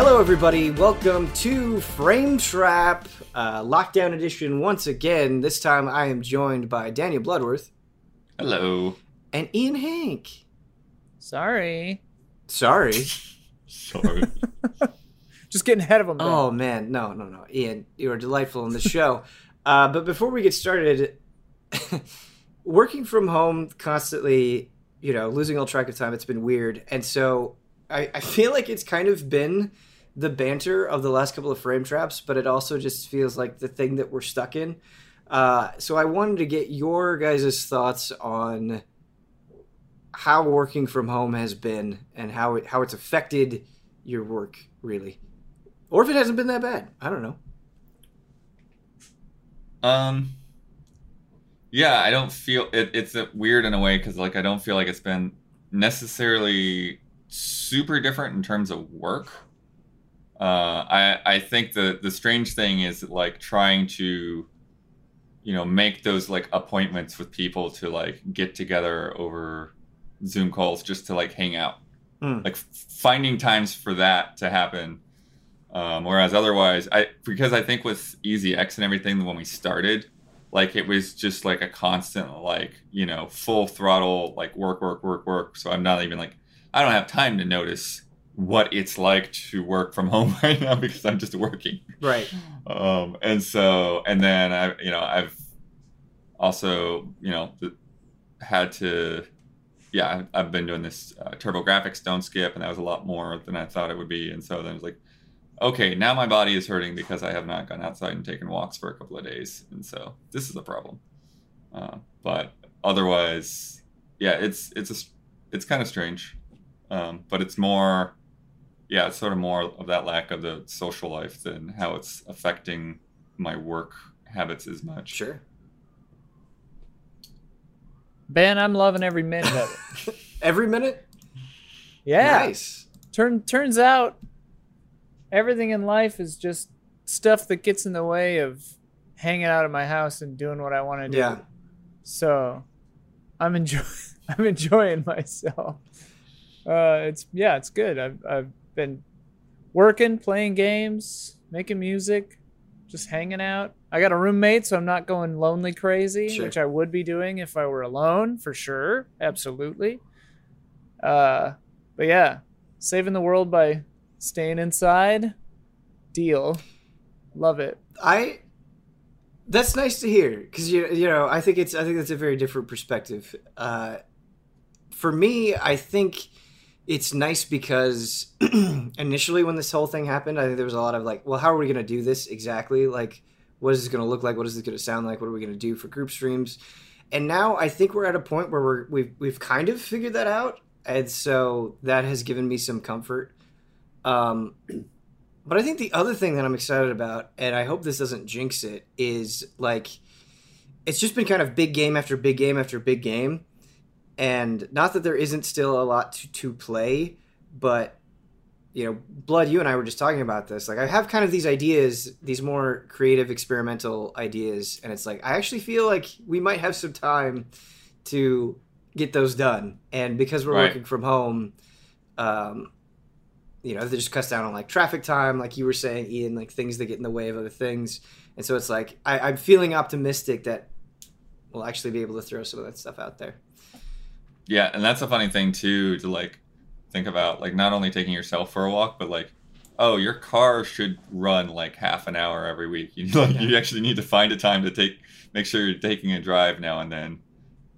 Hello, everybody. Welcome to Frame Trap uh, Lockdown Edition once again. This time I am joined by Daniel Bloodworth Hello. and Ian Hank. Sorry. Sorry. Sorry. Just getting ahead of him. Oh, man. No, no, no. Ian, you are delightful in the show. uh, but before we get started, working from home constantly, you know, losing all track of time, it's been weird. And so I, I feel like it's kind of been the banter of the last couple of frame traps, but it also just feels like the thing that we're stuck in. Uh, so I wanted to get your guys' thoughts on how working from home has been and how it how it's affected your work really, or if it hasn't been that bad. I don't know. um. Yeah, I don't feel it, it's weird in a way because like I don't feel like it's been necessarily super different in terms of work. Uh, I I think the the strange thing is like trying to, you know, make those like appointments with people to like get together over Zoom calls just to like hang out. Hmm. Like finding times for that to happen. Um, whereas otherwise, I because I think with Easy X and everything when we started, like it was just like a constant like you know full throttle like work work work work. So I'm not even like I don't have time to notice what it's like to work from home right now because I'm just working. Right. Um, and so, and then I, you know, I've also, you know, had to, yeah, I've- I've been doing this uh, TurboGrafx Don't Skip, and that was a lot more than I thought it would be. And so then it's like, okay, now my body is hurting because I have not gone outside and taken walks for a couple of days, and so this is a problem. Uh, but otherwise, yeah, it's it's a, it's kind of strange, um, but it's more yeah, it's sort of more of that lack of the social life than how it's affecting my work habits as much. Sure. Ben, I'm loving every minute of it. Every minute. Yeah. Nice. Turn turns out everything in life is just stuff that gets in the way of hanging out at my house and doing what I want to do. Yeah. So I'm enjoying I'm enjoying myself. Uh, it's yeah, it's good. I've I've been working, playing games, making music, just hanging out. I got a roommate, so I'm not going lonely crazy, Sure. which I would be doing if I were alone, for sure. Absolutely. Uh, but yeah, saving the world by staying inside. Deal. Love it. I. That's nice to hear because you you know I think it's I think that's a very different perspective. Uh, for me, I think it's nice because initially when this whole thing happened, I think there was a lot of like, well, how are we going to do this exactly? Like, what is this going to look like? What is this going to sound like? What are we going to do for group streams? And now I think we're at a point where we're we've we've kind of figured that out, and so that has given me some comfort. Um, but I think the other thing that I'm excited about, and I hope this doesn't jinx it, is like it's just been kind of big game after big game after big game. And not that there isn't still a lot to, to play, but you know, Blood, you and I were just talking about this. Like I have kind of these ideas, these more creative experimental ideas, and it's like I actually feel like we might have some time to get those done. And because we're Right. working from home, um, you know, they just cuts down on like traffic time, like you were saying, Ian, like things that get in the way of other things. And so it's like I, I'm feeling optimistic that we'll actually be able to throw some of that stuff out there. Yeah, and that's a funny thing too to like think about like not only taking yourself for a walk, but like oh, your car should run like half an hour every week. You like, you actually need to find a time to take make sure you're taking a drive now and then.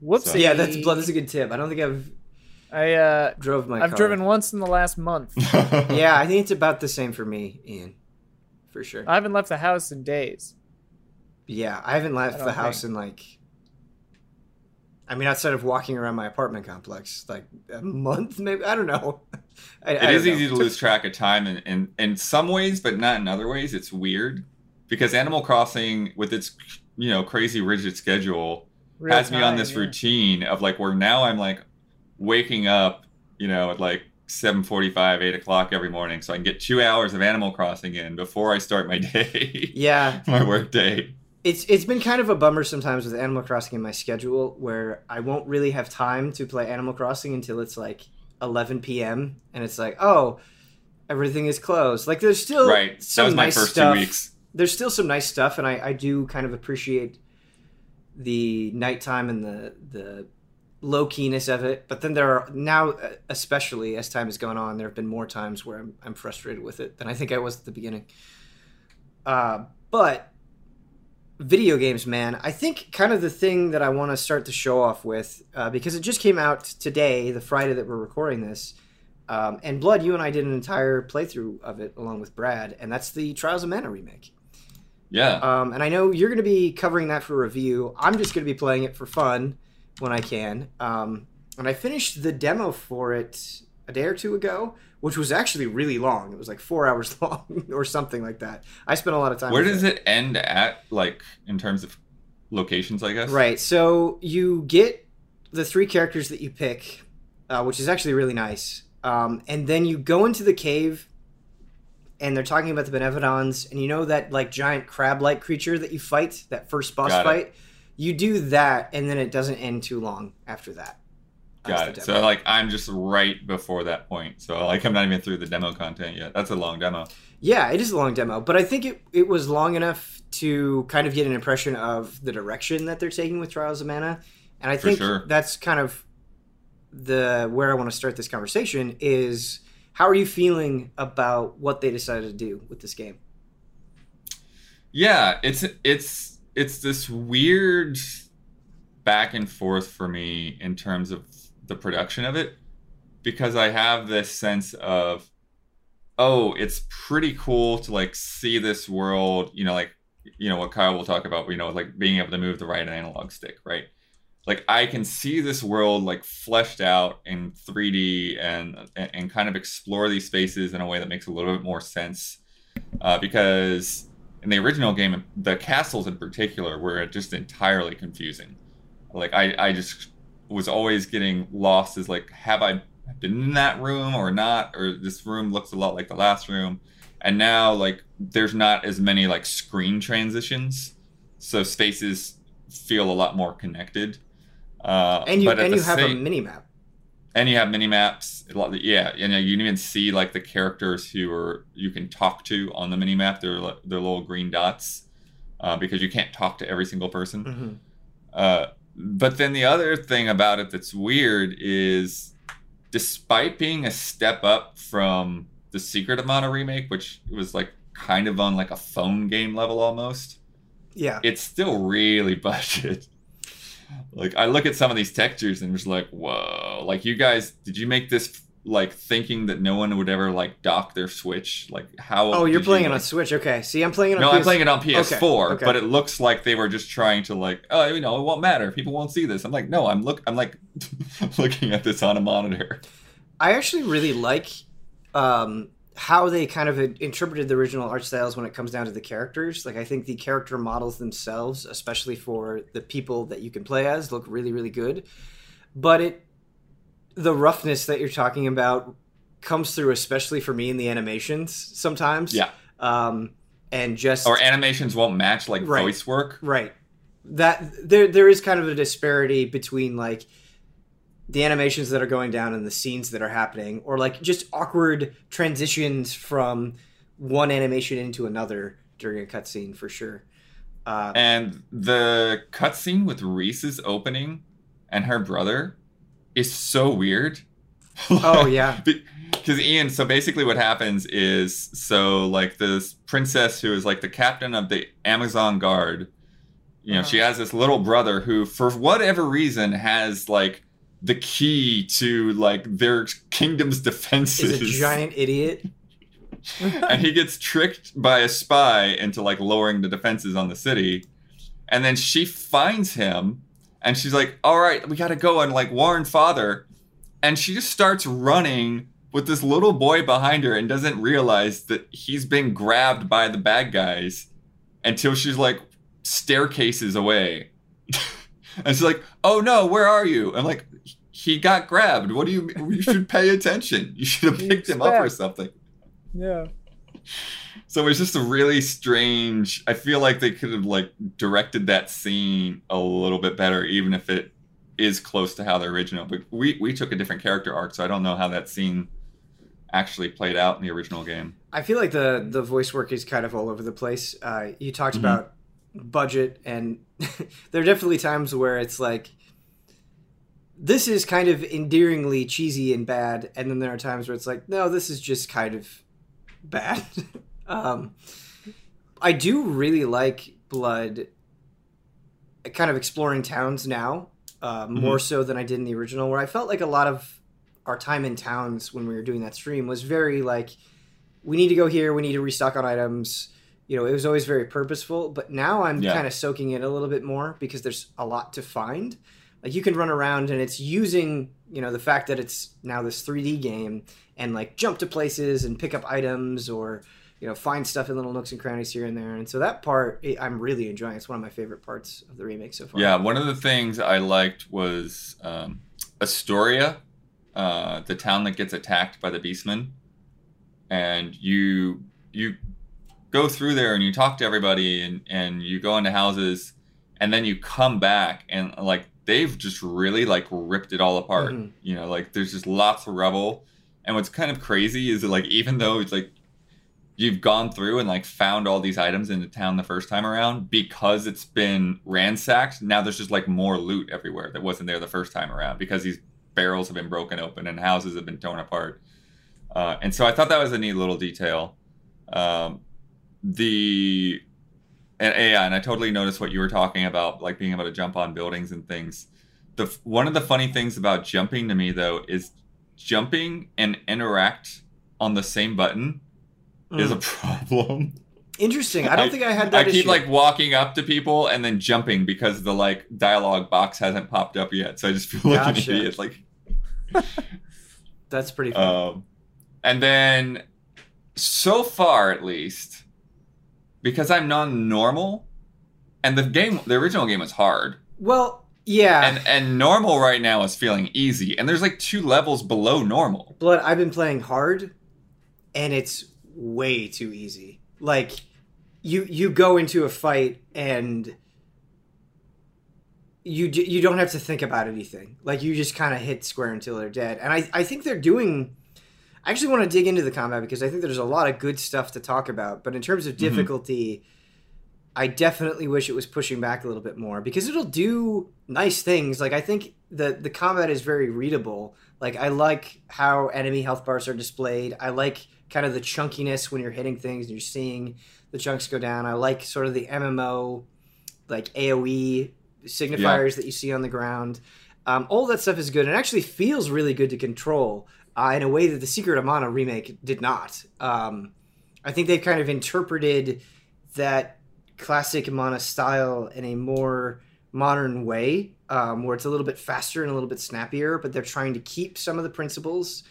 Whoops. So- Yeah, that's blood. That's a good tip. I don't think I've I uh drove my. I've car. driven once in the last month. Yeah, I think it's about the same for me, Ian, for sure. I haven't left the house in days. Yeah, I haven't left I the don't house think. in like. I mean, outside of walking around my apartment complex, like a month, maybe. I don't know. I, It is easy to lose track of time in, in, in some ways, but not in other ways. It's weird because Animal Crossing, with its you know crazy rigid schedule, Real has me on this yeah. routine of like where now I'm like waking up, you know, at like seven forty-five, eight o'clock every morning, so I can get two hours of Animal Crossing in before I start my day, Yeah, my work day. It's it's been kind of a bummer sometimes with Animal Crossing in my schedule, where I won't really have time to play Animal Crossing until it's like 11 p.m. and it's like, oh, everything is closed. Like there's still right. Some nice first stuff. two weeks. There's still some nice stuff, and I, I do kind of appreciate the nighttime and the the low keyness of it. But then there are now, especially as time has gone on, there have been more times where I'm I'm frustrated with it than I think I was at the beginning. Uh, but video games, man, I think kind of the thing that I want to start the show off with uh, because it just came out today, the Friday that we're recording this. Um, and Blood, you and I did an entire playthrough of it along with Brad, and that's the Trials of Mana remake. Yeah. Um, and I know you're going to be covering that for review. I'm just going to be playing it for fun when I can. Um, and I finished the demo for it a day or two ago, which was actually really long. It was like four hours long or something like that. I spent a lot of time. Where does it end at, like in terms of locations? I guess. Right. So you get the three characters that you pick, uh, which is actually really nice. Um, and then you go into the cave, and they're talking about the Benevodons, and you know that like giant crab-like creature that you fight, that first boss Got it. fight. You do that, and then it doesn't end too long after that. Got it. So like I'm just right before that point. So like I'm not even through the demo content yet. That's a long demo. Yeah, it is a long demo, but I think it, it was long enough to kind of get an impression of the direction that they're taking with Trials of Mana. And I For think sure. that's kind of the where I want to start this conversation is how are you feeling about what they decided to do with this game? Yeah, it's it's it's this weird back and forth for me in terms of the production of it because I have this sense of oh, it's pretty cool to like see this world, you know, like you know what Kyle will talk about, you know, like being able to move the right analog stick, right? Like I can see this world like fleshed out in 3D and and, kind of explore these spaces in a way that makes a little bit more sense uh, because in the original game, the castles in particular were just entirely confusing. Like I, I just was always getting lost as like, have I been in that room or not? Or this room looks a lot like the last room. And now like there's not as many like screen transitions, so spaces feel a lot more connected. Uh, And you and you have same- a mini map. and you have mini maps yeah and you can even see like the characters who are you can talk to on the mini map they're they're little green dots uh, because you can't talk to every single person hmm uh, but then the other thing about it that's weird is despite being a step up from the secret of mana remake which was like kind of on like a phone game level almost Yeah. it's still really budget. Like I look at some of these textures and just like, whoa! Like you guys, did you make this like thinking that no one would ever like dock their Switch? Like how? Oh, you're playing you, it on like- Switch. Okay. See, I'm playing it on No, PS- I'm playing it on PS4, okay. but it looks like they were just trying to like, oh, you know, it won't matter. People won't see this. I'm like, no, I'm look, I'm like looking at this on a monitor. I actually really like um, how they kind of interpreted the original art styles when it comes down to the characters. Like, I think the character models themselves, especially for the people that you can play as, look really, really good. But it, the roughness that you're talking about, comes through, especially for me in the animations sometimes. Yeah. Um, and just Or animations won't match like Right. voice work. Right. That there there is kind of a disparity between like the animations that are going down and the scenes that are happening, or like just awkward transitions from one animation into another during a cutscene for sure. Uh, And the cutscene with Riesz's opening and her brother is so weird. oh yeah, Because Ian, so basically what happens is so like this princess who is like the captain of the Amazon guard, you know, she Uh-huh. has this little brother who, for whatever reason, has like the key to like their kingdom's defenses is a giant idiot. and he gets tricked by a spy into like lowering the defenses on the city and then she finds him and she's like all right we gotta go and like warn father and she just starts running with this little boy behind her and doesn't realize that he's been grabbed by the bad guys until she's like staircases away. And she's like oh no where are you? I'm like he got grabbed. What do you you should pay attention. You should have picked him up or something. Yeah. So it's just a really strange. I feel like they could have like directed that scene a little bit better, even if it is close to how the original. But we we took a different character arc, so I don't know how that scene actually played out in the original game. I feel like the the voice work is kind of all over the place. Uh, you talked Mhm. about budget, and there are definitely times where it's like this is kind of endearingly cheesy and bad, and then there are times where it's like, no, this is just kind of bad. um, I do really like Blood, kind of exploring towns now, uh, more so than I did in the original, where I felt like a lot of our time in towns when we were doing that stream was very like we need to go here we need to restock on items. You know it was always very purposeful but now i'm Yeah. kind of soaking it a little bit more because there's a lot to find. Like you can run around and it's using you know the fact that it's now this 3d game and like jump to places and pick up items or you know find stuff in little nooks and crannies here and there. And so that part i'm really enjoying. It's one of my favorite parts of the remake so far. Yeah, one of the things I liked was um, Astoria, uh, the town that gets attacked by the Beastmen, and you you go through there and you talk to everybody and and you go into houses, and then you come back and like they've just really like ripped it all apart. Mhm. You know, like there's just lots of rubble, and what's kind of crazy is that like even though it's like you've gone through and like found all these items in the town the first time around because it's been ransacked now there's just like more loot everywhere that wasn't there the first time around because these barrels have been broken open and houses have been torn apart. Uh, and so i thought that was a neat little detail. Um, the and yeah and i totally noticed what you were talking about like being able to jump on buildings and things. The one of the funny things about jumping to me though is jumping and interact on the same button is a Mm. problem. interesting i don't I- think i had that I keep issue. like walking up to people and then jumping because the like dialogue box hasn't popped up yet. So I just feel like Gotcha. an idiot. Like, that's pretty fun. um, and then so far at least, because I'm non-normal, and the game, the original game was hard, well yeah and and normal right now is feeling easy, and there's like two levels below normal. Blood, I've been playing hard, and it's way too easy. Like, you you go into a fight and you you don't have to think about anything. Like you just kind of hit square until they're dead. And I I think they're doing. I actually want to dig into the combat because I think there's a lot of good stuff to talk about. But in terms of mm-hmm. difficulty, I definitely wish it was pushing back a little bit more because it'll do nice things. Like I think the the combat is very readable. Like I like how enemy health bars are displayed. I like kind of the chunkiness when you're hitting things and you're seeing the chunks go down. I like sort of the MMO like AoE signifiers that you see on the ground. Um, all that stuff is good and actually feels really good to control uh, in a way that the Secret of Mana remake did not. Um, I think they've kind of interpreted that classic Mana style in a more modern way, um, where it's a little bit faster and a little bit snappier, but they're trying to keep some of the principles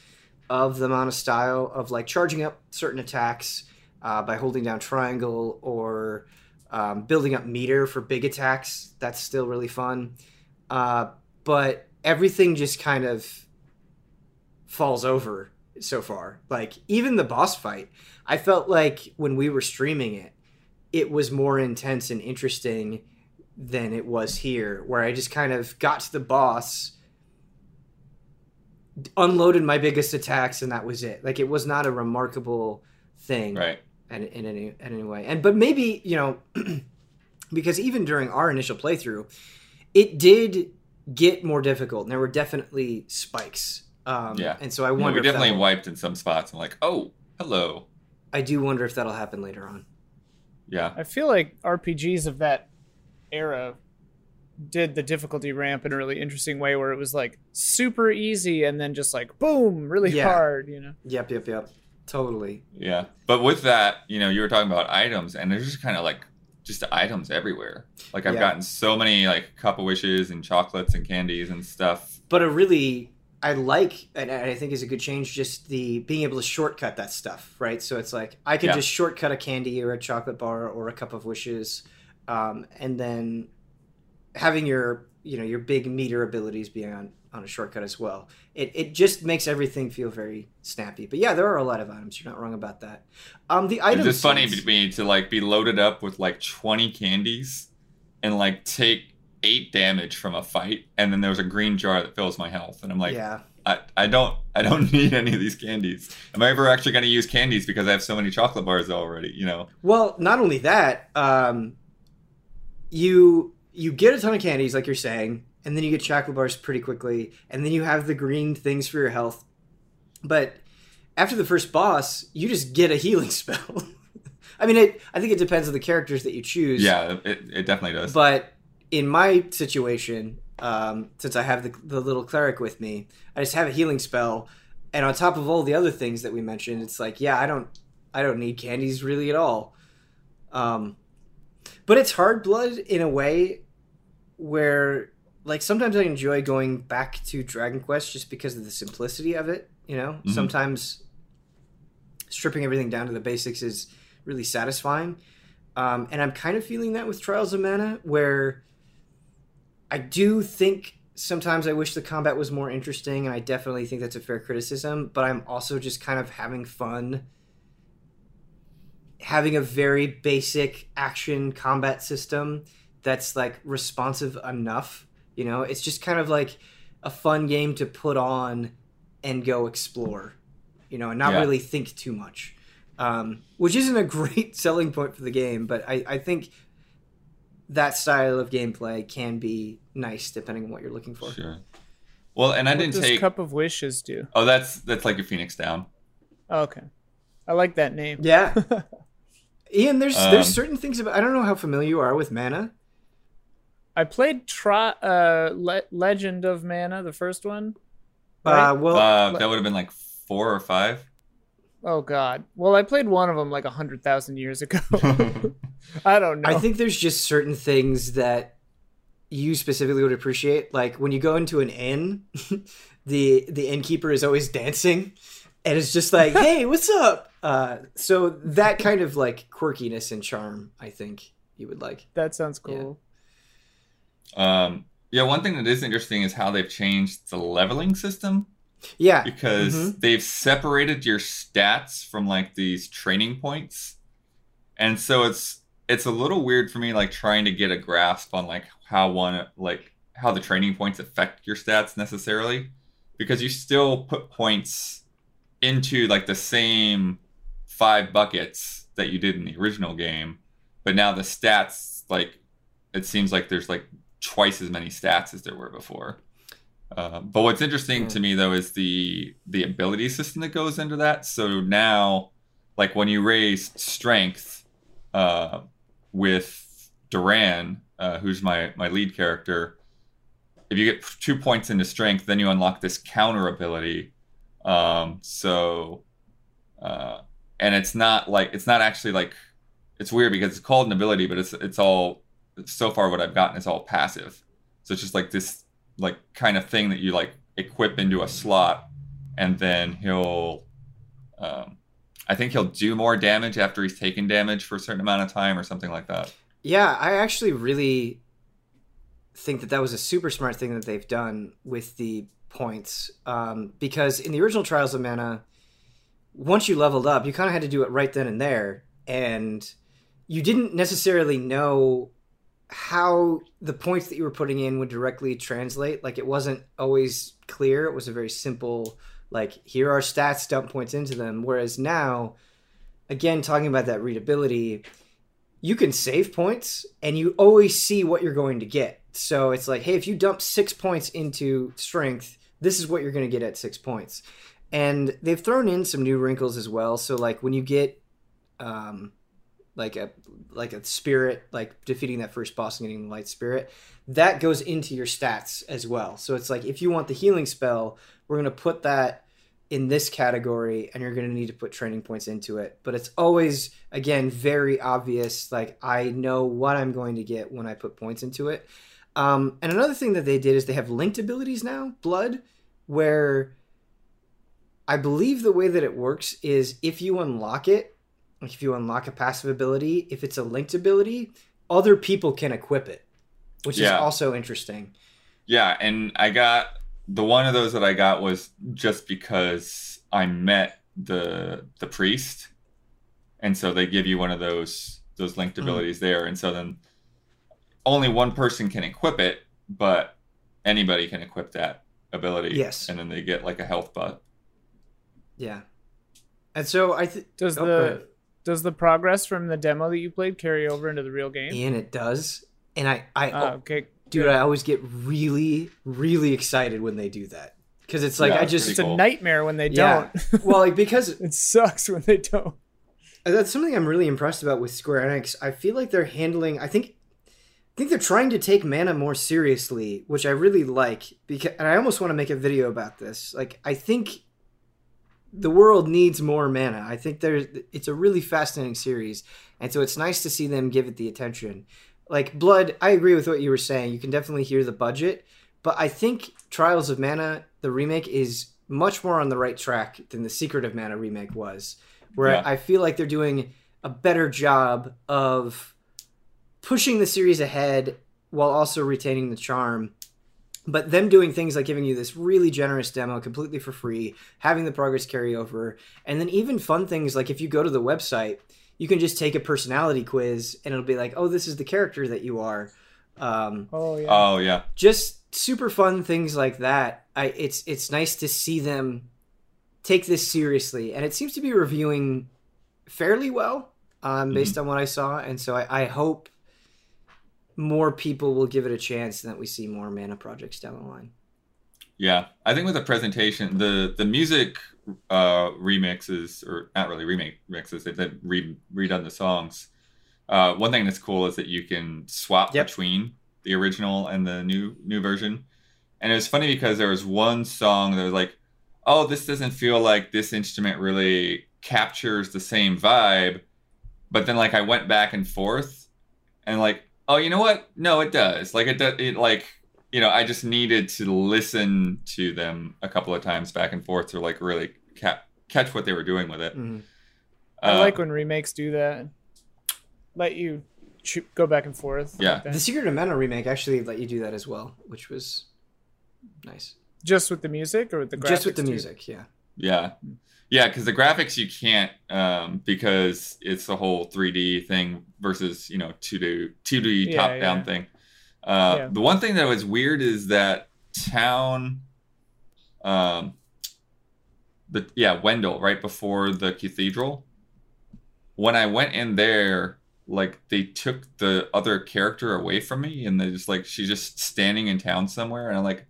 of the Mana style of like charging up certain attacks uh, by holding down triangle or um, building up meter for big attacks. That's still really fun. Uh, but everything just kind of falls over so far. Like even the boss fight, I felt like when we were streaming it, it was more intense and interesting than it was here, where I just kind of got to the boss, unloaded my biggest attacks, and that was it. Like it was not a remarkable thing Right. in, in any in any way. And but maybe you know, because even during our initial playthrough, it did get more difficult, and there were definitely spikes. Um, Yeah. And so I Yeah, wonder. we if definitely that'll- wiped in some spots. I'm like, oh, hello. I do wonder if that'll happen later on. Yeah. I feel like RPGs of that era did the difficulty ramp in a really interesting way where it was like super easy and then just like boom, really Yeah. hard, you know. Yep, yep, yep. Totally. Yeah. But with that, you know, you were talking about items, and there's just kind of like just items everywhere. Like I've Yeah. gotten so many like cup of wishes and chocolates and candies and stuff. But a really I like and I think is a good change just the being able to shortcut that stuff, right? So it's like I can Yeah. just shortcut a candy or a chocolate bar or a cup of wishes, um, and then having your you know your big meter abilities be on on a shortcut as well. It it just makes everything feel very snappy. But yeah, there are a lot of items. You're not wrong about that. Um, the items. It's just funny to me to like be loaded up with like 20 candies and like take eight damage from a fight, and then there's a green jar that fills my health, and I'm like, yeah, I, I don't I don't need any of these candies. Am I ever actually going to use candies because I have so many chocolate bars already? You know. Well, not only that, um, you you get a ton of candies, like you're saying, and then you get chocolate bars pretty quickly, and then you have the green things for your health. But after the first boss, you just get a healing spell. I mean, it. I think it depends on the characters that you choose. Yeah, it, it definitely does. But in my situation, um, since I have the, the little cleric with me, I just have a healing spell, and on top of all the other things that we mentioned, it's like, yeah, I don't, I don't need candies really at all. Um, but it's hard blood in a way where, like, sometimes I enjoy going back to Dragon Quest just because of the simplicity of it. You know, Mhm. sometimes stripping everything down to the basics is really satisfying. Um, and I'm kind of feeling that with Trials of Mana, where I do think sometimes I wish the combat was more interesting, and I definitely think that's a fair criticism, but I'm also just kind of having fun having a very basic action combat system that's like responsive enough. You know, it's just kind of like a fun game to put on and go explore, you know, and not Yeah. really think too much. Um, which isn't a great selling point for the game, but I, I think that style of gameplay can be nice depending on what you're looking for. Sure. Well, and I what didn't does take. Cup of Wishes do? Oh, that's that's like a Phoenix Down. Oh, okay, I like that name. Yeah. Ian, there's Um, there's certain things about I don't know how familiar you are with mana. I played Tri- uh, Le- Legend of Mana, the first one. Uh, well, Uh, that would have been like four or five. Oh God. Well, I played one of them like a hundred thousand years ago. I don't know. I think there's just certain things that you specifically would appreciate. Like when you go into an inn, the the innkeeper is always dancing, and it's just like, "Hey, what's up?" Uh, so that kind of like quirkiness and charm, I think you would like. that sounds cool. Um, yeah, one thing that is interesting is how they've changed the leveling system. Yeah, because Mhm. they've separated your stats from like these training points, and so it's it's a little weird for me like trying to get a grasp on like how one like how the training points affect your stats necessarily. Because you still put points into like the same five buckets that you did in the original game. But now the stats like it seems like there's like twice as many stats as there were before. Uh, but what's interesting to me though is the the ability system that goes into that. So now like when you raise strength uh, with duran uh, who's my my lead character if you get two points into strength then you unlock this counter ability. Um, so uh, and it's not like it's not actually like it's weird because it's called an ability but it's it's all so far what i've gotten is all passive. So it's just like this like kind of thing that you like equip into a slot and then he'll um, i think he'll do more damage after he's taken damage for a certain amount of time or something like that. Yeah, I actually really think that that was a super smart thing that they've done with the points um, because in the original Trials of Mana, once you leveled up, you kind of had to do it right then and there, and you didn't necessarily know how the points that you were putting in would directly translate. Like it wasn't always clear. It was a very simple, like here are stats, dump points into them. Whereas now, again, talking about that readability you can save points and you always see what you're going to get. So it's like, hey, if you dump six points into strength, this is what you're going to get at six points. And they've thrown in some new wrinkles as well. So like when you get, um, like a like a spirit, like defeating that first boss and getting the light spirit, that goes into your stats as well. So it's like if you want the healing spell, we're to put that in this category and you're going to need to put training points into it but it's always again very obvious like i know what i'm going to get when i put points into it um, and another thing that they did is they have linked abilities now blood where i believe the way that it works is if you unlock it like if you unlock a passive ability if it's a linked ability other people can equip it which is also interesting Yeah, and I got the one of those that I got was just because I met the the priest, and so they give you one of those those linked Mhm. abilities there, and so then only one person can equip it, but anybody can equip that ability. Yes. And then they get like a health butt. Yeah. And so I think Does Oh, the ahead. Does the progress from the demo that you played carry over into the real game? and it does. And I, I, ah, Oh, okay. dude, I always get really, really excited when they do that because it's like Yeah, I just, pretty It's a cool. nightmare when they yeah. don't. well, like because it sucks when they don't. that's something I'm really impressed about with Square Enix. I feel like they're handling. I think, I think they're trying to take mana more seriously, which I really like. Because, and I almost want to make a video about this. Like, I think the world needs more mana. I think there's. It's a really fascinating series, and so it's nice to see them give it the attention. Like Blood, I agree with what you were saying. You can definitely hear the budget, but I think Trials of Mana, the remake, is much more on the right track than the Secret of Mana remake was where Yeah. I feel like they're doing a better job of pushing the series ahead while also retaining the charm. But them doing things like giving you this really generous demo completely for free, having the progress carry over, and then even fun things like if you go to the website, you can just take a personality quiz and it'll be like, oh, this is the character that you are. Um, Oh yeah. Oh yeah. just super fun things like that. I it's it's nice to see them take this seriously, and it seems to be reviewing fairly well um, based on what I saw, and so I, I hope more people will give it a chance and that we see more mana projects down the line. Yeah, I think with the presentation, the the music uh, remixes or not really remake remixes, they've they've re- redone the songs. Uh, one thing that's cool is that you can swap Yep. between the original and the new new version. And it was funny because there was one song that was like, "Oh, this doesn't feel like this instrument really captures the same vibe." But then like I went back and forth and like, "Oh, you know what? No, it does." Like it does it like you know, I just needed to listen to them a couple of times back and forth to like really ca- catch what they were doing with it. Mhm. I Uh, like when remakes do that. Let you cho- go back and forth. Yeah. like. The Secret of Mana remake actually let you do that as well, which was nice. Just with the music or with the graphics? Just with the too? music, yeah. Yeah, yeah, because the graphics you can't um, because it's the whole 3D thing versus you know 2D 2D Yeah, top down yeah. thing. Uh, Yeah. The one thing that was weird is that town, um, the yeah Wendel right before the cathedral. When I went in there, like they took the other character away from me, and they just like she's just standing in town somewhere, and I'm like,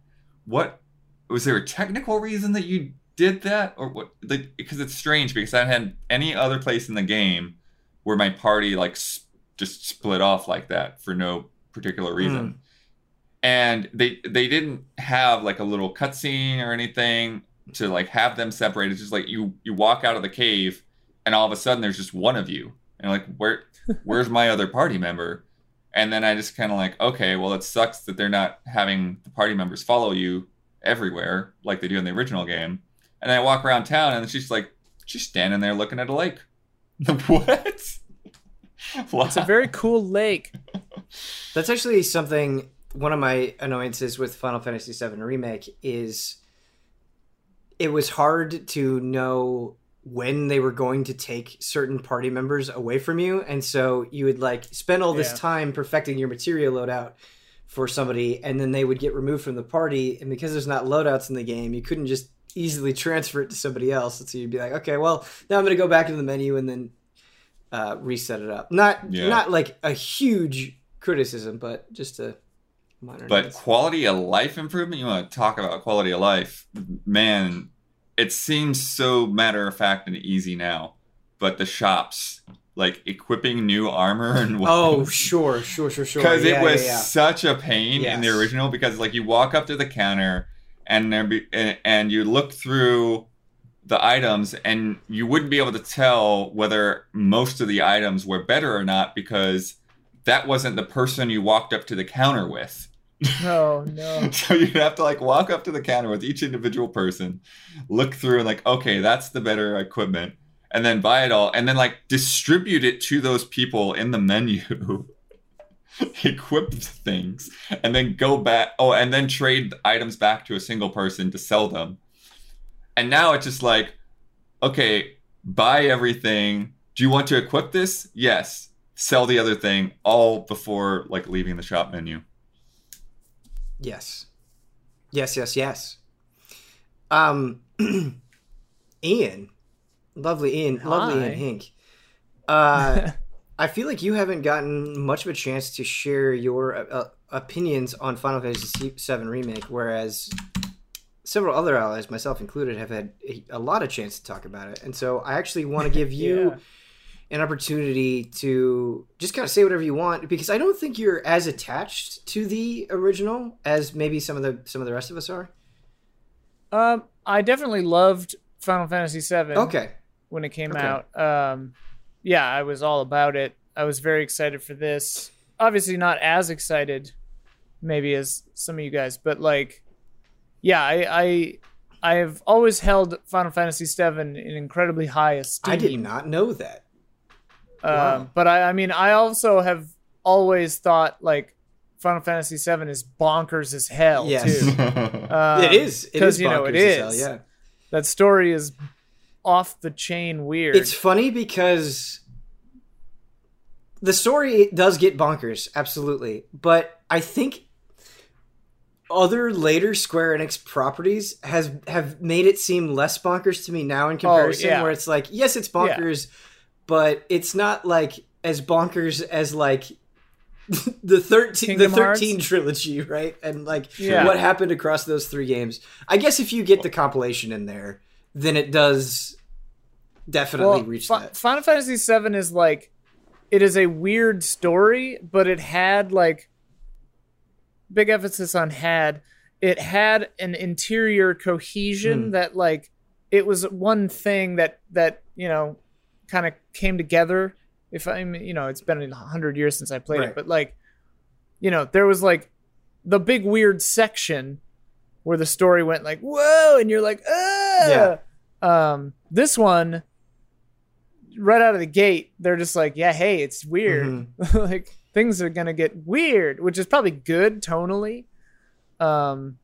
what? Was there a technical reason that you did that, or what? Like, because it's strange because I hadn't any other place in the game where my party like s- just split off like that for no particular hmm. reason. And they they didn't have like a little cutscene or anything to like have them separated. It's just like you you walk out of the cave and all of a sudden there's just one of you. And like where where's my other party member? And then I just kind of like, okay, well it sucks that they're not having the party members follow you everywhere like they do in the original game. And I walk around town and she's like she's standing there looking at a lake. what? Wow. It's a very cool lake. That's actually something. One of my annoyances with Final Fantasy VII Remake is it was hard to know when they were going to take certain party members away from you, and so you would like spend all this Yeah. time perfecting your materia loadout for somebody, and then they would get removed from the party, and because there's not loadouts in the game, you couldn't just easily transfer it to somebody else. And so you'd be like, okay, well now I'm going to go back into the menu and then uh, reset it up. Not Yeah. not like a huge criticism, but just a minor. But quality of life improvement, you want to talk about quality of life, man, it seems so matter of fact and easy now. But the shops, like equipping new armor and oh sure, sure, sure, sure. because Yeah, it was yeah, such a pain in the original because like you walk up to the counter and there be and, you look through the items and you wouldn't be able to tell whether most of the items were better or not because that wasn't the person you walked up to the counter with. No, no. So you'd have to like walk up to the counter with each individual person, look through and like, okay, that's the better equipment, and then buy it all, and then like distribute it to those people in the menu. Equip things, and then go back. Oh, and then trade items back to a single person to sell them. And now it's just like, okay, buy everything. Do you want to equip this? Yes. Sell the other thing all before like leaving the shop menu. Yes, yes, yes, yes. Um, Ian, lovely Ian, lovely Ian Hink. Uh, I feel like you haven't gotten much of a chance to share your uh, opinions on Final Fantasy VII Remake, whereas several other allies, myself included, have had a, a lot of chance to talk about it. And so I actually want to give you Yeah. an opportunity to just kind of say whatever you want because I don't think you're as attached to the original as maybe some of the some of the rest of us are. Um, I definitely loved Final Fantasy VII. Okay. when it came Okay. out. Um, yeah, I was all about it. I was very excited for this. Obviously, not as excited, maybe as some of you guys, but like, yeah, I I, I have always held Final Fantasy VII in incredibly high esteem. I did not know that. Um, Wow. But I, I mean, I also have always thought like Final Fantasy VII is bonkers as hell Yes. too. Um, it is. It 'cause, is. you know it bonkers as hell, yeah. That story is off the chain weird. It's funny because the story does get bonkers, absolutely. But I think other later Square Enix properties has have made it seem less bonkers to me now in oh, comparison. Oh, yeah. Where it's like, yes, it's bonkers, but it's not like as bonkers as like the thirteen Kingdom the Hearts? thirteen trilogy, right? And like Yeah. what happened across those three games. I guess if you get the compilation in there, then it does definitely reach Fi- that. Final Fantasy VII is like, it is a weird story, but it had like, big emphasis on had. It had an interior cohesion Hmm. that like, it was one thing that that you know, kind of came together. If I'm, you know, it's been a hundred years since I played Right. it, but like, you know, there was like the big weird section where the story went like whoa, and you're like, ah. Yeah. Um, this one, right out of the gate, they're just like, yeah, hey, it's weird. Mhm. like things are gonna get weird, which is probably good tonally. Um,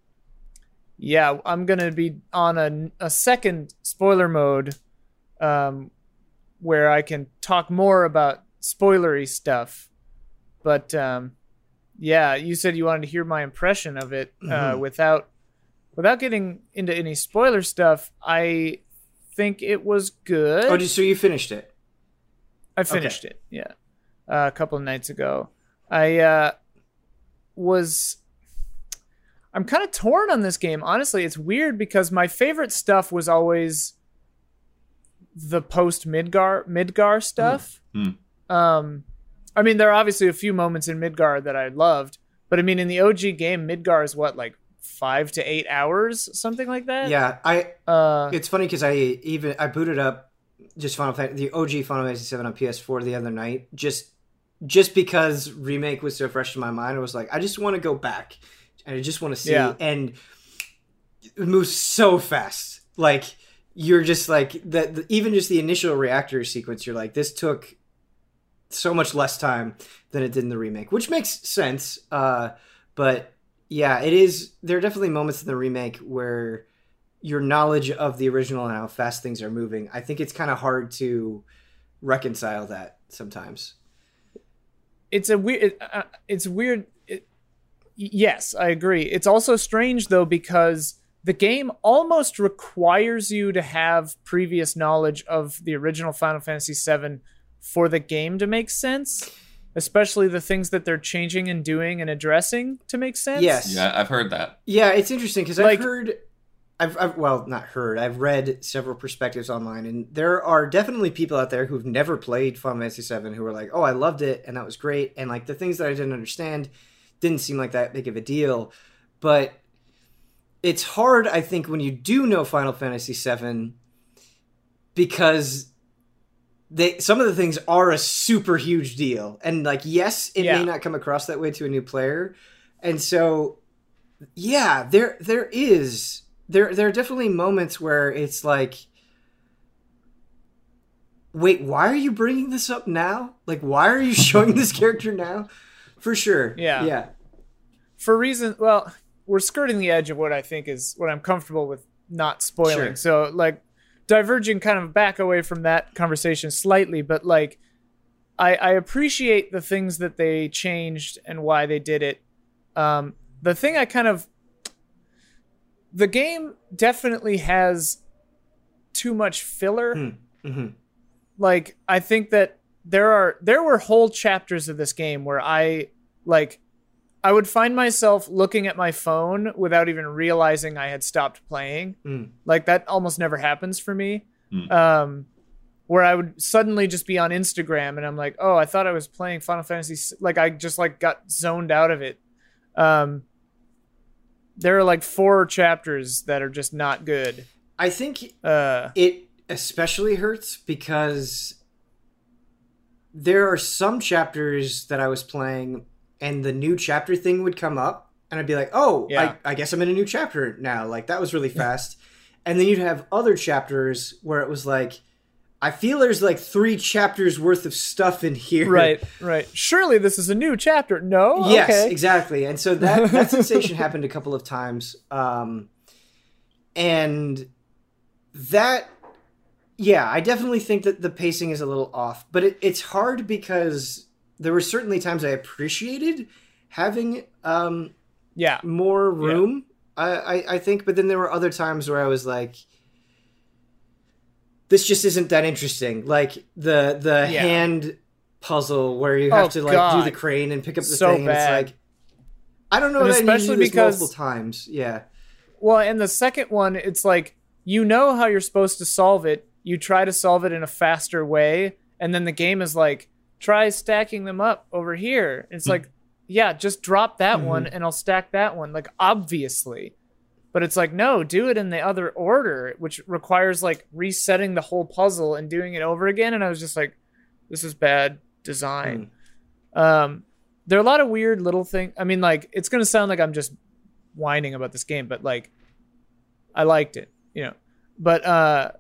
yeah, I'm gonna be on a, a second spoiler mode, um, where I can talk more about spoilery stuff. But um, yeah, you said you wanted to hear my impression of it uh, Mhm. without without getting into any spoiler stuff. I think it was good. Oh, so you finished it. I finished it. Yeah, uh, a couple of nights ago. I uh, was. I'm kind of torn on this game. Honestly, it's weird because my favorite stuff was always the post Midgar Midgar stuff. Hmm. Um, I mean, there are obviously a few moments in Midgar that I loved, but I mean, in the OG game, Midgar is what like five to eight hours, something like that. Yeah, I. Uh, It's funny because I even I booted up just Final Fantasy, the OG Final Fantasy Seven on PS4 the other night, just just because remake was so fresh in my mind. I was like, I just want to go back, and I just want to see. Yeah. And it moves so fast. Like you're just like that. Even just the initial reactor sequence, you're like, this took so much less time than it did in the remake, which makes sense. Uh, but yeah, it is. There are definitely moments in the remake where your knowledge of the original and how fast things are moving, I think it's kind of hard to reconcile that sometimes. it's a weird uh, it's weird it, yes i agree it's also strange though because the game almost requires you to have previous knowledge of the original final fantasy VII for the game to make sense especially the things that they're changing and doing and addressing to make sense Yes. yeah, I've heard that. Yeah, it's interesting because Like- I've heard, I've, I've well not heard, I've read several perspectives online, and there are definitely people out there who've never played Final Fantasy VII who are like, "Oh, I loved it, and that was great," and like the things that I didn't understand didn't seem like that big of a deal, but it's hard, I think, when you do know Final Fantasy VII because they some of the things are a super huge deal, and like yes, it Yeah. may not come across that way to a new player, and so yeah there there is there there are definitely moments where it's like wait why are you bringing this up now? Like why are you showing this character now? For sure. Yeah. yeah. For reason well we're skirting the edge of what i think is what i'm comfortable with not spoiling. Sure. so like diverging kind of back away from that conversation slightly but like i i appreciate the things that they changed and why they did it um the thing i kind of the game definitely has too much filler. Hmm. hmm Like I think that there are there were whole chapters of this game where I like I would find myself looking at my phone without even realizing I had stopped playing. Mm. Like that almost never happens for me. Mm. Um, where I would suddenly just be on Instagram and I'm like, oh, I thought I was playing Final Fantasy. Like I just like got zoned out of it. Um, there are like four chapters that are just not good. I think Uh, it especially hurts because there are some chapters that I was playing and the new chapter thing would come up and I'd be like, oh, Yeah. I, I guess I'm in a new chapter now. Like that was really fast. and then you'd have other chapters where it was like, I feel there's like three chapters worth of stuff in here. right, right. Surely this is a new chapter. No. Yes, okay. exactly. And so that that sensation happened a couple of times. Um, and that, yeah, I definitely think that the pacing is a little off. But it, it's hard because there were certainly times I appreciated having um, Yeah. more room. I, I I think, but then there were other times where I was like. This just isn't that interesting. Like the the Yeah. hand puzzle where you have Oh, to like do the crane and pick up the So thing. And bad. it's like I don't know And that I to especially because- multiple times. Yeah. Well, and the second one, it's like you know how you're supposed to solve it. You try to solve it in a faster way, and then the game is like, try stacking them up over here. It's like, yeah, just drop that Mhm. one and I'll stack that one. Like obviously. But it's like, no, do it in the other order, which requires like resetting the whole puzzle and doing it over again. And I was just like, this is bad design. Um, there are a lot of weird little things. I mean, like it's gonna sound like I'm just whining about this game, but like I liked it, you know. But uh,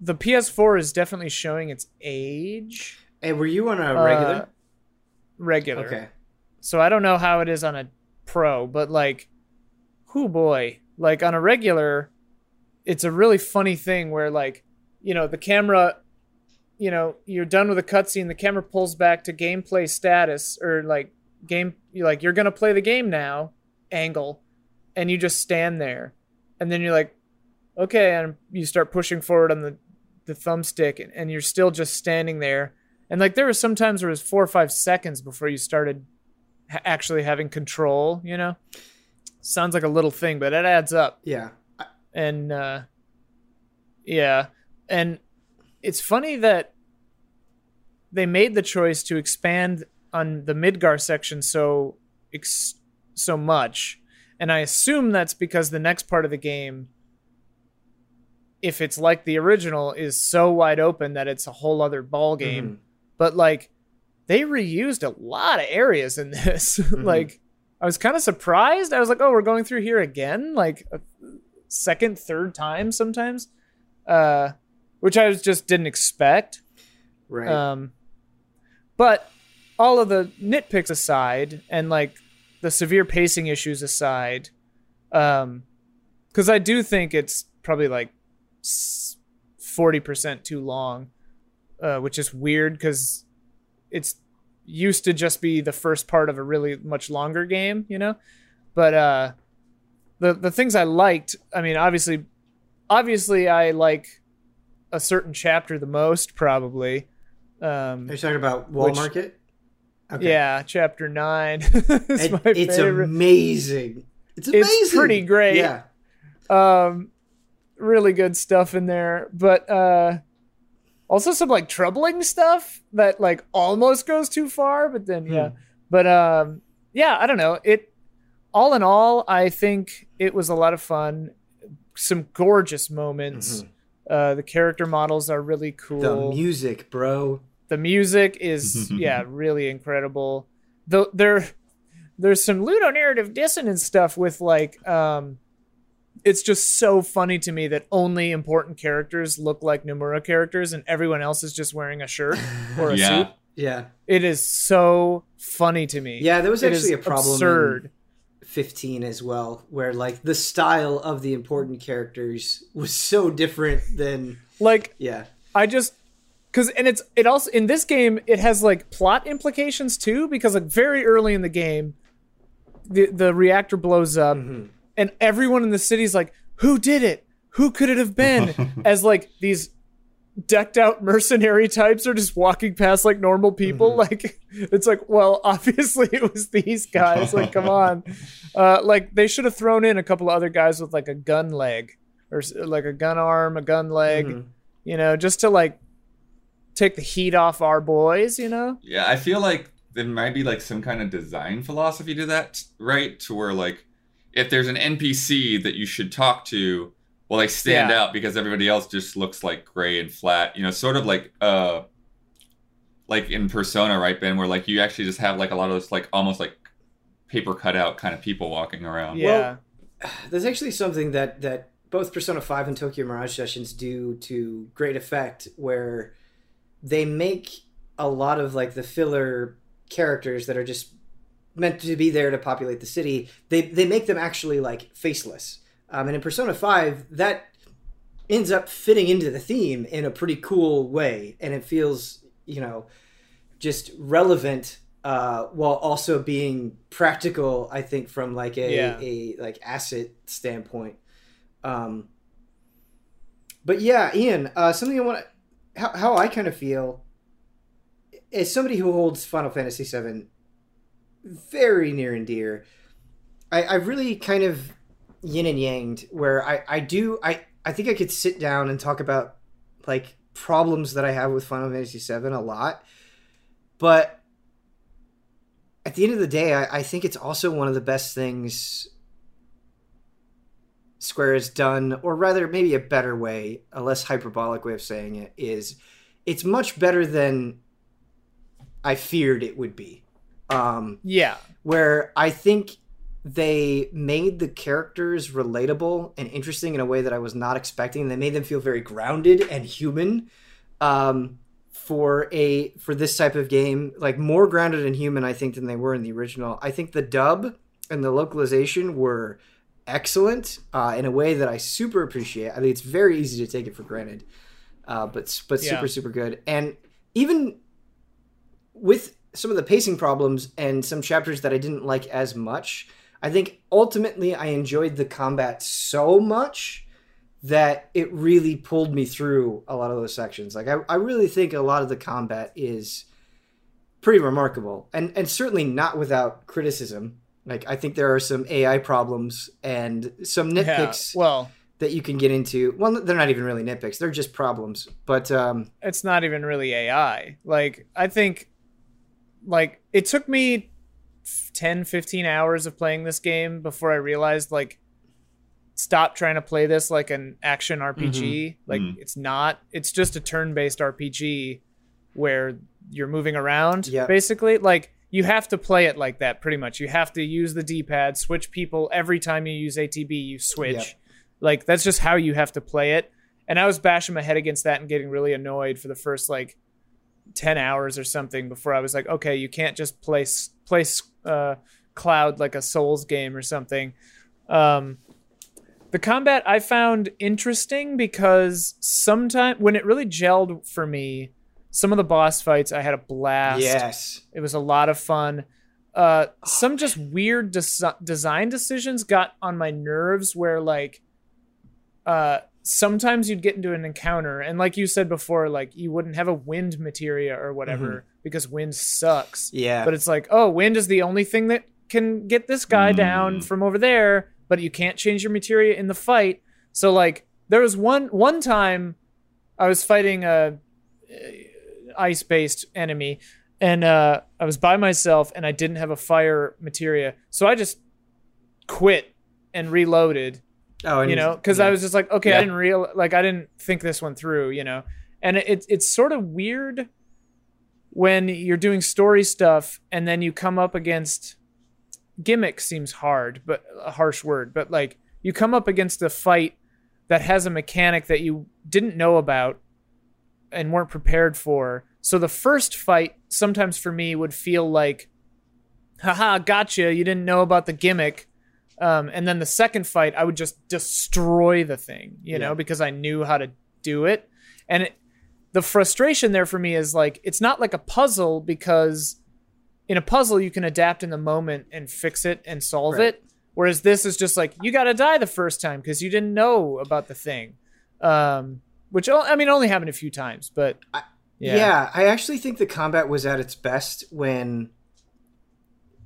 the PS4 is definitely showing its age. Hey, were you on a Uh, regular? regular. okay. So I don't know how it is on a pro, but like, whoo boy, like on a regular, it's a really funny thing where like, you know, the camera, you know, you're done with a cutscene, the camera pulls back to gameplay status or like game, like you're gonna play the game now, angle, and you just stand there, and then you're like, okay, and you start pushing forward on the the thumbstick, and, and you're still just standing there, and like there were some times where it was four or five seconds before you started ha- actually having control, you know? Sounds like a little thing, but it adds up. Yeah. And uh yeah. And it's funny that they made the choice to expand on the Midgar section so ex- so much. And I assume that's because the next part of the game if it's like the original is so wide open that it's a whole other ball game Mhm. But like they reused a lot of areas in this. like I was kind of surprised. I was like, "Oh, we're going through here again?" Like a second, third time sometimes. Uh which I was just didn't expect. Right. Um but all of the nitpicks aside and like the severe pacing issues aside, um cuz I do think it's probably like 40% too long. Uh, which is weird because it's used to just be the first part of a really much longer game, you know. But uh, the the things I liked, I mean, obviously, obviously, I like a certain chapter the most, probably. Um, Are you talking about Wall which- Market? Yeah, chapter nine is It- it's amazing. It's amazing. It's pretty great. Yeah. um really good stuff in there but uh also some like troubling stuff that like almost goes too far but then yeah Hmm. but um yeah i don't know it all in all i think it was a lot of fun some gorgeous moments Mhm. uh the character models are really cool The music, bro. the music is yeah really incredible though there there's some ludonarrative dissonance stuff with like um it's just so funny to me that only important characters look like Nomura characters and everyone else is just wearing a shirt or a Yeah. suit. Yeah. It is so funny to me. Yeah, there was actually a problem in absurd. 15 as well, where like the style of the important characters was so different than Like yeah. I just because and it's it also in this game it has like plot implications too because like very early in the game the the reactor blows up Mhm. And everyone in the city's like, "Who did it? Who could it have been?" As like these decked out mercenary types are just walking past like normal people. Mhm. Like it's like, well, obviously it was these guys. Like, come on. Uh, like they should have thrown in a couple of other guys with like a gun leg or like a gun arm, a gun leg, Mhm. you know, just to like take the heat off our boys, you know? Yeah, I feel like there might be like some kind of design philosophy to that, right? To where like if there's an NPC that you should talk to, well, they stand Yeah. out because everybody else just looks like gray and flat. You know, sort of like uh, like in Persona, right, Ben, where like you actually just have like a lot of those like almost like paper cutout kind of people walking around. Yeah. There's actually something that that both Persona 5 and Tokyo Mirage Sessions do to great effect where they make a lot of like the filler characters that are just meant to be there to populate the city. They they make them actually like faceless. Um, and in Persona 5 that ends up fitting into the theme in a pretty cool way and it feels, you know, just relevant uh, while also being practical. I think from like a, Yeah. a like asset standpoint. Um, but yeah, Ian, uh, something I want how, how I kind of feel as somebody who holds Final Fantasy VII very near and dear. I, I really kind of yin and yanged where I, I do I, I think I could sit down and talk about like problems that I have with Final Fantasy VII a lot, but at the end of the day, I, I think it's also one of the best things Square has done, or rather, maybe a better way, a less hyperbolic way of saying it is, it's much better than I feared it would be. Um, Yeah. where I think they made the characters relatable and interesting in a way that I was not expecting. They made them feel very grounded and human um, for a for this type of game, like more grounded and human, I think, than they were in the original. I think the dub and the localization were excellent uh, in a way that I super appreciate. I think it's very easy to take it for granted, uh, but but Yeah. super super good. And even with some of the pacing problems and some chapters that I didn't like as much, I think ultimately I enjoyed the combat so much that it really pulled me through a lot of those sections. Like I, I really think a lot of the combat is pretty remarkable and and certainly not without criticism. Like I think there are some AI problems and some nitpicks Yeah. Well, that you can get into. Well, they're not even really nitpicks; they're just problems. But um, it's not even really AI. Like I think like it took me 10 15 hours of playing this game before I realized like stop trying to play this like an action RPG. Like Mhm. it's not. It's just a turn-based RPG where you're moving around Yeah. basically. Like you have to play it like that pretty much. You have to use the D-pad, switch people every time you use ATB, you switch. Yep. Like that's just how you have to play it. And I was bashing my head against that and getting really annoyed for the first like 10 hours or something before I was like, okay, you can't just place place uh, Cloud like a Souls game or something. Um, the combat I found interesting because sometimes when it really gelled for me, some of the boss fights I had a blast. yes, It was a lot of fun. Uh, some just weird des- design decisions got on my nerves where like uh, sometimes you'd get into an encounter and like you said before like you wouldn't have a wind materia or whatever because wind sucks. Yeah, but it's like oh wind is the only thing that can get this guy down Mm. from over there but you can't change your materia in the fight. So like there was one one time i was fighting a ice based enemy and uh i was by myself and i didn't have a fire materia. So i just quit and reloaded oh, and you know because i was just like okay i didn't real like i didn't think this one through you know? And it, it's sort of weird when you're doing story stuff and then you come up against gimmick seems hard but a harsh word but like you come up against a fight that has a mechanic that you didn't know about and weren't prepared for. So the first fight sometimes for me would feel like haha gotcha you didn't know about the gimmick um, and then the second fight i would just destroy the thing you know because i knew how to do it and it, the frustration there for me is like it's not like a puzzle because in a puzzle you can adapt in the moment and fix it and solve Right. it Whereas this is just like you got to die the first time because you didn't know about the thing, um, which I mean only happened a few times, but I- yeah, Yeah. I actually think the combat was at its best when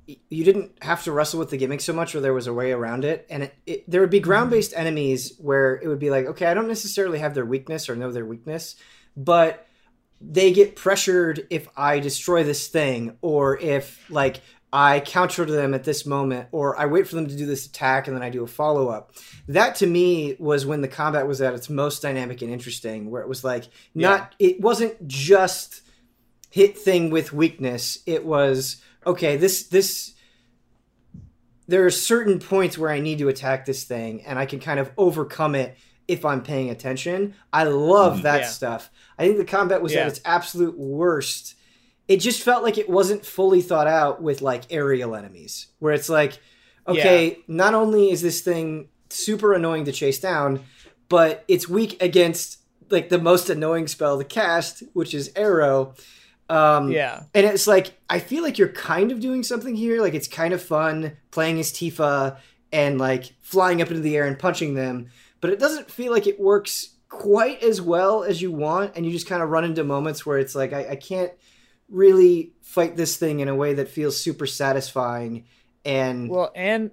you didn't have to wrestle with the gimmick so much, or there was a way around it. And it, it, there would be mm-hmm. ground based enemies where it would be like, okay, I don't necessarily have their weakness or know their weakness, but they get pressured if I destroy this thing, or if like I counter to them at this moment, or I wait for them to do this attack and then I do a follow up. That to me was when the combat was at its most dynamic and interesting, where it was like not it wasn't just hit thing with weakness. It was okay, this this there are certain points where I need to attack this thing and I can kind of overcome it if I'm paying attention. I love Mhm. that Yeah. stuff. I think the combat was Yeah. at its absolute worst. It just felt like it wasn't fully thought out with like aerial enemies, where it's like, okay, not only is this thing super annoying to chase down, but it's weak against like the most annoying spell to cast, which is Aero. Um, yeah, and it's like I feel like you're kind of doing something here. Like it's kind of fun playing as Tifa and like flying up into the air and punching them, but it doesn't feel like it works quite as well as you want. And you just kind of run into moments where it's like I, I can't really fight this thing in a way that feels super satisfying. And well, and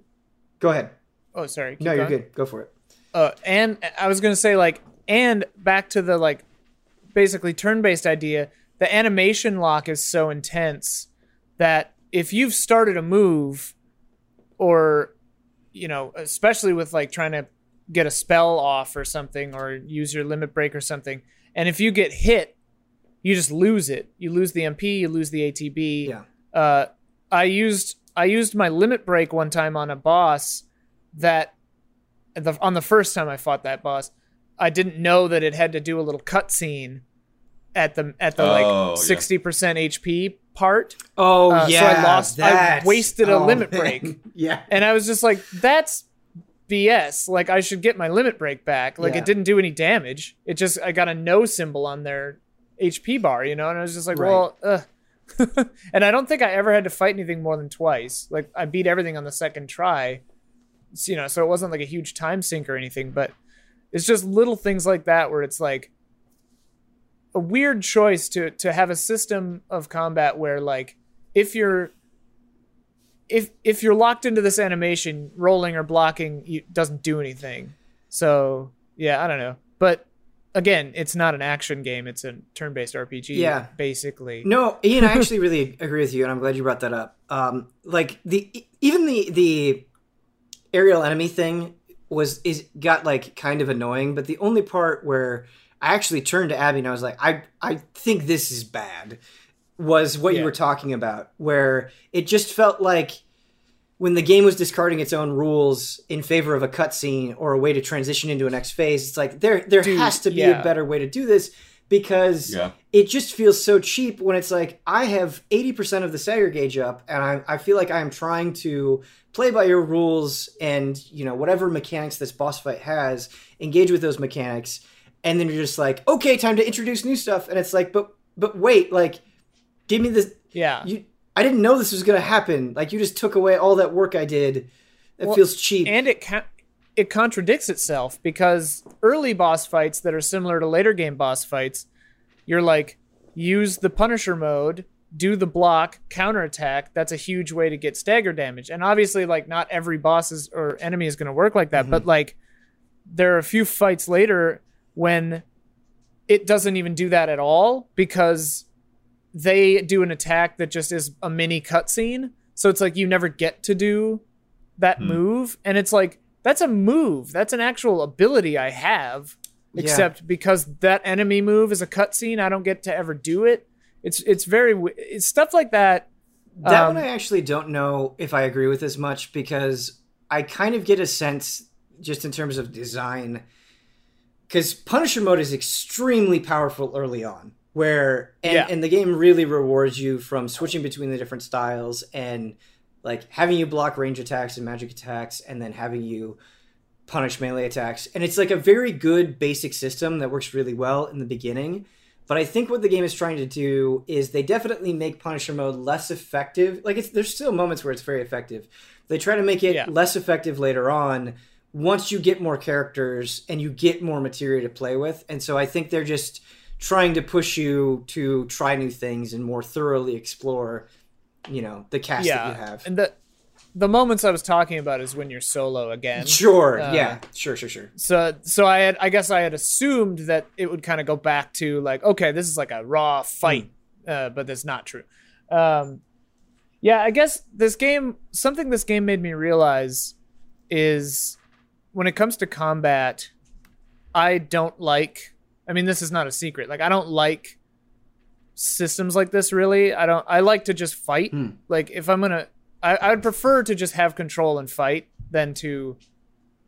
go ahead. oh, sorry, keep No, you're good. Go for it. Uh, and I was gonna say like, and back to the like, basically turn-based idea. The animation lock is so intense that if you've started a move, or you know, especially with like trying to get a spell off or something, or use your limit break or something, and if you get hit, you just lose it. You lose the MP, you lose the ATB. Yeah. Uh, I used I used my limit break one time on a boss that the, on the first time I fought that boss, I didn't know that it had to do a little cutscene at the at the Oh, like yeah. sixty percent HP part, Oh Uh, so I yeah, lost- I wasted a oh, limit man. break. yeah, and I was just like, "That's BS! Like I should get my limit break back. Like Yeah. it didn't do any damage. It just I got a no symbol on their HP bar, you know." And I was just like, Right. "Well, ugh." and I don't think I ever had to fight anything more than twice. Like I beat everything on the second try, So, you know. So it wasn't like a huge time sink or anything, but it's just little things like that where it's like a weird choice to to have a system of combat where like if you're if if you're locked into this animation, rolling or blocking you, doesn't do anything. So yeah, I don't know. But again, it's not an action game; it's a turn-based RPG. Yeah. basically. No, Ian, I actually really agree with you, and I'm glad you brought that up. Um, like the even the the aerial enemy thing was is got like kind of annoying, but the only part where I actually turned to Abby and I was like, I I think this is bad, was what you were talking about, where it just felt like when the game was discarding its own rules in favor of a cutscene or a way to transition into a next phase, it's like there there Dude, has to be yeah. a better way to do this because Yeah. it just feels so cheap when it's like I have 80% of the stagger gauge up and I, I feel like I'm trying to play by your rules and you know whatever mechanics this boss fight has engage with those mechanics and then you're just like okay time to introduce new stuff and it's like but but wait like give me this Yeah. you I didn't know this was going to happen like you just took away all that work I did it Well, feels cheap and it ca- it contradicts itself because early boss fights that are similar to later game boss fights, you're like use the Punisher mode, do the block, counterattack. That's a huge way to get stagger damage. And obviously, like not every boss is or enemy is going to work like that, but mm-hmm. like there are a few fights later when it doesn't even do that at all because they do an attack that just is a mini cutscene. So it's like you never get to do that Hmm. move, and it's like that's a move. That's an actual ability I have. Yeah. Except because that enemy move is a cutscene, I don't get to ever do it. It's it's very it's stuff like that. That Um, one I actually don't know if I agree with as much because I kind of get a sense just in terms of design because Punisher mode is extremely powerful early on where and, Yeah. and the game really rewards you from switching between the different styles and like having you block range attacks and magic attacks and then having you punish melee attacks and it's like a very good basic system that works really well in the beginning But I think what the game is trying to do is they definitely make Punisher mode less effective. Like it's there's still moments where it's very effective. They try to make it Yeah. less effective later on once you get more characters and you get more materia to play with. And so I think they're just trying to push you to try new things and more thoroughly explore, you know, the cast that you have. and the the moments I was talking about is when you're solo again. Sure, Uh, yeah, sure, sure, sure. So so I had I guess I had assumed that it would kind of go back to like okay this is like a raw fight, uh, but that's not true. Um, yeah, I guess this game something this game made me realize is when it comes to combat, I don't like. I mean, this is not a secret. Like I don't like systems like this really. I don't. I like to just fight. Hmm. Like if I'm gonna, I I would prefer to just have control and fight than to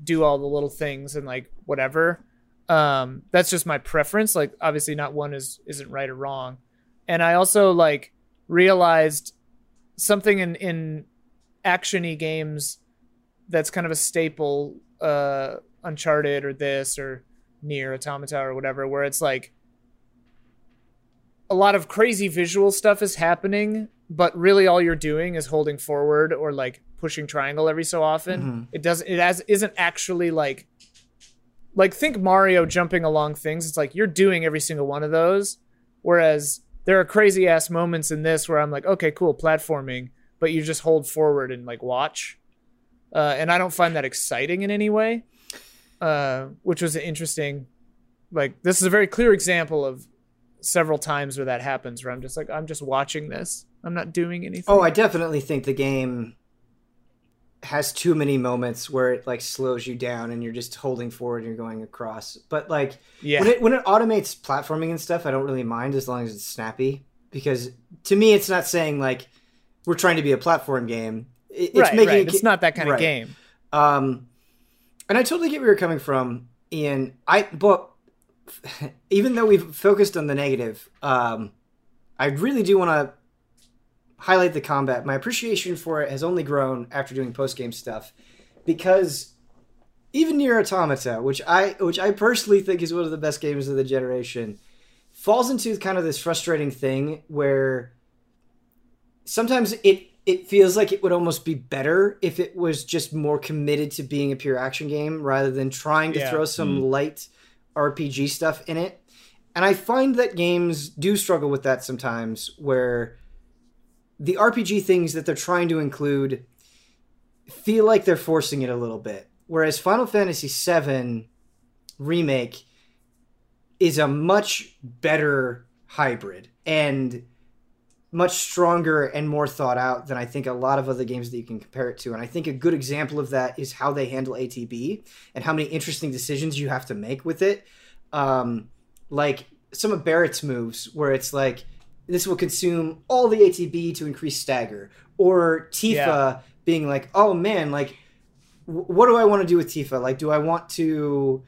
do all the little things and like whatever. Um, that's just my preference. Like obviously not one is isn't right or wrong. And I also like realized something in in actiony games that's kind of a staple uh uncharted or this or Nier Automata or whatever where it's like a lot of crazy visual stuff is happening but really all you're doing is holding forward or like pushing triangle every so often. Mhm. it doesn't it has isn't actually like like think mario jumping along things. It's like you're doing every single one of those whereas there are crazy ass moments in this where i'm like okay cool platforming but you just hold forward and like watch uh, and i don't find that exciting in any way uh, which was interesting. Like this is a very clear example of several times where that happens where i'm just like i'm just watching this. I'm not doing anything. Oh, I definitely think the game has too many moments where it like slows you down and you're just holding forward and you're going across. But like yeah. when it when it automates platforming and stuff, I don't really mind as long as it's snappy. Because to me it's not saying like we're trying to be a platform game. It- It's right, making right. it it's not that kind right. of game Um, and I totally get where you're coming from, Ian. I but even though we've focused on the negative, um, I really do want to highlight the combat. My appreciation for it has only grown after doing post game stuff, because even Nier Automata, which I which I personally think is one of the best games of the generation, falls into kind of this frustrating thing where sometimes it it feels like it would almost be better if it was just more committed to being a pure action game rather than trying to Yeah. throw some mm-hmm. light RPG stuff in it. And I find that games do struggle with that sometimes where the RPG things that they're trying to include feel like they're forcing it a little bit. Whereas Final Fantasy VII Remake is a much better hybrid and much stronger and more thought out than I think a lot of other games that you can compare it to. And I think a good example of that is how they handle ATB and how many interesting decisions you have to make with it. Um, like some of Barrett's moves, where it's like, this will consume all the ATB to increase stagger. Or Tifa Yeah. being like, oh man, like, wh- what do I want to do with Tifa? Like, do I want to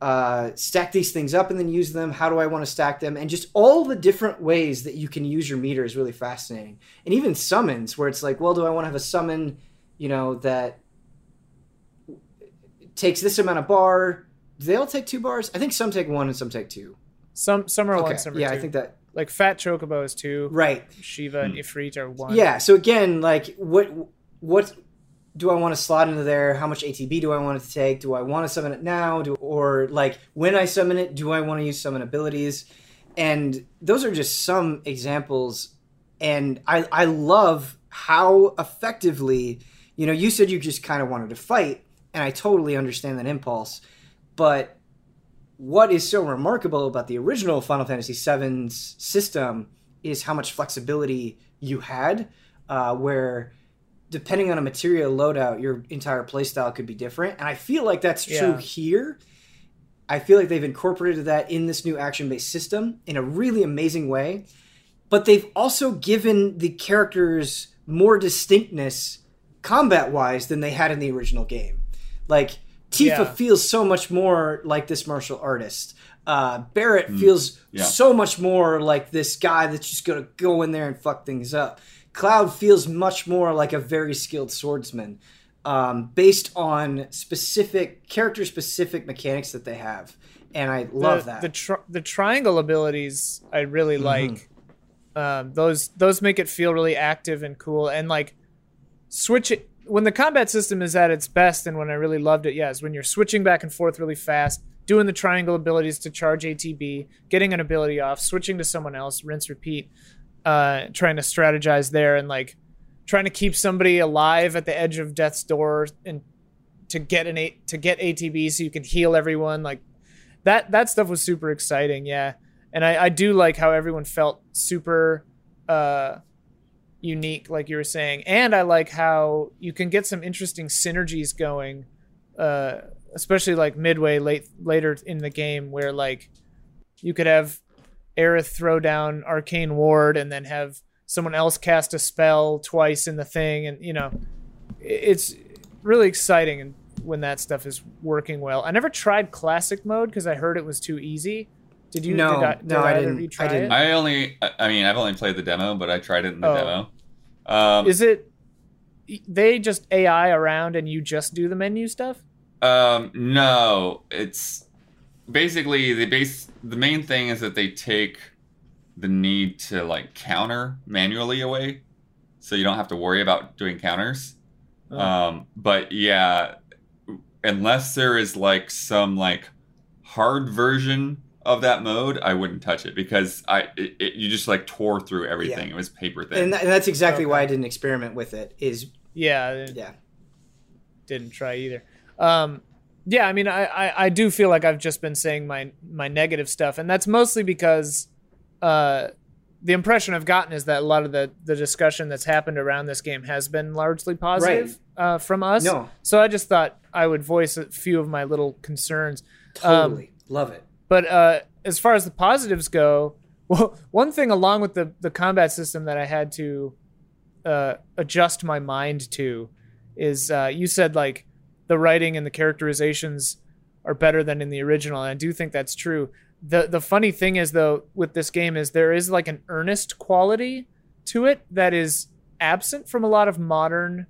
uh, stack these things up and then use them? How do I want to stack them? And just all the different ways that you can use your meter is really fascinating. And even summons, where it's like, well, do I want to have a summon, you know, that takes this amount of bar? Do they all take two bars? I think some take one and some take two. Some some are Okay, one, some are yeah, two. I think that like Fat Chocobo is two. right. Shiva and Hmm. Ifrit are one. Yeah. So again, like, what what do I want to slot into there? How much ATB do I want it to take? Do I want to summon it now? Do or like when I summon it, do I want to use summon abilities? And those are just some examples. And I I love how effectively, you know, you said you just kind of wanted to fight, and I totally understand that impulse. But what is so remarkable about the original Final Fantasy VII's system is how much flexibility you had, uh, where depending on a materia loadout, your entire playstyle could be different. And I feel like that's true Yeah. here. I feel like they've incorporated that in this new action based system in a really amazing way. But they've also given the characters more distinctness combat wise than they had in the original game. Like, Tifa Yeah. feels so much more like this martial artist. Uh, Barrett feels Yeah. so much more like this guy that's just gonna go in there and fuck things up. Cloud feels much more like a very skilled swordsman. um, based on specific character specific mechanics that they have, and I love the, that. The tri- the triangle abilities I really Mhm. like. Um, those those make it feel really active and cool, and like switch it when the combat system is at its best, and when I really loved it. Yeah, is when you're switching back and forth really fast, doing the triangle abilities to charge ATB, getting an ability off, switching to someone else, rinse repeat, uh, trying to strategize there, and like trying to keep somebody alive at the edge of death's door and to get an a- to get ATB so you can heal everyone like that that stuff was super exciting yeah. And I, I do like how everyone felt super uh unique like you were saying. And I like how you can get some interesting synergies going uh especially like midway late later in the game where like you could have Aerith throw down arcane ward and then have someone else cast a spell twice in the thing and you know it's really exciting and when that stuff is working well. I never tried classic mode because I heard it was too easy. Did you? No, did I, did no, I didn't- you I didn't. it? I only, I- I mean, I've only played the demo, but I tried it in the Oh. demo. Um, Is it? They just AI around and you just do the menu stuff. Um, no, it's basically the base. The main thing is that they take the need to like counter manually away, so you don't have to worry about doing counters. Oh. Um, but yeah, unless there is like some like hard version of that mode, I wouldn't touch it because I it, it, you just like tore through everything. Yeah. It was paper thin. and, tha- and that's exactly Okay. why I didn't experiment with it. Is Yeah, yeah, didn't try either. Um, yeah, I mean, I, I I do feel like I've just been saying my my negative stuff, and that's mostly because uh, the impression I've gotten is that a lot of the the discussion that's happened around this game has been largely positive uh, from us. no, So I just thought I would voice a few of my little concerns. Um, totally love it. But uh, as far as the positives go, well, one thing along with the the combat system that I had to uh, adjust my mind to is uh, you said like the writing and the characterizations are better than in the original, and I do think that's true. the The funny thing is though with this game is there is like an earnest quality to it that is absent from a lot of modern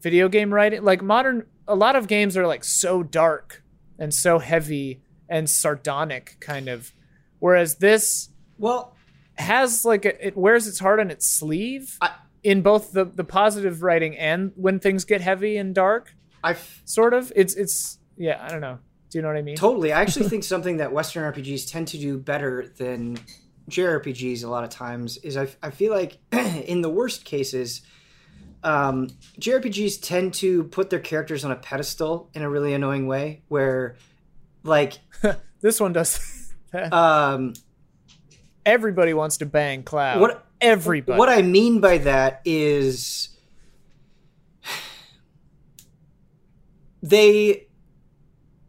video game writing. Like modern, a lot of games are like so dark and so heavy and sardonic kind of whereas this Well, has like a, it wears its heart on its sleeve I- in both the the positive writing and when things get heavy and dark I sort of. It's it's yeah i don't know. Do you know what i mean? Totally. I actually think something that Western RPGs tend to do better than JRPGs a lot of times is I, I feel like in the worst cases, um, JRPGs tend to put their characters on a pedestal in a really annoying way where, like, this one does um, everybody wants to bang cloud. what everybody. what I mean by that is they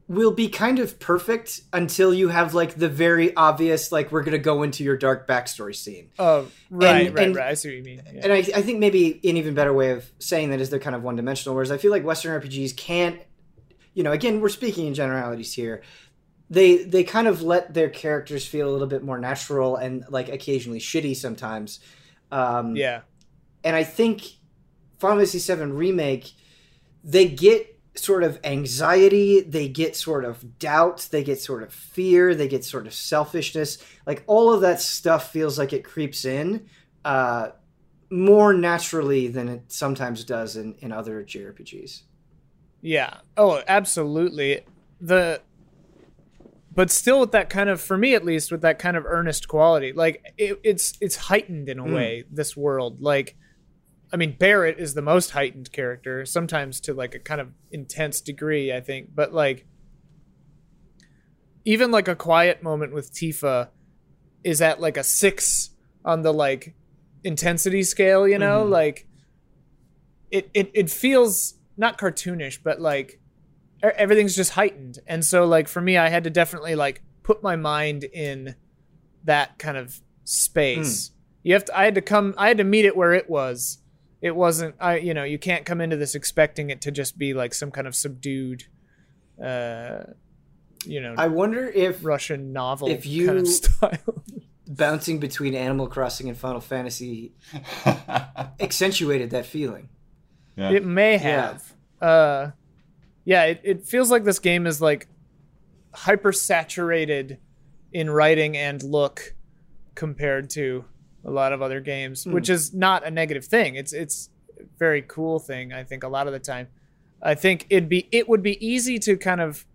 will be kind of perfect until you have like the very obvious like we're gonna go into your dark backstory scene. Oh right And- right and- right. I see what you mean. Yeah. and I, I think maybe an even better way of saying that is they're kind of one-dimensional whereas i feel like western rpgs can't you know again we're speaking in generalities here. They they kind of let their characters feel a little bit more natural and like occasionally shitty sometimes. Um, yeah. and I think Final Fantasy VII Remake, they get sort of anxiety, they get sort of doubt, they get sort of fear, they get sort of selfishness. Like all of that stuff feels like it creeps in uh, more naturally than it sometimes does in, in other JRPGs. Yeah. Oh, absolutely. The but still with that kind of for me at least with that kind of earnest quality. Like it, it's it's heightened in a Mm. way this world. Like I mean Barrett is the most heightened character, sometimes to like a kind of intense degree, I think. But like even like a quiet moment with Tifa is at like a 6 on the like intensity scale, you know? Mhm. Like it, it it feels not cartoonish, but like everything's just heightened. And so like for me, I had to definitely like put my mind in that kind of space. You have to I had to come I had to meet it where it was. It wasn't I you know, you can't come into this expecting it to just be like some kind of subdued uh you know I wonder if Russian novel if you- kind of style. bouncing between Animal Crossing and Final Fantasy accentuated that feeling. yeah. it may Yeah. have. Uh, yeah, it, it feels like this game is like hyper saturated in writing and look compared to a lot of other games, Hmm. which is not a negative thing. It's it's a very cool thing. I think a lot of the time, I think it'd be it would be easy to kind of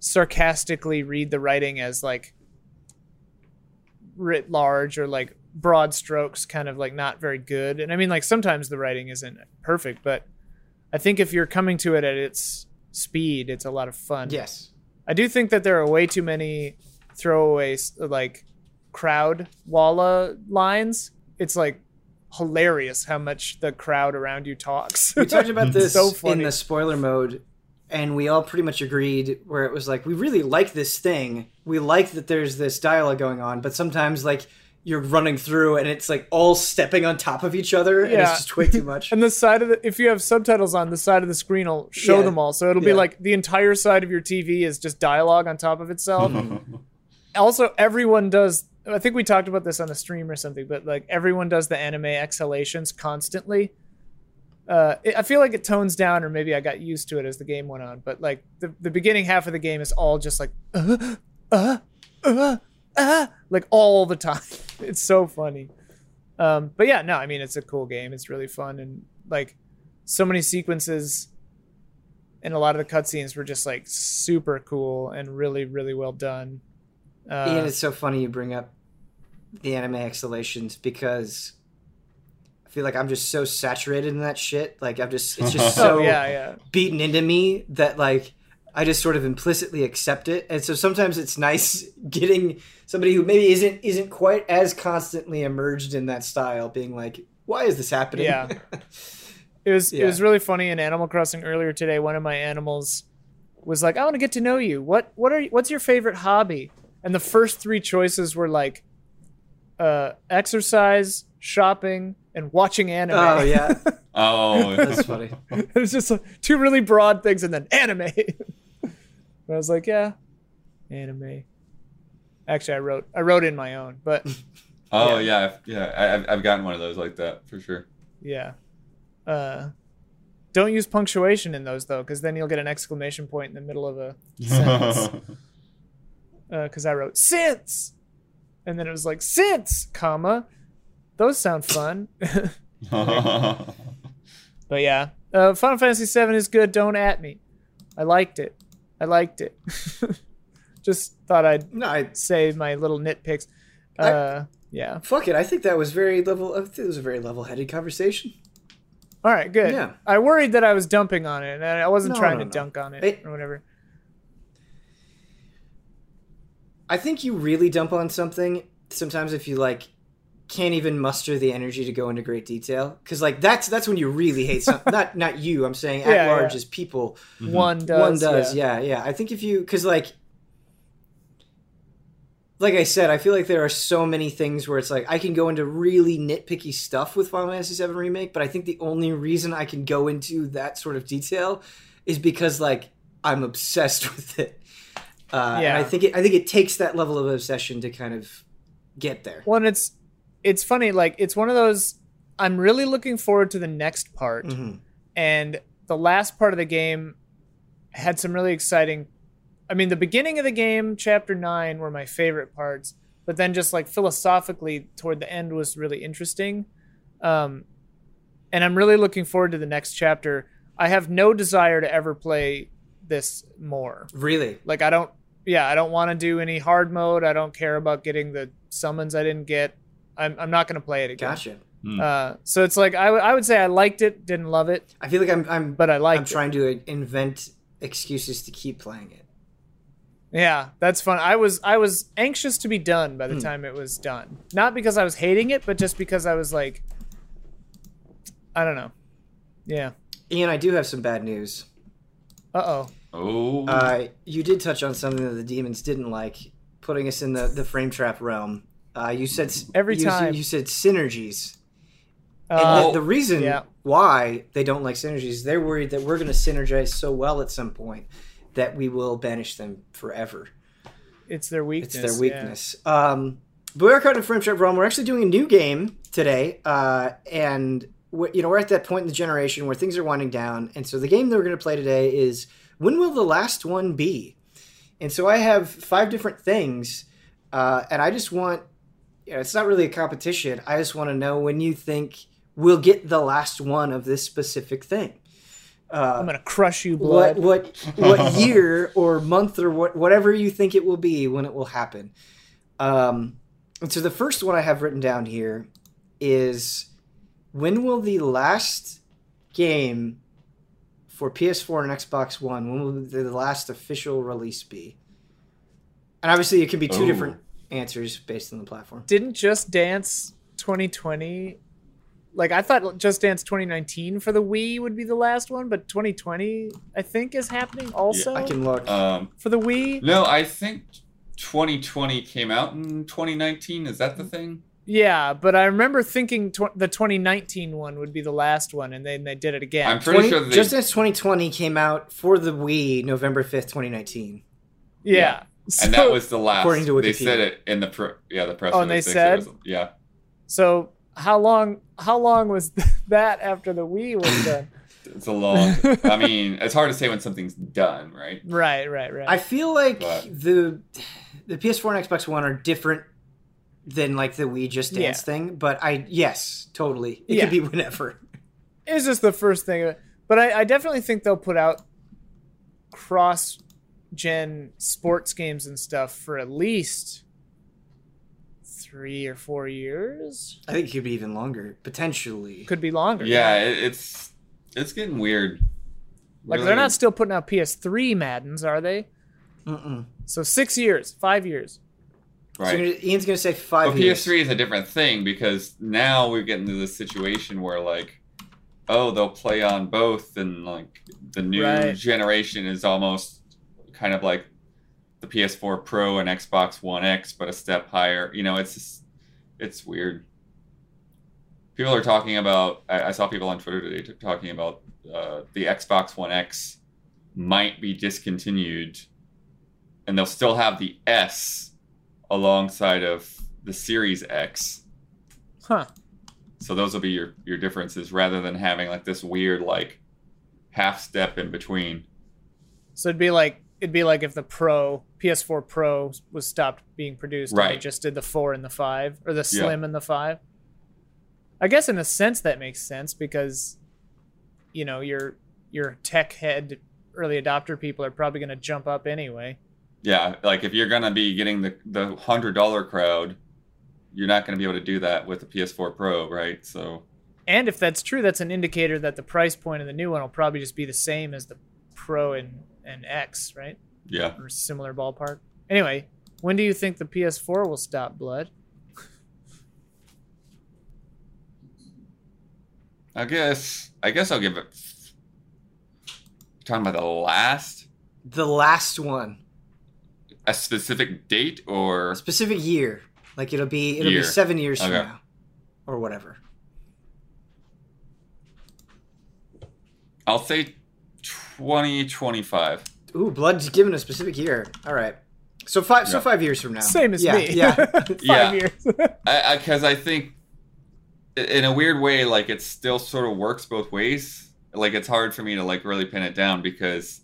sarcastically read the writing as like writ large or like broad strokes kind of like not very good and i mean like sometimes the writing isn't perfect but i think if you're coming to it at its speed it's a lot of fun Yes. i do think that there are way too many throwaway like crowd walla lines it's like hilarious how much the crowd around you talks We talked about this So in the spoiler mode, and we all pretty much agreed where it was like, we really like this thing. We like that there's this dialogue going on, but sometimes, like, you're running through and it's like all stepping on top of each other, and Yeah. it's just way too much. And the side of the if you have subtitles on the side of the screen will show Yeah. them all. So it'll be like the entire side of your TV is just dialogue on top of itself. Mm-hmm. also everyone does I think we talked about this on a stream or something, but like everyone does the anime exhalations constantly. Uh, it, I feel like it tones down, or maybe I got used to it as the game went on. But like the, the beginning half of the game is all just like, uh, uh, uh, uh, like all the time. It's so funny. Um, but yeah, no, I mean it's a cool game. It's really fun and like so many sequences and a lot of the cutscenes were just like super cool and really really well done. Uh, Ian, it's so funny you bring up the anime exhalations because I feel like I'm just so saturated in that shit. Like I'm just, it's just so oh yeah, yeah. beaten into me that like I just sort of implicitly accept it. And so sometimes it's nice getting somebody who maybe isn't isn't quite as constantly immersed in that style being like, why is this happening? Yeah. It was it was really funny in Animal Crossing earlier today. One of my animals was like, "I want to get to know you. What what are you, what's your favorite hobby?" And the first three choices were like, uh, exercise, shopping, and watching anime. oh yeah, oh, that's funny. it was just like, two really broad things, and then anime. and I was like, "Yeah, anime." Actually, I wrote I wrote in my own, but oh yeah, I've- yeah. I, I've, I've gotten one of those like that for sure. Yeah. Uh, don't use punctuation in those though, because then you'll get an exclamation point in the middle of a sentence. Because I wrote since, and then it was like since, comma. Those sound fun. but yeah, uh, Final Fantasy VII is good. Don't at me. I liked it. I liked it. Just thought I'd No, I say my little nitpicks. I- Uh, yeah. fuck it. I think that was very level. I think it was a very level-headed conversation. All right, good. Yeah. I worried that I was dumping on it, and I wasn't No, trying no, to no. dunk on it, It- or whatever. I think you really dump on something sometimes if you like can't even muster the energy to go into great detail because like that's that's when you really hate something. not not you. I'm saying at Yeah, large yeah. as people. One does. Mm-hmm. One does. yeah. Yeah. yeah, I think if you because like like I said, I feel like there are so many things where it's like I can go into really nitpicky stuff with Final Fantasy VII Remake, but I think the only reason I can go into that sort of detail is because like I'm obsessed with it. Uh, Yeah. and I think it, I think it takes that level of obsession to kind of get there. Well, and it's it's funny. Like it's one of those. I'm really looking forward to the next part, Mhm. and the last part of the game had some really exciting. I mean, the beginning of the game, chapter nine, were my favorite parts, but then just like philosophically toward the end was really interesting. Um, and I'm really looking forward to the next chapter. I have no desire to ever play this more. Really, Like I don't yeah, I don't want to do any hard mode. I don't care about getting the summons I didn't get. I'm I'm not going to play it again. gotcha. Uh, so it's like I, w- I would say I liked it, didn't love it, I feel like I'm I'm but I like. I'm it. trying to invent excuses to keep playing it. Yeah, that's fun. I was I was anxious to be done by the Hmm. time it was done. Not because I was hating it, but just because I was like I don't know. Yeah. Ian, I do have some bad news. Uh-oh. Oh, Uh, you did touch on something that the demons didn't like, putting us in the, the frame trap realm. Uh, you said Every you, time. you said synergies, and Uh, the, the reason yeah. why they don't like synergies, they're worried that we're going to synergize so well at some point that we will banish them forever. it's their weakness. It's their yeah. weakness. Um, but we are caught in frame trap realm. We're actually doing a new game today, uh, and wh- you know we're at that point in the generation where things are winding down, and so the game that we're going to play today is when will the last one be? And so I have five different things, uh, and I just want you know, it's not really a competition. I just want to know when you think we'll get the last one of this specific thing. Uh, I'm gonna crush you, what what what year or month or what whatever you think it will be when it will happen. Um, and so the first one I have written down here is when will the last game for PS4 and Xbox One when will the last official release be? And obviously, it could be two Oh. different answers based on the platform. Didn't Just Dance 2020? Like I thought, Just Dance 2019 for the Wii would be the last one, but 2020 I think is happening also I can look. Um, for the Wii. no, I think 2020 came out in 2019. Is that the thing? Yeah, but I remember thinking tw- the 2019 one would be the last one, and then they did it again. I'm pretty 20 sure they, Just as 2020 came out for the Wii November 5th, 2019. yeah, yeah. So, and that was the last. According to They said it in the pro, yeah the press. Oh, and they said? was- yeah. so. How long? How long was that after the Wii was done? It's a long. I mean, it's hard to say when something's done, right? right, right, right. I feel like But- the the PS4 and Xbox One are different than like the Wii Just Dance Yeah. thing, but I yes, totally. It Yeah. could be whenever. it's just the first thing, but I, I definitely think they'll put out cross-gen sports games and stuff for at least three or four years. I think it could be even longer, potentially. Could be longer. Yeah, it, it's it's getting weird. Like Really- they're not still putting out PS3 Maddens, are they? Mm-mm. So six years, five years. So right. you're gonna- Ian's gonna say five But years. PS3 is a different thing because now we're getting to this situation where like, oh, they'll play on both, and like the new Right. generation is almost kind of like the PS4 Pro and Xbox One X, but a step higher. You know, it's just, it's weird. People are talking about. I, I saw people on Twitter today talking about uh, the Xbox One X might be discontinued, and they'll still have the S alongside of the Series X. Huh. So those will be your your differences rather than having like this weird like half step in between. So it'd be like it'd be like if the Pro PS4 Pro was stopped being produced, and Right. just did the four and the five, or the Yeah. Slim and the five. I guess in a sense that makes sense because, you know, your your tech head early adopter people are probably going to jump up anyway. Yeah, like if you're gonna be getting the the hundred dollar crowd, you're not gonna be able to do that with the PS4 Pro, right? So And if that's true, that's an indicator that the price point of the new one will probably just be the same as the Pro and, and X, right? yeah, Or similar ballpark. Anyway, when do you think the PS4 will stop blood? I guess I guess I'll give it. Talking about the last The last one, a specific date or a specific year. Like it'll be it'll Year. be seven years from now, or whatever. I'll say twenty twenty five. Ooh, Blood's given a specific year. All right. So five. So five years from now. Same as yeah, me. Yeah. Five Yeah. years. I because I, think in a weird way, like it still sort of works both ways. Like it's hard for me to like really pin it down because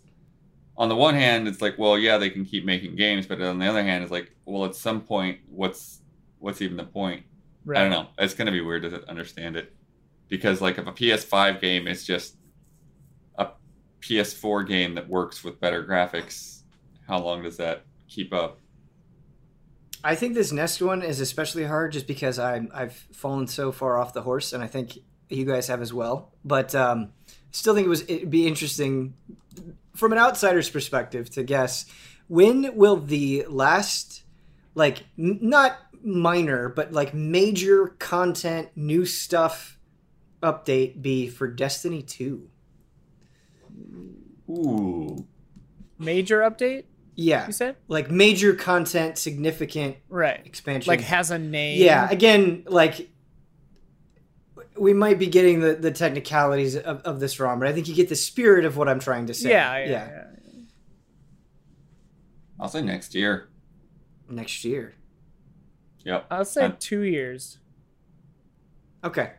on the one hand, it's like, well, yeah, they can keep making games, but on the other hand, it's like, well, at some point, what's what's even the point? right. I don't know. It's gonna be weird to understand it because like if a PS5 game is just a PS4 game that works with better graphics, how long does that keep up? I think this next one is especially hard just because I'm I've fallen so far off the horse, and I think you guys have as well. But um, still think it was it'd be interesting from an outsider's perspective to guess when will the last like n- not minor but like major content new stuff update be for Destiny 2. Ooh, Major update, Yeah. you said? Like major content significant Right. expansion. Like has a name. Yeah, again, like we might be getting the, the technicalities of, of this wrong, but I think you get the spirit of what I'm trying to say. Yeah, yeah, yeah. I'll say next year. Next year. Yep. I'll say Uh, two years. Okay.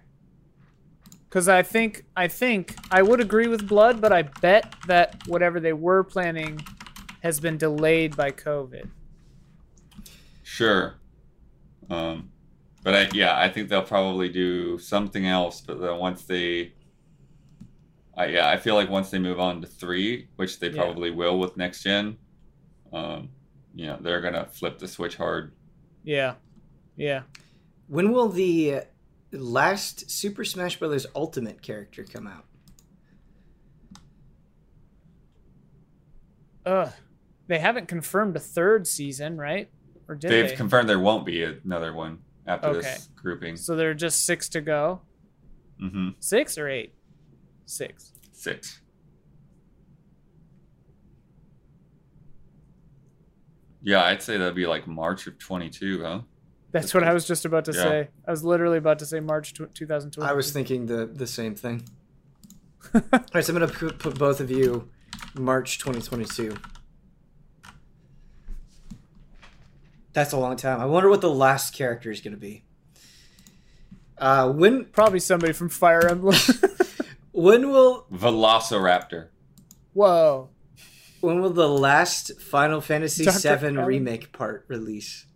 Because I think I think I would agree with Blood, but I bet that whatever they were planning has been delayed by COVID. Sure. Um, but I, yeah, I think they'll probably do something else. But then once they, I, yeah, I feel like once they move on to three, which they Yeah. probably will with next gen, um, you know, they're gonna flip the switch hard. Yeah, yeah. When will the last Super Smash Bros. Ultimate character come out? Ugh. They haven't confirmed a third season, right? Or did They've they? confirmed there won't be another one after Okay. this grouping. so there are just six to go. hmm Six or eight? Six. Six. Yeah, I'd say that'd be like March of 22, huh? That's what I was just about to Yeah. say. I was literally about to say March tw 2020. I was thinking the the same thing. All right, so I'm gonna put, put both of you March 2022. That's a long time. I wonder what the last character is gonna be. Uh, when probably somebody from Fire Emblem. when will Velociraptor. Whoa. when will the last Final Fantasy Dr. VII Allen? remake part release?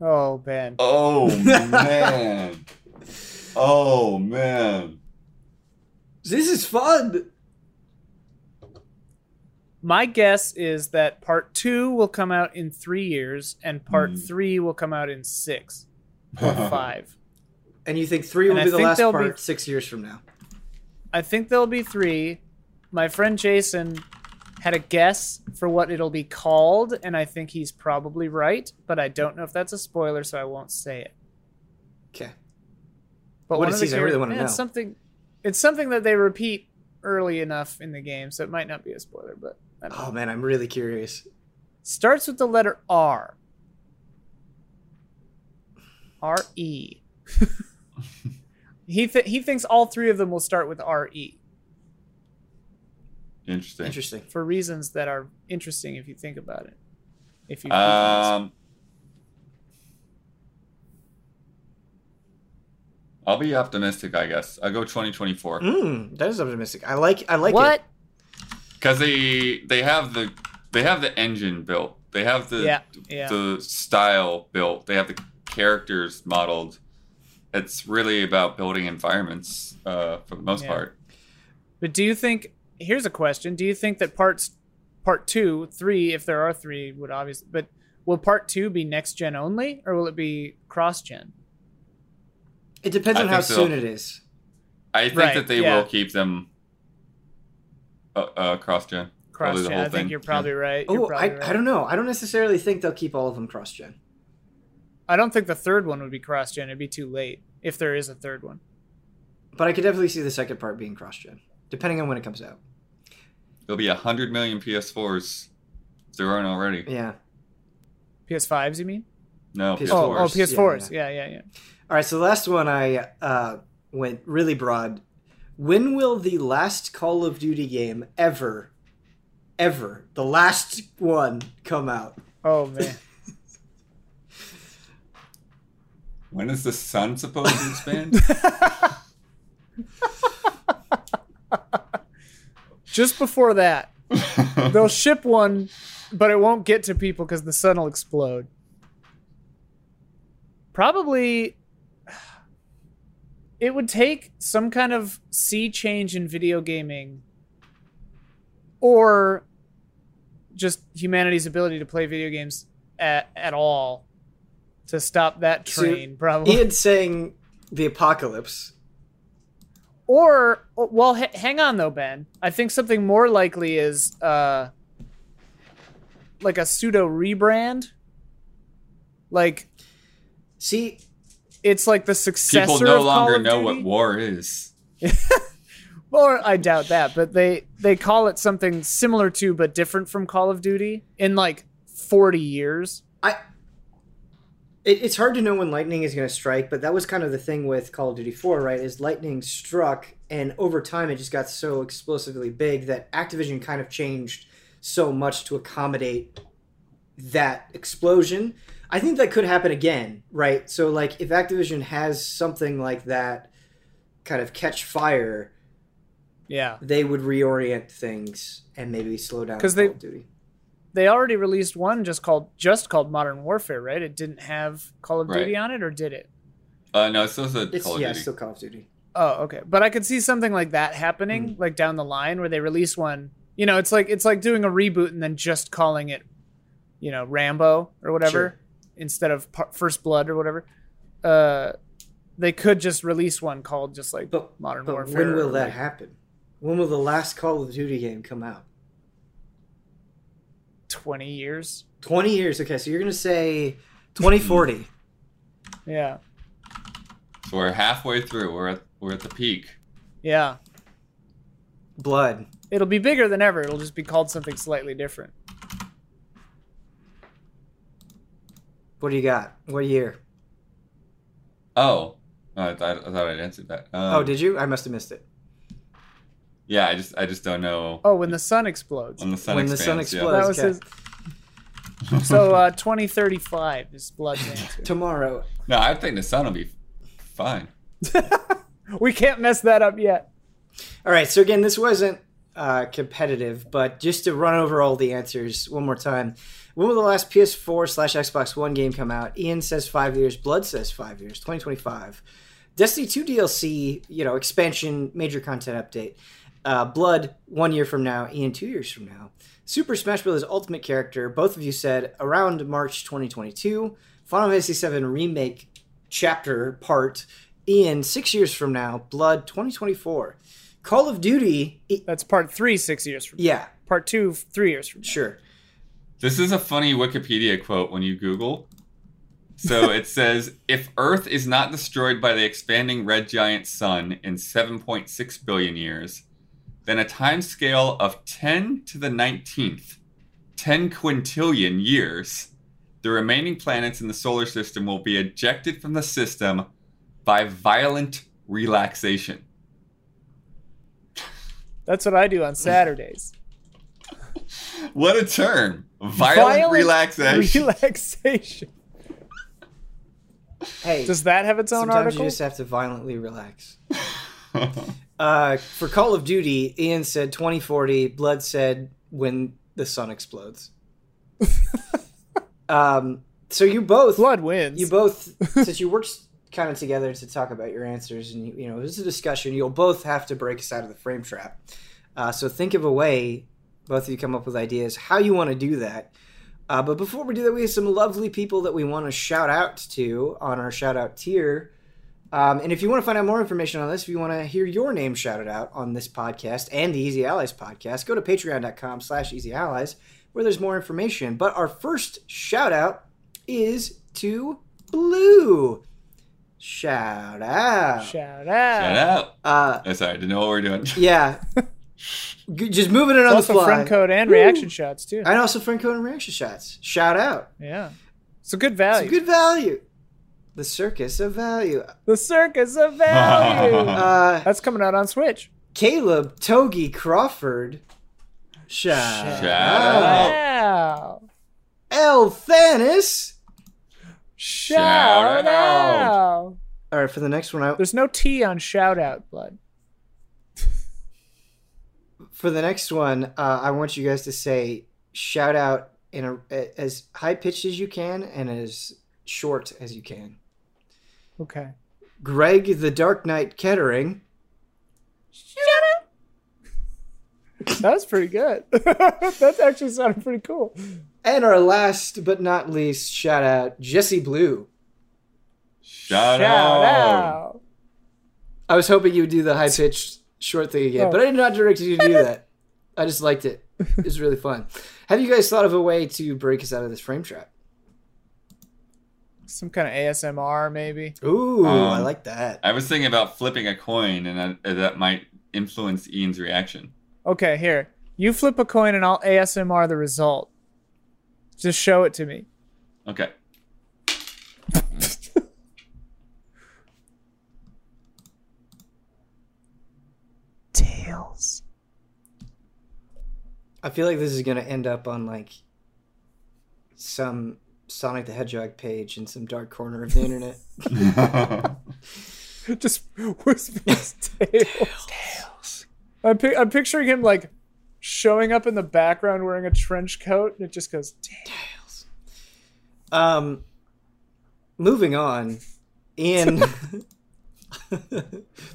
Oh, man. Oh man. oh man. This is fun. My guess is that part two will come out in three years, and part Hmm. three will come out in six or five. And you think three And will I be the last there'll be- part six years from now? I think there'll be three. My friend Jason had a guess for what it'll be called, and I think he's probably right, but I don't know if that's a spoiler, so I won't say it. Okay. But What one is of the he? I really wanna know. It's something. It's something that they repeat early enough in the game, so it might not be a spoiler. But I don't know. Oh man, I'm really curious. starts with the letter R. R E. he th- he thinks all three of them will start with R E Interesting. Interesting. for reasons that are interesting if you think about it. If you Um, I'll be optimistic, I guess. I'll go 2024 Mm, that is optimistic. I like. I like what? it. Because they they have the they have the engine built. They have the Yeah, yeah. the style built. They have the characters modeled. It's really about building environments uh, for the most Yeah. part. But do you think? Here's a question: Do you think that parts, part two, three, if there are three, would obviously, but will part two be next gen only, or will it be cross gen? It depends I on how soon it is. I think Right, that they yeah. will keep them uh, uh, cross gen. Cross gen. whole I think thing, you're yeah. probably right. Oh, I, right. I don't know. I don't necessarily think they'll keep all of them cross gen. I don't think the third one would be cross gen. It'd be too late if there is a third one. But I could definitely see the second part being cross gen, depending on when it comes out. There'll be a hundred million PS4s. If there aren't already. Yeah. PS5s, you mean? No, PS4s. Oh, oh, PS4s. Yeah, yeah, yeah. All right. So the last one I uh, went really broad. When will the last Call of Duty game ever, ever, the last one come out? Oh man. When is the sun supposed to expand? Just before that, they'll ship one, but it won't get to people because the sun will explode. Probably, it would take some kind of sea change in video gaming, or just humanity's ability to play video games at, at all to stop that So, train. probably. Ian's saying the apocalypse. Or well, h- hang on though, Ben. I think something more likely is uh, like a pseudo rebrand. Like See, it's like the successor People no of Call longer of know Duty. what war is. Or I doubt that, but they they call it something similar to but different from Call of Duty in like forty years. I. It, it's hard to know when lightning is going to strike, but that was kind of the thing with Call of Duty 4, right? Is lightning struck, and over time it just got so explosively big that Activision kind of changed so much to accommodate that explosion. I think that could happen again, right? So, like, if Activision has something like that kind of catch fire, Yeah. they would reorient things and maybe slow down 'Cause Call they- of Duty. They already released one just called just called Modern Warfare, right? It didn't have Call of Right. Duty on it, or did it? Uh, no, it's still a It's Call of Duty. yeah, Duty. still Call of Duty. Oh, okay. But I could see something like that happening, like down the line, where they release one. You know, it's like it's like doing a reboot and then just calling it, you know, Rambo or whatever Sure. Instead of Par- First Blood or whatever. Uh, they could just release one called just like But Modern but Warfare. when will or, that like, happen? When will the last Call of Duty game come out? Twenty years. Twenty years. Okay, so you're gonna say 2040. Yeah. So we're halfway through. We're at we're at the peak. Yeah. Blood. It'll be bigger than ever. It'll just be called something slightly different. What do you got? What year? Oh, I thought I thought I'd answered that. Um, oh, did you? I must have missed it. Yeah, I just I just don't know Oh, when the sun explodes. when the sun When the expands. sun yeah. that was okay. his. So uh, 2035 is Blood's answer. Tomorrow. No, I think the sun will be fine. we can't mess that up yet. All right. So again, this wasn't uh, competitive, but just to run over all the answers one more time. When will the last PS4 slash Xbox One game come out? Ian says five years. Blood says five years. 2025. Destiny 2 DLC, you know, expansion, major content update. Uh, Blood one year from now. Ian two years from now. Super Smash Bros. Ultimate Character. Both of you said around March 2022. Final Fantasy VII Remake Chapter Part. Ian six years from now. Blood 2024. Call of Duty. That's part three, six years from. yeah, Part two, three years from. now. sure. This is a funny Wikipedia quote when you Google. So it says if Earth is not destroyed by the expanding red giant sun in 7.6 billion years, then a time scale of 10 to the 19th, 10 quintillion years, the remaining planets in the solar system will be ejected from the system by violent relaxation. That's what I do on Saturdays. What a term! Violent, relaxation. Relaxation. Hey, Does that have its own sometimes article? you just have to violently relax. Uh, for Call of Duty, Ian said 2040. Blood said when the sun explodes. um, so you both, Blood wins. you both, since you worked kind of together to talk about your answers, and you, you know it was a discussion. You'll both have to break us out of the frame trap. Uh, so think of a way. Both of you come up with ideas how you want to do that. Uh, but before we do that, we have some lovely people that we want to shout out to on our shout out tier. Um, and if you want to find out more information on this, if you want to hear your name shouted out on this podcast and the Easy Allies podcast, go to patreon.com slash easy allies where there's more information. But our first shout out is to Blue. Shout out. Shout out. Shout out. Uh, Oh, sorry, I didn't know what we are doing. yeah. G- Just moving it on the Also, fly. friend code and Woo. reaction shots too. And also friend code and reaction shots. Shout out. Yeah, it's a good value. It's a good value. The circus of value. the circus of value. Uh, That's coming out on Switch. Caleb Togi Crawford. Shout, Shout out. Wow. El Thanis. Shout, Shout out. out. All right, for the next one, I, There's no T on shout out, blood. For the next one, uh, I want you guys to say shout out in a, as high pitched as you can and as short as you can. Okay. Greg the Dark Knight Kettering. Shout out. That was pretty good. that actually sounded pretty cool. And our last but not least, shout out Jesse Blue. Shout, Shout out. out. I was hoping you would do the high pitched short thing again, Oh. but I did not direct you to do that. I just liked it. It was really fun. Have you guys thought of a way to break us out of this frame trap? Some kind of ASMR, maybe. Ooh, I Um, like that. I was thinking about flipping a coin, and that, that might influence Ian's reaction. Okay, here. You flip a coin and I'll ASMR the result. Just show it to me. Okay. I feel like this is gonna end up on like some Sonic the Hedgehog page in some dark corner of the internet. just whispers tails. Tails. I'm, pi- I'm picturing him like showing up in the background wearing a trench coat, and it just goes. "Tails." Tails. Um, moving on. Ian,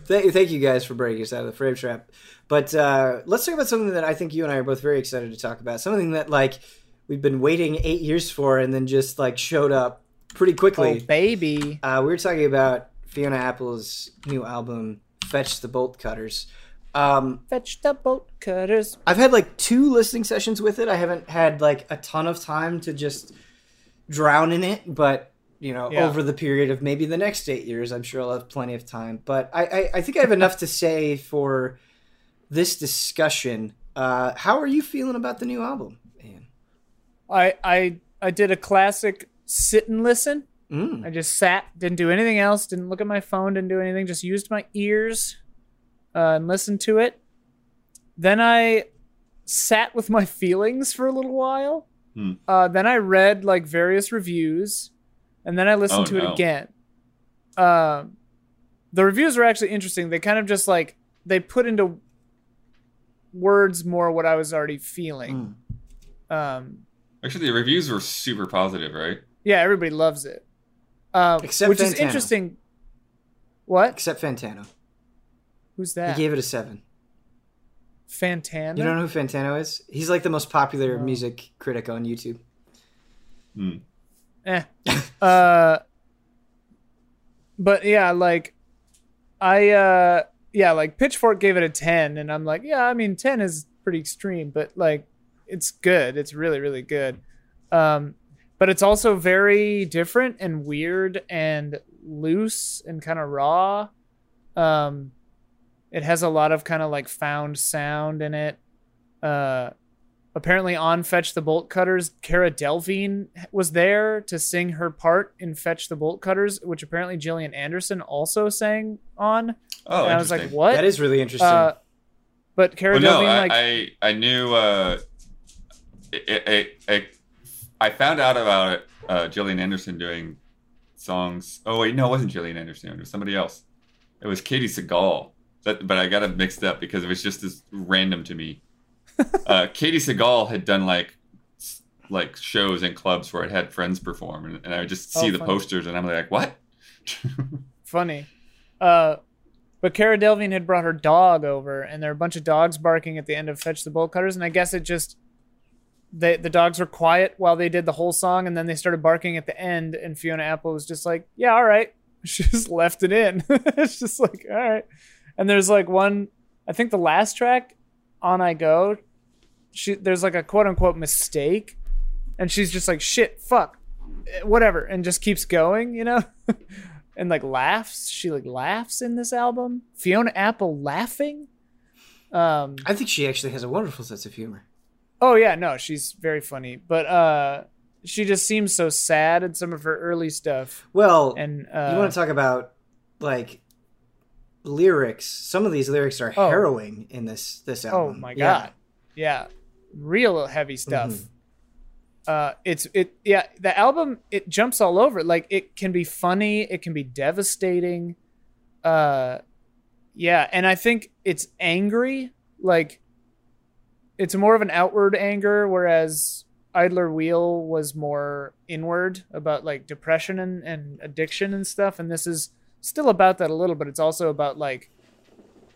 thank, thank you guys for breaking us out of the frame trap. But uh, let's talk about something that I think you and I are both very excited to talk about. Something that like we've been waiting eight years for, and then just like showed up pretty Oh quickly. baby! Uh, we were talking about Fiona Apple's new album, "Fetch the Bolt Cutters." Um, Fetch the bolt cutters. I've had like two listening sessions with it. I haven't had like a ton of time to just drown in it, but you know, Yeah. over the period of maybe the next eight years, I'm sure I'll have plenty of time. But I, I, I think I have enough to say for this discussion. Uh, how are you feeling about the new album, Ian? I I I did a classic sit and listen. Mm. I just sat, didn't do anything else, didn't look at my phone, didn't do anything, just used my ears uh, and listened to it. Then I sat with my feelings for a little while. Hmm. Uh, then I read like various reviews, and then I listened Oh, to it again. Um, the reviews were actually interesting. They kind of just like they put into words more what I was already feeling. Mm. Um, Actually, the reviews were super positive, right? yeah, everybody loves it. Um, Except which is interesting. What? Except Fantano, Who's that? he gave it a seven. Fantano. You don't know who Fantano is? He's like the most popular No. music critic on YouTube. Hmm. Eh. uh, but yeah, like I uh yeah, like Pitchfork gave it a 10 and I'm like, yeah, I mean 10 is pretty extreme, but like it's good. It's really really good. Um but it's also very different and weird and loose and kind of raw. Um it has a lot of kind of like found sound in it. Uh apparently on Fetch the Bolt Cutters, Cara Delevingne was there to sing her part in Fetch the Bolt Cutters, which apparently Gillian Anderson also sang on. Oh, and I was like, what? That is really interesting. Uh, but Cara Well, no, I, like, I I knew. Uh, it, it, it, I found out about it. Uh, Gillian Anderson doing songs. Oh wait, no, it wasn't Gillian Anderson. It was somebody else. It was Katey Sagal. That, but I got it mixed up because it was just as random to me. uh, Katey Sagal had done like like shows in clubs where it had friends perform, and, and I would just see Oh, the funny. posters, and I'm like, what? funny. Uh, but Cara Delevingne had brought her dog over, and there were a bunch of dogs barking at the end of Fetch the Bolt Cutters, and I guess it just they the dogs were quiet while they did the whole song, and then they started barking at the end, and Fiona Apple was just like, "Yeah, all right." She just left it in. it's just like, all right. And there's like one, I think the last track, "On I Go," she there's like a quote unquote mistake, and she's just like, "Shit, fuck, eh, whatever," and just keeps going, you know. and like laughs. She like laughs in this album. Fiona Apple laughing. Um. I think she actually has a wonderful sense of humor. Oh yeah, no, she's very funny, but uh, she just seems so sad in some of her early stuff. Well, And uh, you want to talk about like lyrics? Some of these lyrics are Oh. harrowing in this this album. oh album. my Yeah. god, yeah, real heavy stuff. Mhm. Uh, it's it yeah. The album it jumps all over. Like it can be funny, it can be devastating. Uh, yeah, and I think it's angry. Like it's more of an outward anger, whereas Idler Wheel was more inward about like depression and, and addiction and stuff. And this is still about that a little, but it's also about like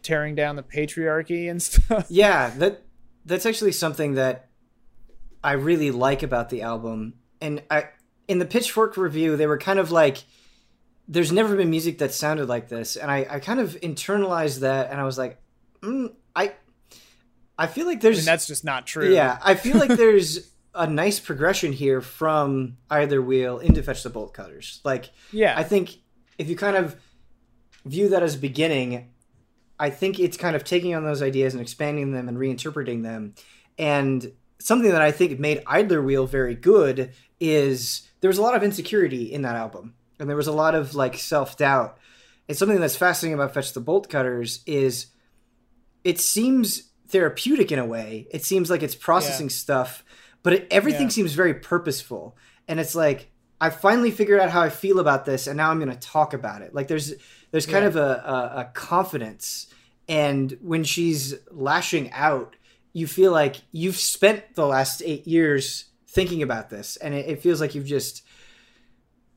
tearing down the patriarchy and stuff. Yeah, that that's actually something that I really like about the album. And I in the Pitchfork review, they were kind of like there's never been music that sounded like this, and I, I kind of internalized that, and I was like, mm, I I feel like I there's mean, that's just not true. Yeah, I feel like there's a nice progression here from Idler Wheel into fetch the bolt cutters. Like Yeah. I think if you kind of view that as beginning, I think it's kind of taking on those ideas and expanding them and reinterpreting them. And something that I think made Idler Wheel very good is there was a lot of insecurity in that album. And there was a lot of like self doubt. And something that's fascinating about Fetch the Bolt Cutters is it seems therapeutic in a way. It seems like it's processing stuff, but it, everything Yeah. seems very purposeful. And it's like I finally figured out how I feel about this, and now I'm going to talk about it. Like there's there's kind Yeah. of a, a, a confidence, and when she's lashing out, you feel like you've spent the last eight years thinking about this, and it, it feels like you've just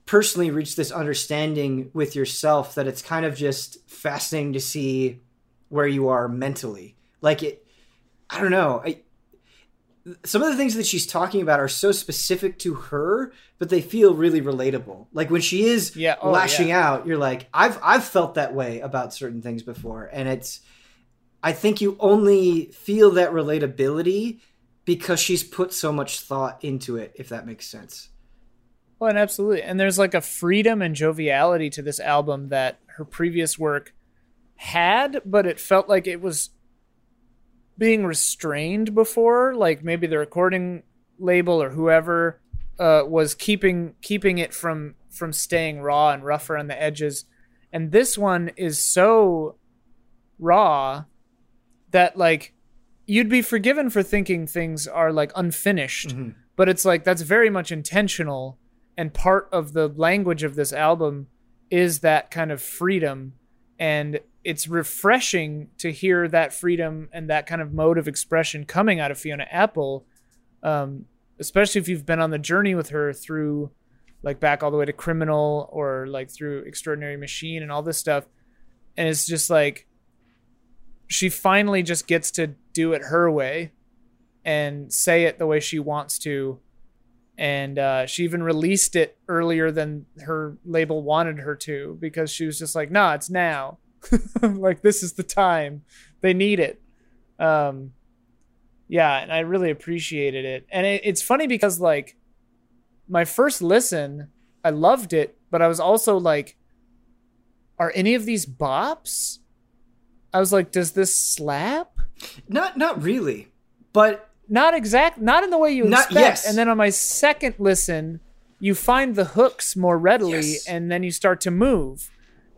personally reached this understanding with yourself that it's kind of just fascinating to see where you are mentally. Like it, I don't know. I, some of the things that she's talking about are so specific to her, but they feel really relatable. Like when she is Yeah, oh, lashing yeah. out, you're like, I've I've felt that way about certain things before, and it's. I think you only feel that relatability because she's put so much thought into it. If that makes sense. Well, and absolutely. And there's like a freedom and joviality to this album that her previous work had, but it felt like it was being restrained before. Like maybe the recording label or whoever uh, was keeping keeping it from from staying raw and rougher on the edges. And this one is so raw that like you'd be forgiven for thinking things are like unfinished Mhm. but it's like that's very much intentional and part of the language of this album is that kind of freedom and it's refreshing to hear that freedom and that kind of mode of expression coming out of Fiona Apple um, especially if you've been on the journey with her through like back all the way to criminal or like through extraordinary machine and all this stuff and it's just like she finally just gets to do it her way and say it the way she wants to. And uh, she even released it earlier than her label wanted her to because she was just like, nah, it's now. like, this is the time. They need it. Um, yeah, and I really appreciated it. And it, it's funny because, like, my first listen, I loved it, but I was also like, are any of these bops? I was like, does this slap? Not not really, but not exact not in the way you Not- expect yes. and then on my second listen you find the hooks more readily Yes. and then you start to move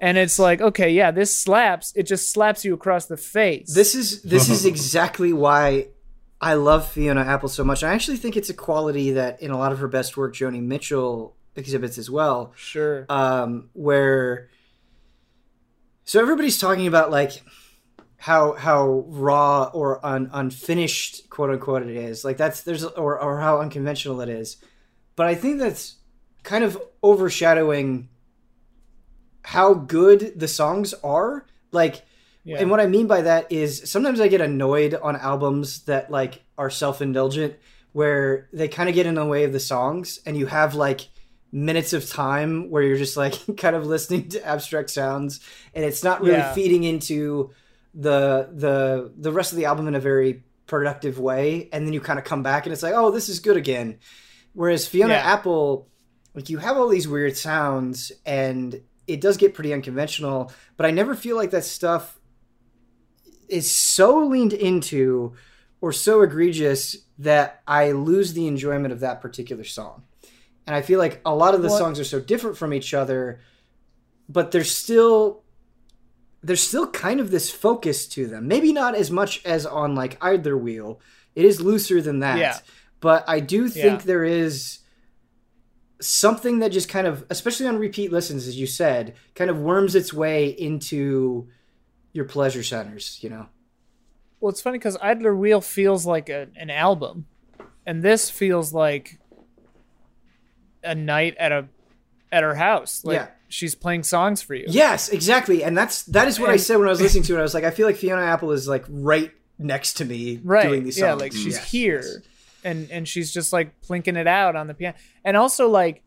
and it's like okay yeah this slaps. It just slaps you across the face. This is this is exactly why I love Fiona Apple so much. I actually think it's a quality that in a lot of her best work, Joni Mitchell exhibits as well. sure. Um, where so everybody's talking about like how how raw or un, unfinished quote unquote it is. Like that's there's or, or how unconventional it is. But i think that's kind of overshadowing how good the songs are like yeah and what I mean by that is sometimes I get annoyed on albums that like are self-indulgent where they kind of get in the way of the songs and you have like minutes of time where you're just like kind of listening to abstract sounds and it's not really Yeah. feeding into the the the rest of the album in a very productive way and then you kind of come back and it's like oh this is good again whereas Fiona Yeah. Apple like you have all these weird sounds and it does get pretty unconventional but I never feel like that stuff is so leaned into or so egregious that I lose the enjoyment of that particular song. And I feel like a lot of the Well- songs are so different from each other, but there's still there's still kind of this focus to them. Maybe not as much as on like Idler Wheel. It is looser than that. Yeah. But I do think Yeah. there is something that just kind of especially on repeat listens as you said, kind of worms its way into your pleasure centers, you know. well it's funny because idler wheel feels like a, an album and this feels like a night at a at her house like Yeah. she's playing songs for you Yes, exactly. And that's that is what I said when I was listening to it. I was like, I feel like Fiona Apple is like right next to me right doing these songs. yeah like she's Yes, here yes. And and she's just like plinking it out on the piano. And also like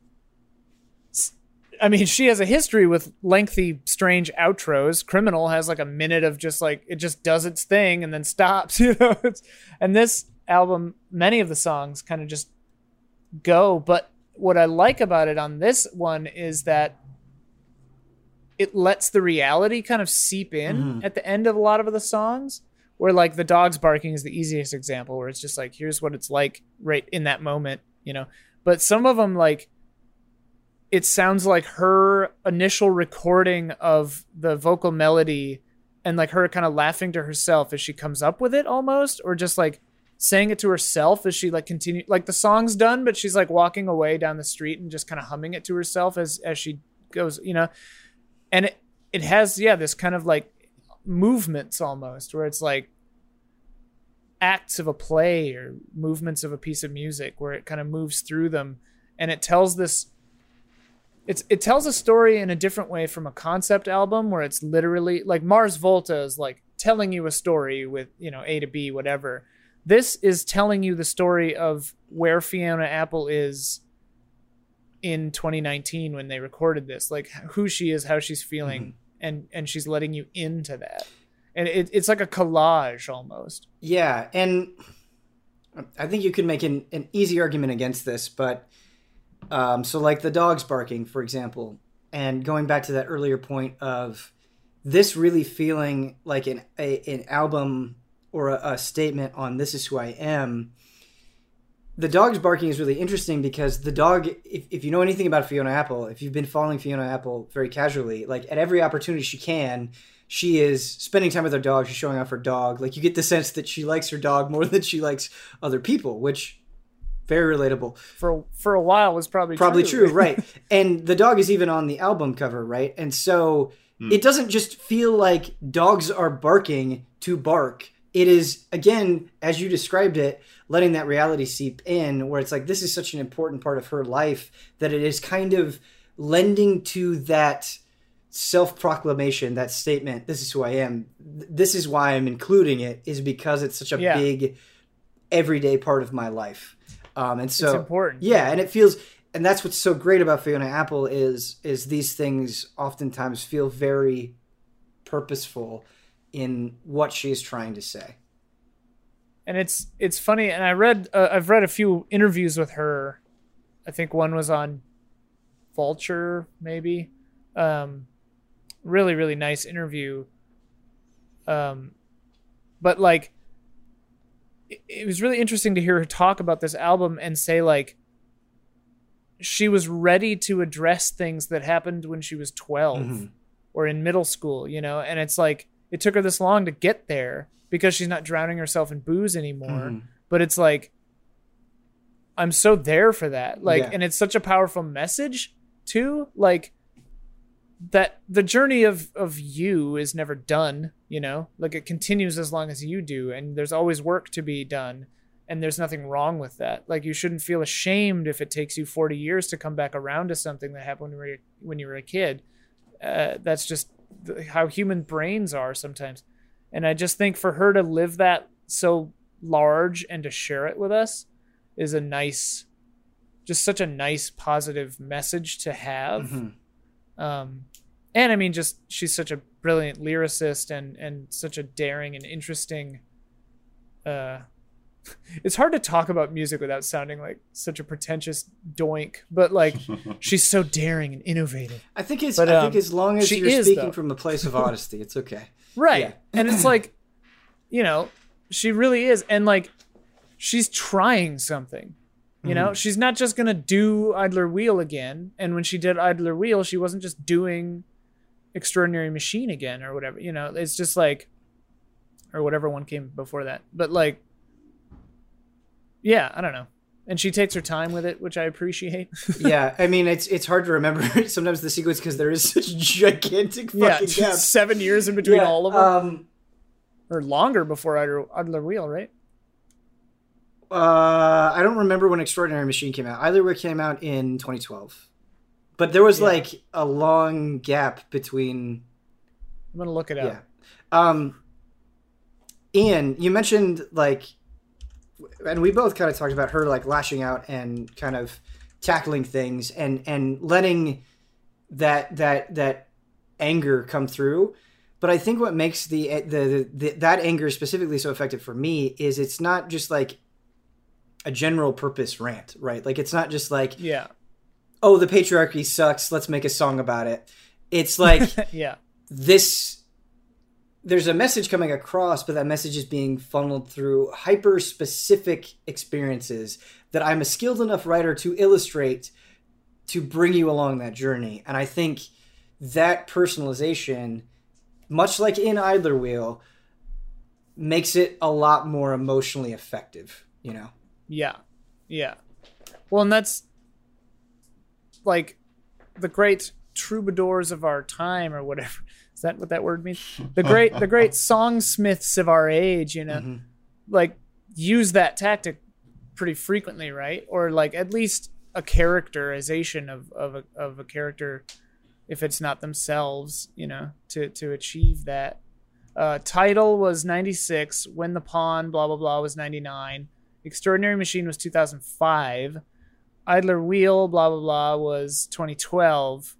I mean she has a history with lengthy strange outros. Criminal has like a minute of just like it just does its thing and then stops you know? And this album many of the songs kind of just go but what i like about it on this one is that it lets the reality kind of seep in Mhm. at the end of a lot of the songs where like the dogs barking is the easiest example where it's just like here's what it's like right in that moment you know? But some of them like it sounds like her initial recording of the vocal melody and like her kind of laughing to herself as she comes up with it almost or just like saying it to herself as she like continue like the song's done but she's like walking away down the street and just kind of humming it to herself as as she goes you know? And it it has yeah this kind of like movements almost where it's like acts of a play or movements of a piece of music where it kind of moves through them and it tells this it's it tells a story in a different way from a concept album where it's literally like Mars Volta is like telling you a story with, you know, A to B whatever. This is telling you the story of where Fiona Apple is in 2019 when they recorded this, like who she is, how she's feeling, mm-hmm. And and she's letting you into that, and it, it's like a collage almost. Yeah, and I think you could make an, an easy argument against this, but um, so like the dogs barking, for example, and going back to that earlier point of this really feeling like an a, an album or a, a statement on this is who I am the dog's barking is really interesting because the dog if, if you know anything about fiona apple if you've been following fiona apple very casually like at every opportunity she can she is spending time with her dog she's showing off her dog. Like you get the sense that she likes her dog more than she likes other people which very relatable. For for a while was probably probably true, true right. And the dog is even on the album cover right? And so mm. it doesn't just feel like dogs are barking to bark it is again as you described it letting that reality seep in where it's like this is such an important part of her life that it is kind of lending to that self-proclamation that statement this is who i am. This is why i'm including it is because it's such a yeah. big everyday part of my life. Um, and so it's important. Yeah and it feels and that's what's so great about fiona apple is is these things oftentimes feel very purposeful in what she's trying to say. And it's it's funny, and I read uh, I've read a few interviews with her. I think one was on Vulture, maybe. Um, really, really nice interview. Um, but like, it, it was really interesting to hear her talk about this album and say like, she was ready to address things that happened when she was 12 mm-hmm. or in middle school, you know, and it's like it took her this long to get there because she's not drowning herself in booze anymore. Mm-hmm. But it's like I'm so there for that. Like yeah. and it's such a powerful message too. Like that the journey of of you is never done, you know? Like it continues as long as you do and there's always work to be done and there's nothing wrong with that. Like you shouldn't feel ashamed if it takes you 40 years to come back around to something that happened when you were when you were a kid. Uh, that's just how human brains are sometimes. And I just think for her to live that so large and to share it with us is a nice, just such a nice positive message to have. Mm-hmm. Um, and I mean, just she's such a brilliant lyricist and and such a daring and interesting uh, it's hard to talk about music without sounding like such a pretentious doink, but like she's so daring and innovative. I think it's but, I think um, as long as you're is, speaking though. from a place of honesty, it's okay. Right. Yeah. and it's like you know, she really is and like she's trying something. You know, mm-hmm. she's not just going to do Idler Wheel again, and when she did Idler Wheel, she wasn't just doing Extraordinary Machine again or whatever. You know, it's just like or whatever one came before that. But like yeah, I don't know. And she takes her time with it, which I appreciate. yeah, I mean it's it's hard to remember sometimes the sequence because there is such gigantic fucking yeah, gap. Seven years in between yeah, all of them, um, or longer before Idler, Idler Wheel, right? Uh, I don't remember when Extraordinary Machine came out. Idler Wheel came out in 2012, but there was yeah. like a long gap between. I'm gonna look it up. Yeah. Um, Ian, you mentioned like and we both kind of talked about her like lashing out and kind of tackling things and and letting that that that anger come through. But i think what makes the, eh, the the, the that anger specifically so effective for me is it's not just like a general purpose rant right? Like it's not just like yeah. Oh the patriarchy sucks let's make a song about it. It's like yeah. this there's a message coming across, but that message is being funneled through hyper specific experiences that I'm a skilled enough writer to illustrate to bring you along that journey. And I think that personalization, much like in Idler Wheel, makes it a lot more emotionally effective, you know? Yeah. Yeah. Well, and that's like the great troubadours of our time or whatever. Is that what that word means? The great the great songsmiths of our age, you know, Mhm. like use that tactic pretty frequently, right? Or like at least a characterization of of a, of a character if it's not themselves, you know, to to achieve that. Uh, Tidal was 96. When the Pawn, blah, blah, blah, was 99. Extraordinary Machine was 2005. Idler Wheel, blah, blah, blah, was 2012.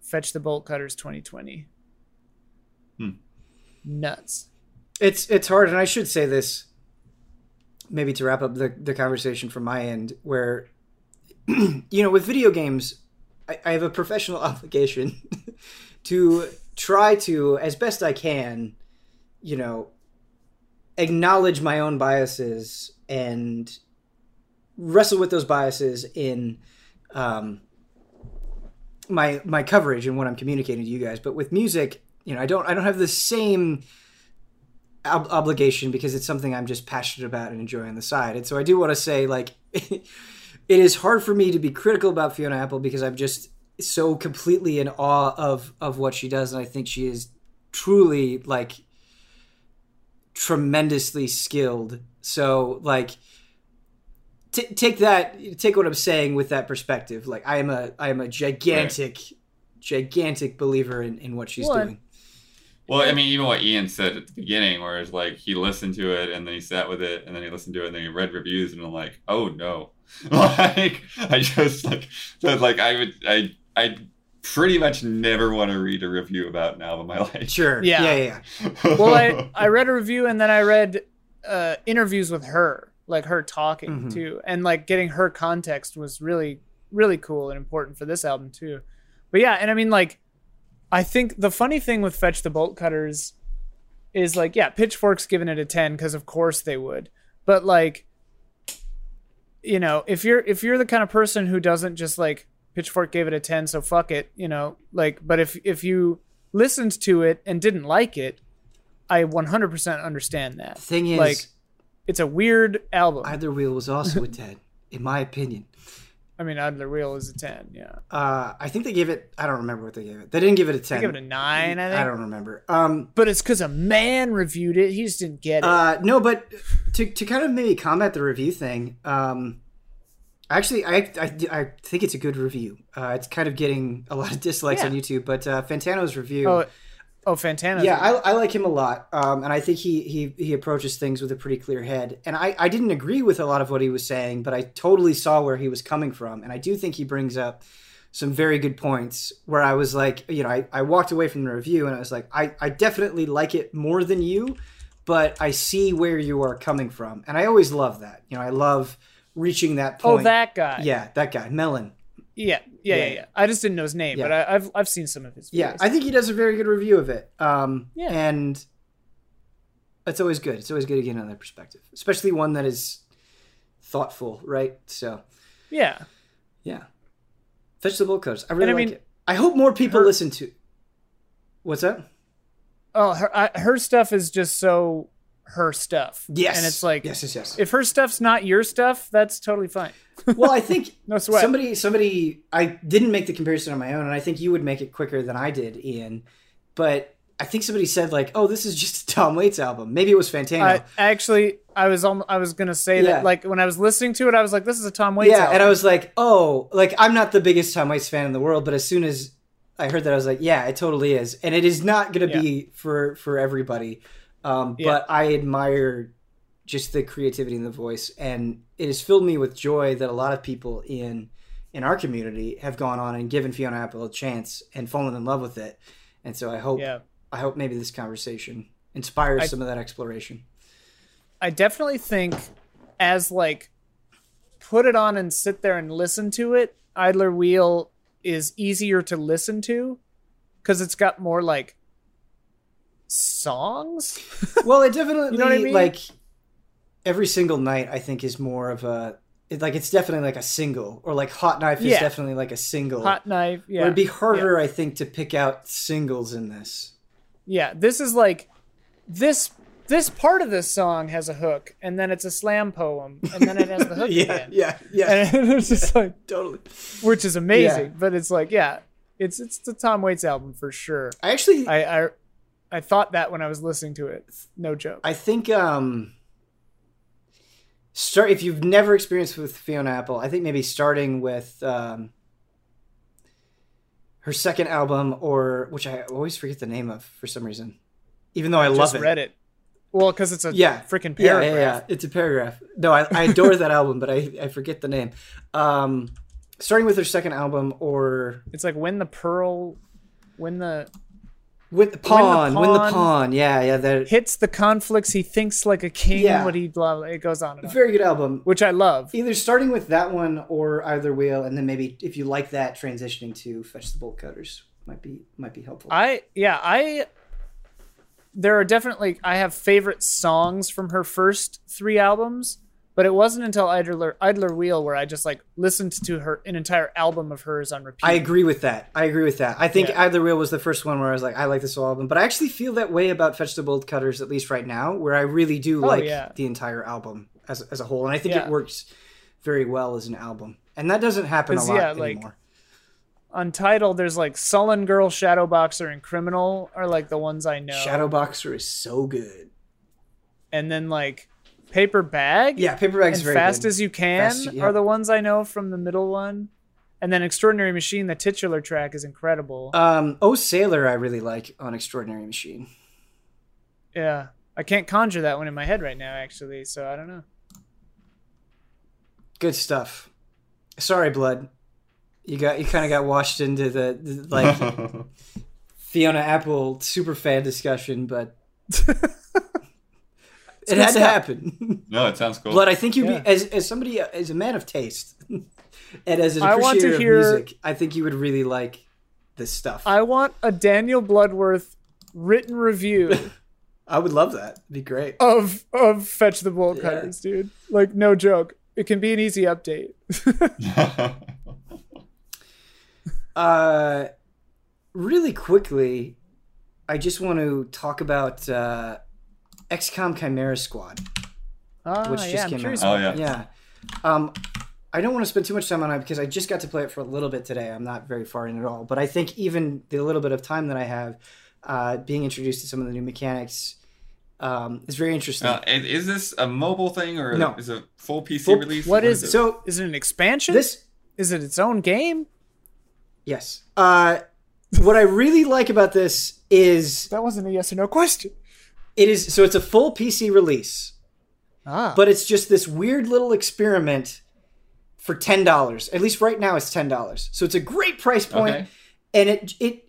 Fetch the Bolt Cutters, 2020. Hmm. Nuts. It's it's hard, and I should say this, maybe to wrap up the the conversation from my end, where you know with video games, I, I have a professional obligation to try to, as best I can, you know, acknowledge my own biases and wrestle with those biases in um, my my coverage and what I'm communicating to you guys. But with music, you know, I don't I don't have the same ob- obligation because it's something I'm just passionate about and enjoy on the side. And so I do want to say, like, it is hard for me to be critical about Fiona Apple because I'm just so completely in awe of of what she does, and I think she is truly like tremendously skilled. So like. T- take that take what i'm saying with that perspective like i am a i am a gigantic gigantic believer in, in what she's Well, doing Well, I mean, even what Ian said at the beginning, where it's like he listened to it and then he sat with it and then he listened to it and then he read reviews and I'm like, oh no, like I just like so, like I would I I pretty much never want to read a review about an album I like. sure Yeah. yeah yeah, yeah. Well, I, I read a review and then I read uh, interviews with her, like her talking Mhm. too. And like getting her context was really, really cool and important for this album too. But yeah, and I mean, like, I think the funny thing with Fetch the Bolt Cutters is like, yeah, Pitchfork's giving it a 10 because of course they would. But like, you know, if you're if you're the kind of person who doesn't just like Pitchfork gave it a 10, so fuck it, you know, like, but if if you listened to it and didn't like it, I 100% understand that. thing is Like, it's a weird album. Idler Wheel was also a 10 in my opinion mean, Idler Wheel is a 10, yeah. uh i think they gave it i don't remember what they gave it they didn't give it a 10 I give it a 9, I think. I don't remember um but it's because a man reviewed it. He just didn't get it. Uh, no, but to, to kind of maybe combat the review thing, um, actually, I, I, I think it's a good review. Uh, it's kind of getting a lot of dislikes Yeah. on YouTube, but uh, Fantano's review. oh, oh, Fantano. yeah, I, I like him a lot, um, and I think he, he he approaches things with a pretty clear head. And I, I didn't agree with a lot of what he was saying, but I totally saw where he was coming from, and I do think he brings up some very good points. Where I was like, you know, I, I walked away from the review and I was like, I, I definitely like it more than you, but I see where you are coming from, and I always love that. You know, I love reaching that point. oh, that guy. yeah, that guy, Melon. Yeah, yeah, yeah, Yeah. yeah. I just didn't know his name, Yeah. but I, I've I've seen some of his. Videos. Yeah, I think he does a very good review of it. Um, Yeah. and it's always good. It's always good to get another perspective, especially one that is thoughtful, right? So, yeah. yeah, fetch the bolt cutters. I really And I like mean, it. I hope more people her- listen to. What's that? Oh, her I, her stuff is just so her stuff. Yes, and it's like yes, yes, yes. if her stuff's not your stuff, that's totally fine. well, I think No sweat. somebody, somebody, I didn't make the comparison on my own, and I think you would make it quicker than I did, Ian. But I think somebody said like, "Oh, this is just a Tom Waits album." Maybe it was Fantano. I actually, I was almo- I was gonna say Yeah. that like when I was listening to it, I was like, this is a Tom Waits yeah, album. and I was like, oh, like I'm not the biggest Tom Waits fan in the world, but as soon as I heard that, I was like, yeah, it totally is, and it is not going to be for for everybody, um, Yeah. but I admire just the creativity and the voice, and it has filled me with joy that a lot of people in in our community have gone on and given Fiona Apple a chance and fallen in love with it, and so I hope yeah. I hope maybe this conversation inspires I- some of that exploration. I definitely think as like put it on and sit there and listen to it, Idler Wheel is easier to listen to because it's got more like songs. well, it definitely You know I mean? like every single night. I think is more of a it, like it's definitely like a single or like Hot Knife is Yeah. definitely like a single. Hot knife. Yeah. It'd be harder, I think, to pick out singles in this. Yeah, this is like this this part of this song has a hook and then it's a slam poem and then it has the hook yeah, again. yeah, yeah, And it's just like totally. which is amazing, Yeah. but it's like yeah. It's it's the Tom Waits album for sure. I actually I I, I thought that when I was listening to it. No joke. I think um start if you've never experienced with Fiona Apple, I think maybe starting with um her second album or which I always forget the name of for some reason. Even though I, love just it. read it. Well, because it's a Yeah. freaking Yeah, paragraph. yeah, yeah. It's a paragraph. No, I, I adore that album, but I, I forget the name. Um starting with her second album or It's like when the pearl, when the with the pawn, win the Pawn- pawn. Yeah, yeah, that hits the conflicts, he thinks like a king. Yeah. What he blah, blah it goes on and on, very good album. which I love. Either starting with that one or Idler Wheel, and then maybe if you like that, transitioning to fetch the bolt cutters might be might be helpful. I yeah I. There are definitely I have favorite songs from her first three albums, but it wasn't until Idler Idler Wheel where I just like listened to her an entire album of hers on repeat. I agree with that. I agree with that. I think Yeah. Idler Wheel was the first one where I was like, I like this whole album, but I actually feel that way about fetch the bolt cutters at least right now, where I really do oh, like Oh, yeah. the entire album as as a whole, and I think Yeah. it works very well as an album, and that doesn't happen a lot yeah, like- anymore. Untitled, there's like Sullen Girl, Shadowboxer, and Criminal are like the ones I know. Shadowboxer is so good. and then like Paper Bag. Yeah, Paper Bag's and very Fast good. as You Can Fast- yeah. are the ones I know from the middle one. And then Extraordinary Machine, the titular track is incredible. Um, Oh Sailor, I really like on Extraordinary Machine. yeah. I can't conjure that one in my head right now, actually, so I don't know. Good stuff. Sorry, Blood. You got you kind of got washed into the, the like Fiona Apple super fan discussion, but it good had to happen. no, it sounds cool. But I think you'd Yeah. be as as somebody as a man of taste and as an I want to appreciator of music, I think you would really like this stuff. I, I want a Daniel Bloodworth written review I would love that. It'd be great. of of Fetch the Bolt Yeah. Cutters, dude. Like no joke. It can be an easy update. Uh, really quickly, I just want to talk about uh, XCOM Chimera Squad. Ah, Which yeah, just I'm came out. Oh, yeah. Yeah. Um, I don't want to spend too much time on it because I just got to play it for a little bit today. I'm not very far in at all. But I think even the little bit of time that I have, uh, being introduced to some of the new mechanics um, is very interesting. Uh, and is this a mobile thing or No. is it a full PC Full- release? What is it? so Is it an expansion? this, is it its own game? yes. Uh, what I really like about this is That wasn't a yes or no question. It is so it's a full PC release. Ah, but it's just this weird little experiment for ten dollars. At least right now, it's ten dollars. So it's a great price point, Okay. and it it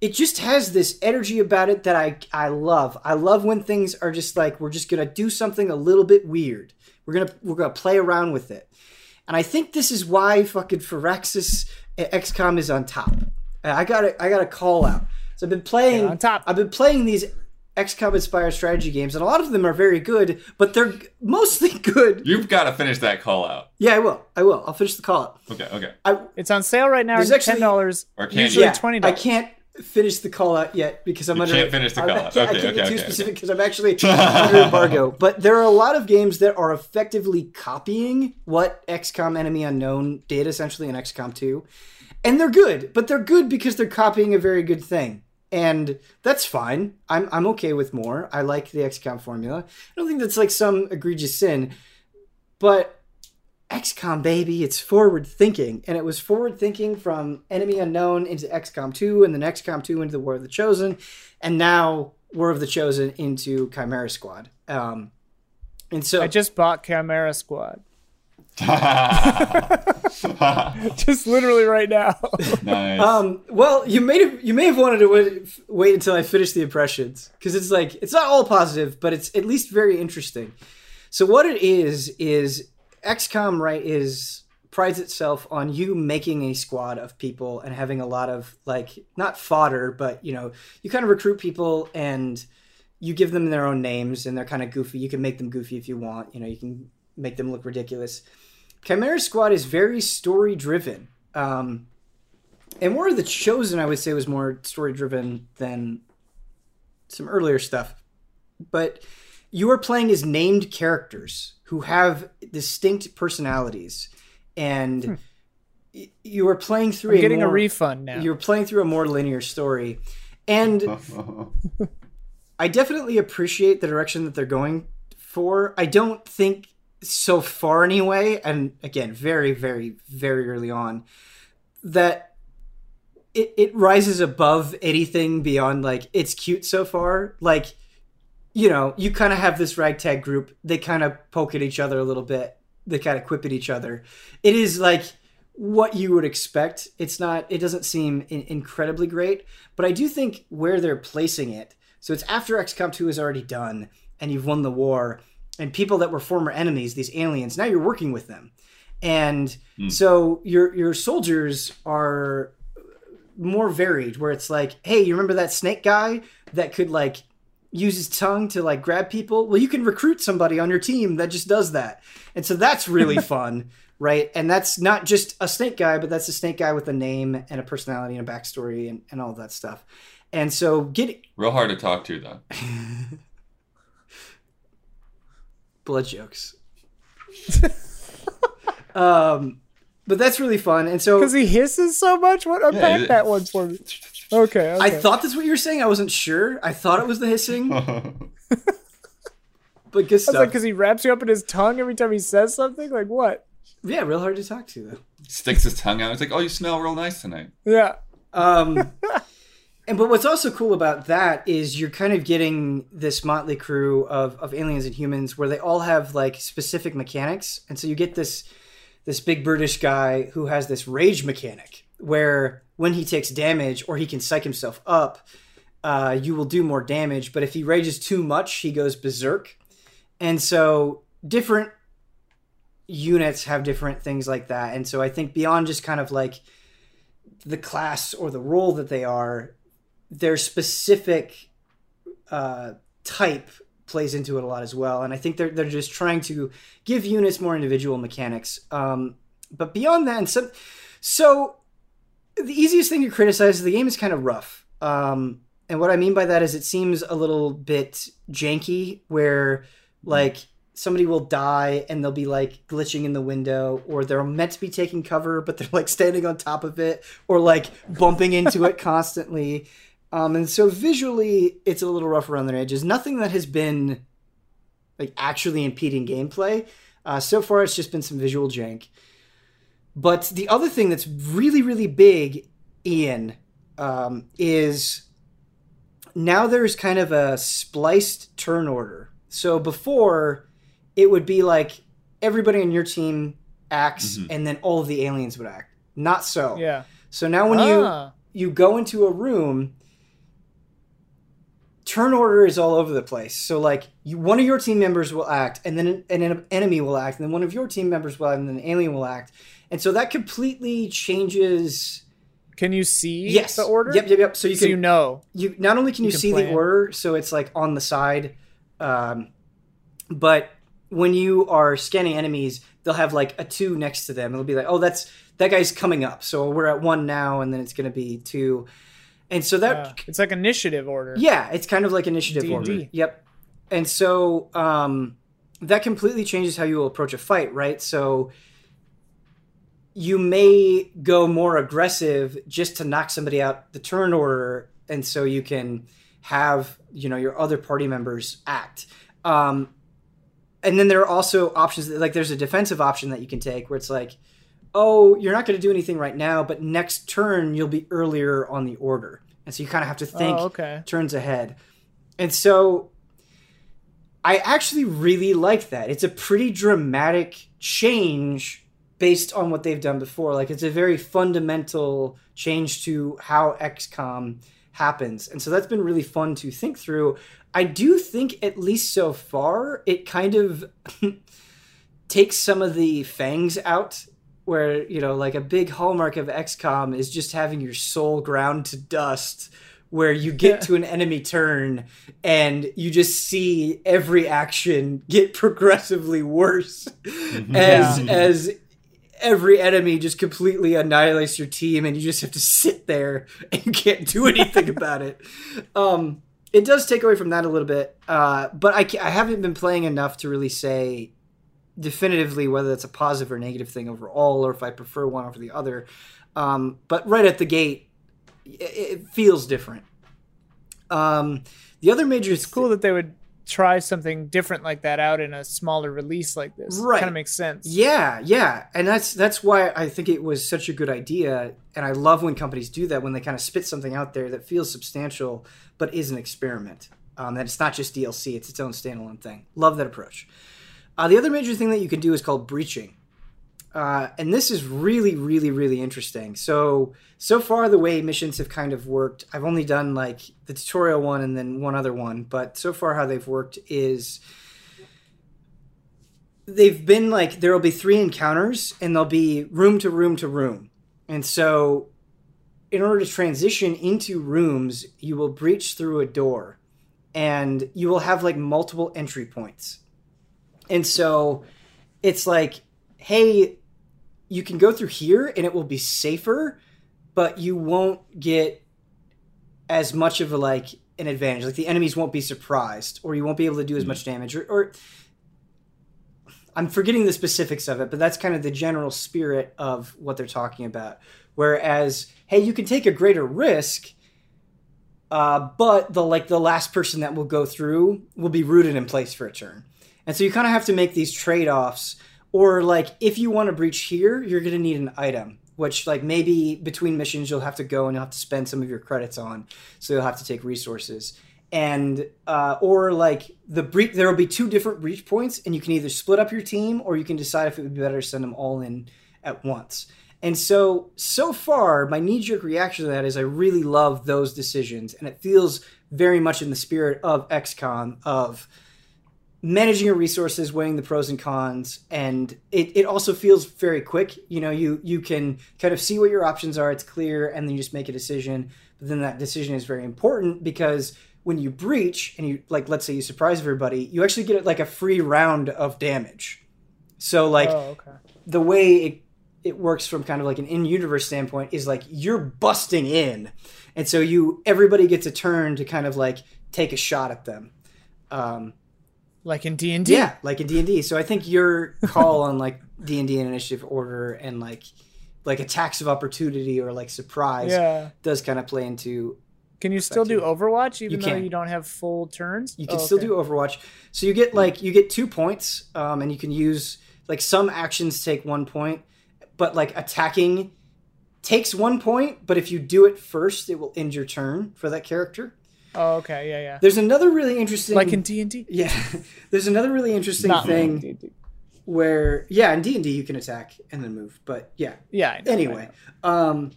it just has this energy about it that I I love. I love when things are just like we're just gonna do something a little bit weird. We're gonna we're gonna play around with it, and I think this is why fucking Firaxis XCOM is on top. I got to I got to call out. So I've been playing They're on top. I've been playing these XCOM inspired strategy games, and a lot of them are very good, but they're mostly good. You've got to finish that call out. Yeah, I will. I will. I'll finish the call out. Okay, okay. I it's on sale right now. It's actually- ten dollars. Or can Usually yeah, $20. I can't finish the call out yet because I'm You under. can't finish the I- call I out. can't, I Okay, can't get okay, too okay, specific because I'm actually under embargo. But there are a lot of games that are effectively copying what XCOM Enemy Unknown did essentially in XCOM 2, and they're good. But they're good because they're copying a very good thing. And that's fine. I'm, I'm okay with more. I like the XCOM formula. I don't think that's like some egregious sin. But XCOM, baby, it's forward thinking. And it was forward thinking from Enemy Unknown into XCOM 2, and then XCOM 2 into the War of the Chosen, and now War of the Chosen into Chimera Squad. Um, and so, I just bought Chimera Squad. Nice. Just literally right now. um, well, you may have you may have wanted to wait, wait until I finish the impressions because it's like it's not all positive, but it's at least very interesting. So what it is is XCOM right is prides itself on you making a squad of people and having a lot of like not fodder, but you know you kind of recruit people and you give them their own names and they're kind of goofy. You can make them goofy if you want. You know you can make them look ridiculous. Chimera Squad is very story driven. Um, and War of the Chosen, I would say, was more story driven than some earlier stuff. But you are playing as named characters who have distinct personalities. And y- you were playing through I'm getting more, a refund now. You're playing through a more linear story, and I definitely appreciate the direction that they're going for. I don't think so far anyway, and again, very, very, very early on, that it, it rises above anything beyond like it's cute so far. Like, you know, you kind of have this ragtag group. They kind of poke at each other a little bit. They kind of quip at each other. It is like what you would expect. It's not. It doesn't seem in- incredibly great, but I do think where they're placing it. So it's after XCOM 2 is already done and you've won the war, and people that were former enemies, these aliens, now you're working with them, and hmm. so your your soldiers are more varied. Where it's like, hey, you remember that snake guy that could like use his tongue to like grab people? Well, you can recruit somebody on your team that just does that, and so that's really fun. Right, and that's not just a snake guy, but that's a snake guy with a name and a personality and a backstory and, and all of that stuff. And so, get Real hard to talk to though. blood jokes. um, but that's really fun. And so Because he hisses so much. What unpack it- that one for me? Okay, okay. I thought that's what you were saying. I wasn't sure. I thought it was the hissing, but good I was stuff. like, because he wraps you up in his tongue every time he says something. Like what? yeah, real hard to talk to though. Sticks his tongue out. It's like, oh, you smell real nice tonight. Yeah. Um, and but what's also cool about that is you're kind of getting this motley crew of, of aliens and humans where they all have like specific mechanics, and so you get this this big British guy who has this rage mechanic where when he takes damage or he can psych himself up, uh, you will do more damage. But if he rages too much, he goes berserk, and so different units have different things like that. And so I think beyond just kind of like the class or the role that they are, their specific uh, type plays into it a lot as well. And I think they're they're just trying to give units more individual mechanics. Um, but beyond that, and some, so the easiest thing to criticize is the game is kind of rough. Um, and what I mean by that is it seems a little bit janky, where like somebody will die and they'll be like glitching in the window or they're meant to be taking cover but they're like standing on top of it or like bumping into it constantly um, and so visually it's a little rough around the edges nothing that has been like actually impeding gameplay uh, so far it's just been some visual jank but the other thing that's really really big ian um, is now there's kind of a spliced turn order so before it would be like everybody on your team acts Mhm. and then all of the aliens would act. Not so. Yeah. So now when Ah. you you go into a room turn order is all over the place. So like you one of your team members will act and then an, an enemy will act and then one of your team members will act and then an alien will act. And so that completely changes Can you see yes the order? Yep, yep, yep. So you so can you know. you not only can you, You can see the order so it's like on the side um, but when you are scanning enemies they'll have like a two next to them it'll be like oh that's that guy's coming up so we're at one now and then it's going to be two and so that Yeah. It's like initiative order. yeah it's kind of like initiative D&D. order yep and so um, that completely changes how you will approach a fight right so you may go more aggressive just to knock somebody out the turn order and so you can have you know your other party members act um, and then there are also options that, like there's a defensive option that you can take where it's like oh you're not going to do anything right now but next turn you'll be earlier on the order and so you kind of have to oh, think Oh, okay. turns ahead. And so I actually really like that. It's a pretty dramatic change based on what they've done before. Like it's a very fundamental change to how XCOM happens. And so that's been really fun to think through. I do think at least so far it kind of takes some of the fangs out where you know like a big hallmark of XCOM is just having your soul ground to dust where you get Yeah. to an enemy turn and you just see every action get progressively worse as Yeah. as every enemy just completely annihilates your team and you just have to sit there and you can't do anything about it um it does take away from that a little bit uh, but I, I haven't been playing enough to really say definitively whether that's a positive or negative thing overall, or if I prefer one over the other. Um, but right at the gate, it, it feels different. Um, the other major It's cool that they would try something different like that out in a smaller release like this. Right. Kind of makes sense. Yeah, yeah, and that's that's why I think it was such a good idea, and I love when companies do that when they kind of spit something out there that feels substantial but is an experiment. Um, that it's not just DLC; it's its own standalone thing. Love that approach. Uh, the other major thing that you can do is called breaching, uh, and this is really, really, really interesting. So so far, the way missions have kind of worked, I've only done like the tutorial one and then one other one, but so far how they've worked is they've been like there will be three encounters and they'll be room to room to room. And so in order to transition into rooms you will breach through a door. And you will have like multiple entry points and so it's like hey you can go through here and it will be safer but you won't get as much of a like an advantage. Like the enemies won't be surprised or you won't be able to do as much damage or, or I'm forgetting the specifics of it, but that's kind of the general spirit of what they're talking about. Whereas, hey, you can take a greater risk, uh, but the like the last person that will go through will be rooted in place for a turn, and so you kind of have to make these trade offs. Or like, if you want to breach here, you're going to need an item, which like maybe between missions you'll have to go and you'll have to spend some of your credits on, so you'll have to take resources and uh, or like the breach there will be two different breach points and you can either split up your team or you can decide if it would be better to send them all in at once and so so far my knee-jerk reaction to that is i really love those decisions and it feels very much in the spirit of xcom of managing your resources weighing the pros and cons and it, it also feels very quick. You know you you can kind of see what your options are it's clear and then you just make a decision. But then that decision is very important because when you breach and you like let's say you surprise everybody you actually get like a free round of damage. So like oh, okay. the way it, it works from kind of like an in-universe standpoint is like you're busting in. And so you everybody gets a turn to kind of like take a shot at them. Um, Like in D and D. yeah like in d&d so i think your call on like d&d and initiative order and like like attacks of opportunity or like surprise Yeah. does kind of play into Can you still do. Overwatch even You though you don't have full turns? You can Oh, still okay. do Overwatch. So you get like you get two points, um, and you can use like some actions take one point, but like attacking takes one point. But if you do it first, it will end your turn for that character. Oh, okay. Yeah, yeah. There's another really interesting Like in D and D. yeah. There's another really interesting Not thing D&D. where yeah, in D and D you can attack and then move, but yeah. Yeah. Know, Anyway, um,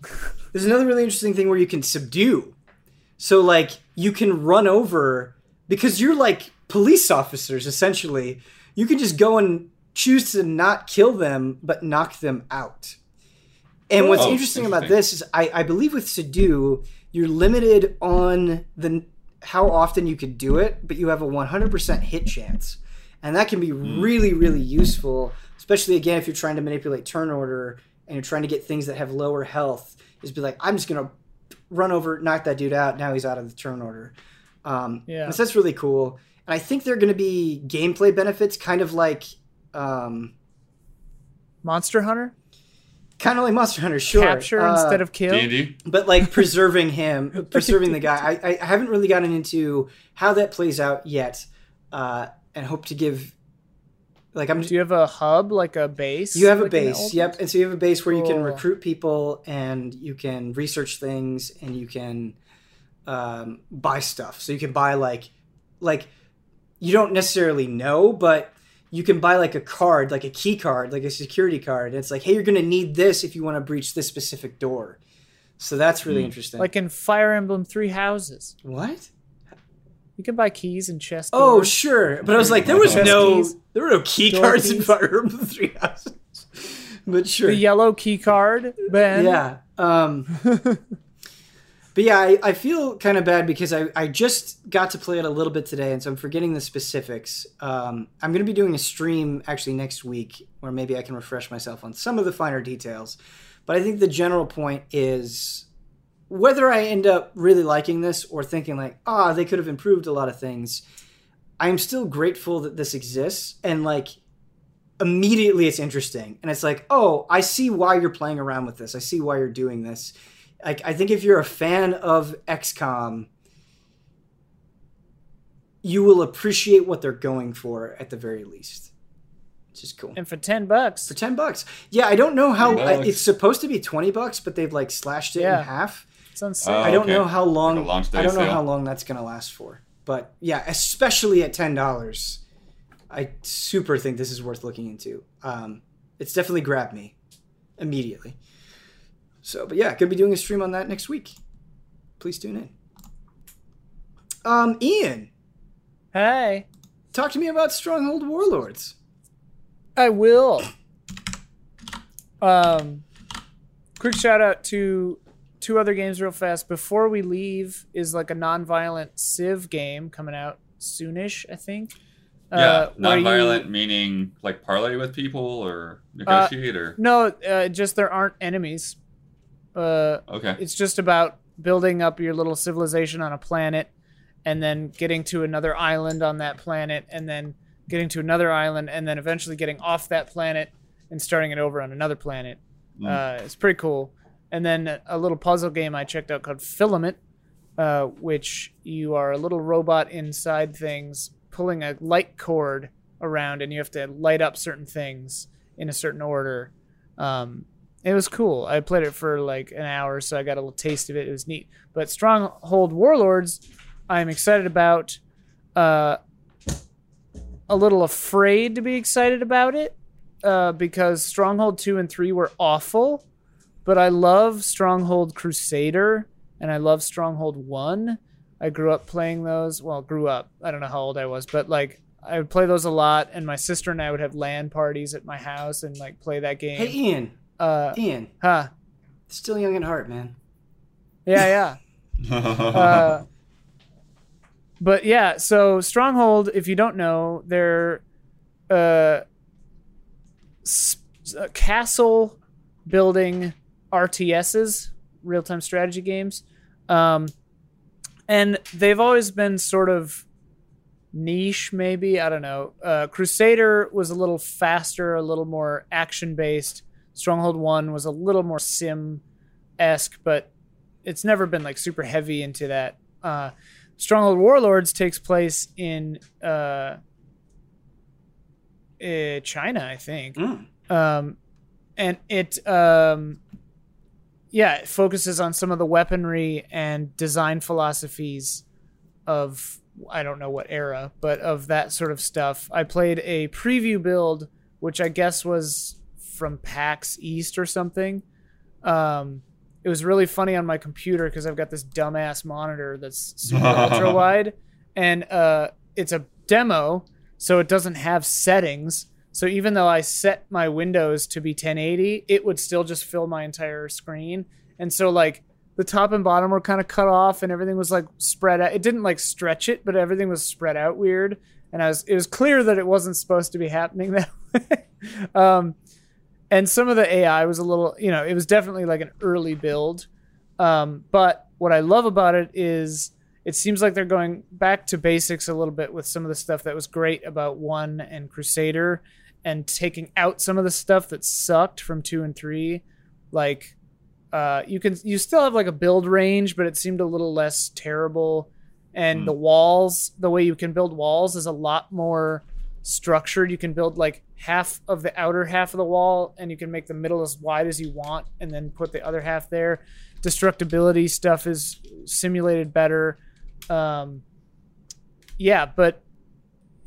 there's another really interesting thing where you can subdue. So like you can run over because you're like police officers essentially. You can just go and choose to not kill them but knock them out. And what's Oh, interesting about this is I, I believe with subdue you're limited on the how often you could do it, but you have a 100% hit chance. And that can be really, really useful, especially again if you're trying to manipulate turn order and you're trying to get things that have lower health. Is be like, I'm just gonna run over, knock that dude out. Now he's out of the turn order. Um, Yeah. so that's really cool. And I think going to be gameplay benefits, kind of like, um, Monster Hunter kind of like Monster Hunter, sure. capture Uh, instead of kill. D and D. but like preserving him, preserving the guy. I, I haven't really gotten into how that plays out yet, uh, and hope to give. Like I'm, Do you have a hub like a base? you have a like in base, Elden? yep, and so you have a base where you can recruit people and you can research things and you can um, buy stuff. So you can buy like, like you don't necessarily know, but you can buy like a card, like a key card, like a security card. And it's like, hey, you're going to need this if you want to breach this specific door. So that's really Hmm. interesting. Like in Fire Emblem Three Houses, what? you can buy keys and chest. Oh, doors. sure. But I was like, there was Chest no, keys. there were no key cards in. Fire Emblem Three Houses. But sure. the yellow key card, Ben. Yeah. Um, but yeah, I, I feel kind of bad because I, I just got to play it a little bit today, and so I'm forgetting the specifics. Um, I'm going to be doing a stream actually next week where maybe I can refresh myself on some of the finer details. But I think the general point is whether I end up really liking this or thinking like, ah, they could have improved a lot of things. I'm still grateful that this exists, and like immediately it's interesting and it's like oh i see why you're playing around with this i see why you're doing this like i think if you're a fan of xcom you will appreciate what they're going for at the very least. Which is cool. And for ten bucks, for 10 bucks. Yeah i don't know how I, it's supposed to be 20 bucks but they've like slashed it Yeah. in half. It's on sale. Oh, i don't know how long Like a i don't know sale. how long that's going to last for. But yeah especially at $10 i super think this is worth looking into. Um, it's definitely grabbed me immediately so but yeah gonna be doing a stream on that next week please tune in um ian hey, talk to me about stronghold warlords I will. Um, quick shout out to two other games real fast. Before we leave is like a non-violent Civ game coming out soonish, I think. Yeah, Uh, where non-violent you- meaning like parlay with people or negotiate or No, uh, just there aren't enemies. Uh, okay. it's just about building up your little civilization on a planet and then getting to another island on that planet and then getting to another island and then eventually getting off that planet and starting it over on another planet Mm. uh, it's pretty cool and then a little puzzle game i checked out called filament uh, which you are a little robot inside things pulling a light cord around and you have to light up certain things in a certain order um, it was cool. I played it for like an hour, so I got a little taste of it. It was neat. But Stronghold Warlords, I'm excited about. Uh, a little afraid to be excited about it uh, because Stronghold 2 and 3 were awful. But I love Stronghold Crusader and I love Stronghold 1. I grew up playing those. Well, grew up. I don't know how old I was, but like I would play those a lot. And my sister and I would have LAN parties at my house and like play that game. hey ian Uh, ian huh. still young at heart man Yeah, yeah. Uh, but yeah, so Stronghold, if you don't know, they're uh, s- uh, castle building RTSs, real time strategy games. Um, and they've always been sort of niche, maybe. I don't know. Uh, Crusader was a little faster, a little more action based. Stronghold 1 was a little more sim esque, but it's never been like super heavy into that. Uh, Stronghold Warlords takes place in uh, eh, China, I think, Mm. um, and it um, yeah it focuses on some of the weaponry and design philosophies of I don't know what era, but of that sort of stuff. I played a preview build, which I guess was from PAX East or something. Um, it was really funny on my computer because I've got this dumbass monitor that's super ultra wide, and uh, it's a demo, so it doesn't have settings. So even though I set my windows to be 1080, it would still just fill my entire screen. And so like the top and bottom were kind of cut off, and everything was like spread out. It didn't like stretch it, but everything was spread out weird. And I was it was clear that it wasn't supposed to be happening that way. um, and some of the AI was a little, you know, it was definitely like an early build. Um, but what I love about it is it seems like they're going back to basics a little bit with some of the stuff that was great about one and Crusader and taking out some of the stuff that sucked from two and three. Like, uh, you can you still have like a build range, but it seemed a little less terrible. And Hmm. the walls, the way you can build walls is a lot more structured. You can build like half of the outer half of the wall, and you can make the middle as wide as you want, and then put the other half there. Destructibility stuff is simulated better. Um, yeah, but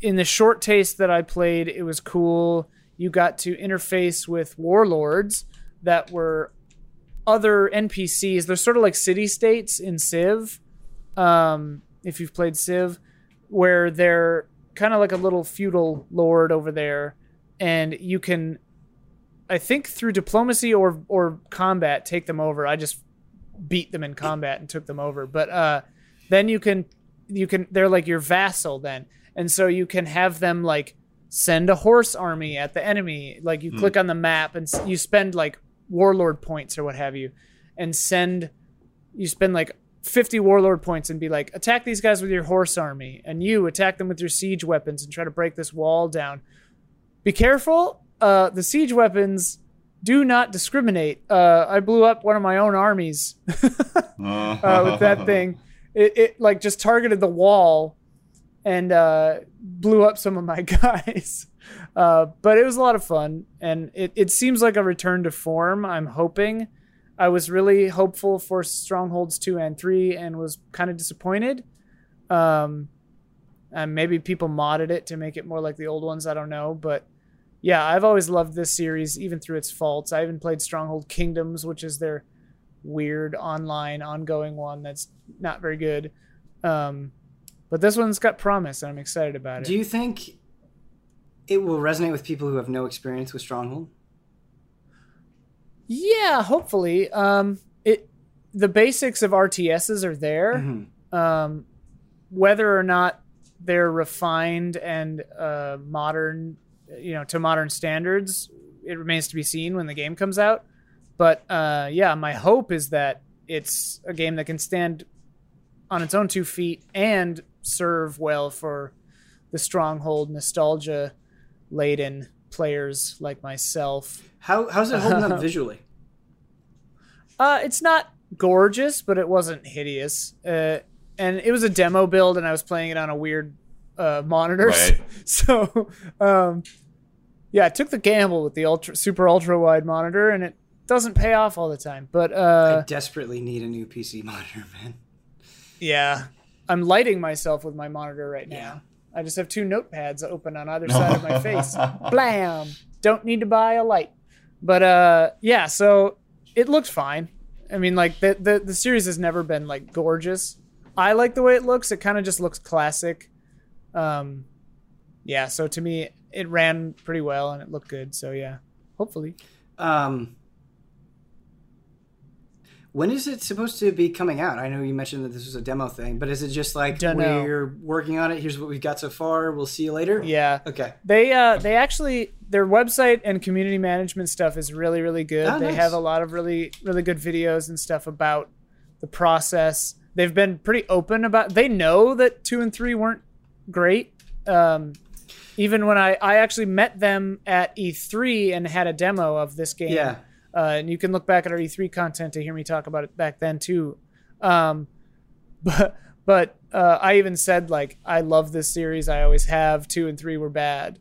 in the short taste that I played, it was cool. You got to interface with warlords that were other NPCs. They're sort of like city states in Civ. Um, if you've played Civ, where they're kind of like a little feudal lord over there, and you can, I think, through diplomacy or or combat, take them over. I just beat them in combat and took them over. But uh, then you can you can they're like your vassal then, and so you can have them like send a horse army at the enemy. Like you Hmm. click on the map and you spend like warlord points or what have you, and send you spend like 50 warlord points and be like attack these guys with your horse army and you attack them with your siege weapons and try to break this wall down be careful. Uh, the siege weapons do not discriminate. Uh, I blew up one of my own armies uh, with that thing. It, it like just targeted the wall and uh, blew up some of my guys. Uh, but it was a lot of fun, and it, it seems like a return to form. I'm hoping. I was really hopeful for Strongholds 2 and 3 and was kind of disappointed. Um, and maybe people modded it to make it more like the old ones. I don't know. But yeah, I've always loved this series, even through its faults. I even played Stronghold Kingdoms, which is their weird online ongoing one that's not very good. Um, but this one's got promise, and I'm excited about it. Do you think it will resonate with people who have no experience with Stronghold? Yeah, hopefully. Um, it the basics of RTSs are there. Mhm. Um, whether or not they're refined and uh, modern, you know, to modern standards, it remains to be seen when the game comes out. But uh, yeah, my hope is that it's a game that can stand on its own two feet and serve well for the stronghold nostalgia laden players like myself. How how's it holding up visually? Uh, it's not gorgeous, but it wasn't hideous. Uh, and it was a demo build, and I was playing it on a weird uh, monitor. Right. So, um, yeah, I took the gamble with the ultra super ultra wide monitor, and it doesn't pay off all the time. But I uh, desperately need a new PC monitor, man. yeah, I'm lighting myself with my monitor right now. Yeah. I just have two notepads open on either side of my face. Blam! Don't need to buy a light. But uh, yeah, so it looked fine. I mean, like the the, the series has never been like gorgeous. I like the way it looks. It kind of just looks classic. Um, yeah. So to me, it ran pretty well and it looked good. So yeah, hopefully. Um, when is it supposed to be coming out? I know you mentioned that this was a demo thing, but is it just like Dunno. we're working on it? Here's what we've got so far. We'll see you later. Yeah. Okay. They uh they actually their website and community management stuff is really really good. Oh, they nice. have a lot of really really good videos and stuff about the process. They've been pretty open about. They know that two and three weren't great. Um, even when I I actually met them at E3 and had a demo of this game. Yeah. Uh, and you can look back at our E3 content to hear me talk about it back then too. Um, but but uh, I even said like I love this series. I always have. Two and three were bad.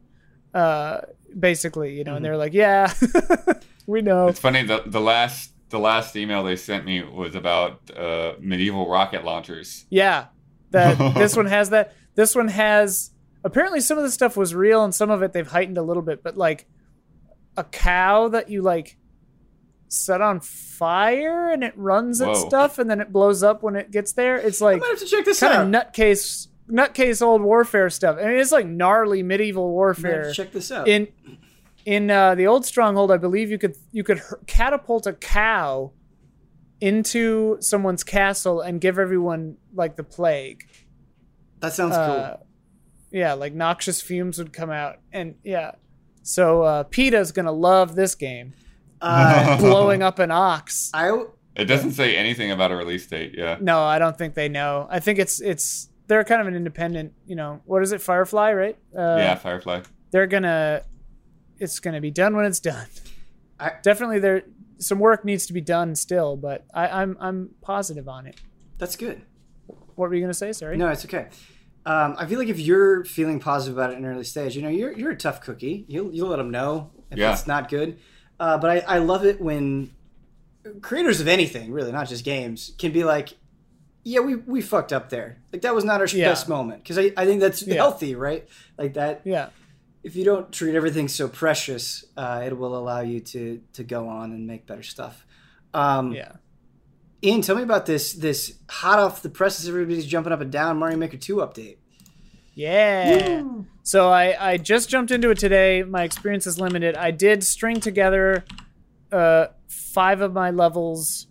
Uh, basically, you know, and they're like, yeah, we know. It's funny the the last the last email they sent me was about uh, medieval rocket launchers. Yeah, that this one has that. This one has apparently some of the stuff was real and some of it they've heightened a little bit. But like a cow that you like set on fire and it runs at Whoa. stuff and then it blows up when it gets there. It's I like might have to check this kind out. of nutcase nutcase old warfare stuff. I mean, it's like gnarly medieval I might have warfare. to check this out. In in uh, the old stronghold, I believe you could you could h- catapult a cow into someone's castle and give everyone like the plague. that sounds Uh, cool. yeah, like noxious fumes would come out, and yeah. So uh, PETA's gonna love this game, Uh, blowing up an ox. I It doesn't say anything about a release date. Yeah. No, I don't think they know. I think it's it's they're kind of an independent. You know, what is it? Firefly, right? Uh, yeah, Firefly. they're gonna it's gonna be done when it's done I- definitely there some work needs to be done still but I, i'm i'm positive on it that's good. what were you gonna say sorry No, it's okay. Um, I feel like if you're feeling positive about it in an early stage, you know, you're you're a tough cookie. You'll you'll let them know if Yeah. it's not good. Uh, but I, I love it when creators of anything, really, not just games, can be like, yeah, we, we fucked up there. Like that was not our Yeah. best moment because I, I think that's Yeah. healthy, right? Like that. yeah If you don't treat everything so precious, uh, it will allow you to to go on and make better stuff. Um, yeah Ian, tell me about this this hot off the presses, everybody's jumping up and down Mario Maker Two update. yeah so i i just jumped into it today. My experience is limited. I did string together uh five of my levels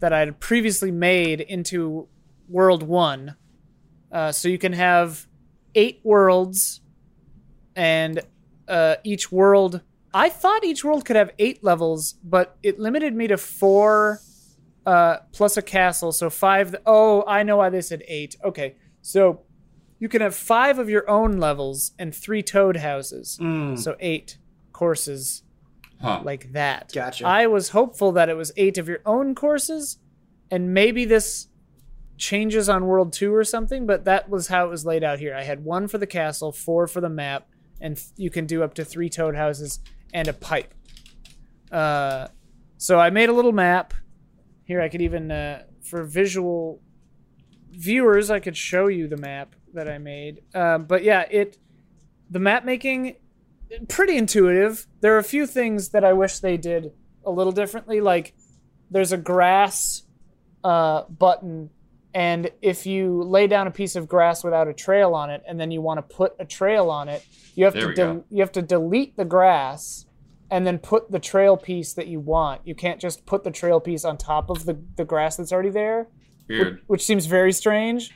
that i had previously made into world one. Uh, so you can have eight worlds and uh, each world i thought each world could have eight levels but it limited me to four uh, plus a castle. So five oh i know why they said eight. Okay. So you can have five of your own levels and three toad houses. Mm, So eight courses Huh. like that. Gotcha. I was hopeful that it was eight of your own courses, and maybe this changes on World 2 or something, but that was how it was laid out here. I had one for the castle, four for the map, and th- you can do up to three toad houses and a pipe. Uh, so I made a little map. Here I could even, uh, for visual viewers, I could show you the map that I made. Um, but yeah, it the map making pretty intuitive. There are a few things that I wish they did a little differently. Like there's a grass uh, button, and if you lay down a piece of grass without a trail on it, and then you want to put a trail on it, you have There to go. you have to delete the grass and then put the trail piece that you want. You can't just put the trail piece on top of the, the grass that's already there Weird. which seems very strange,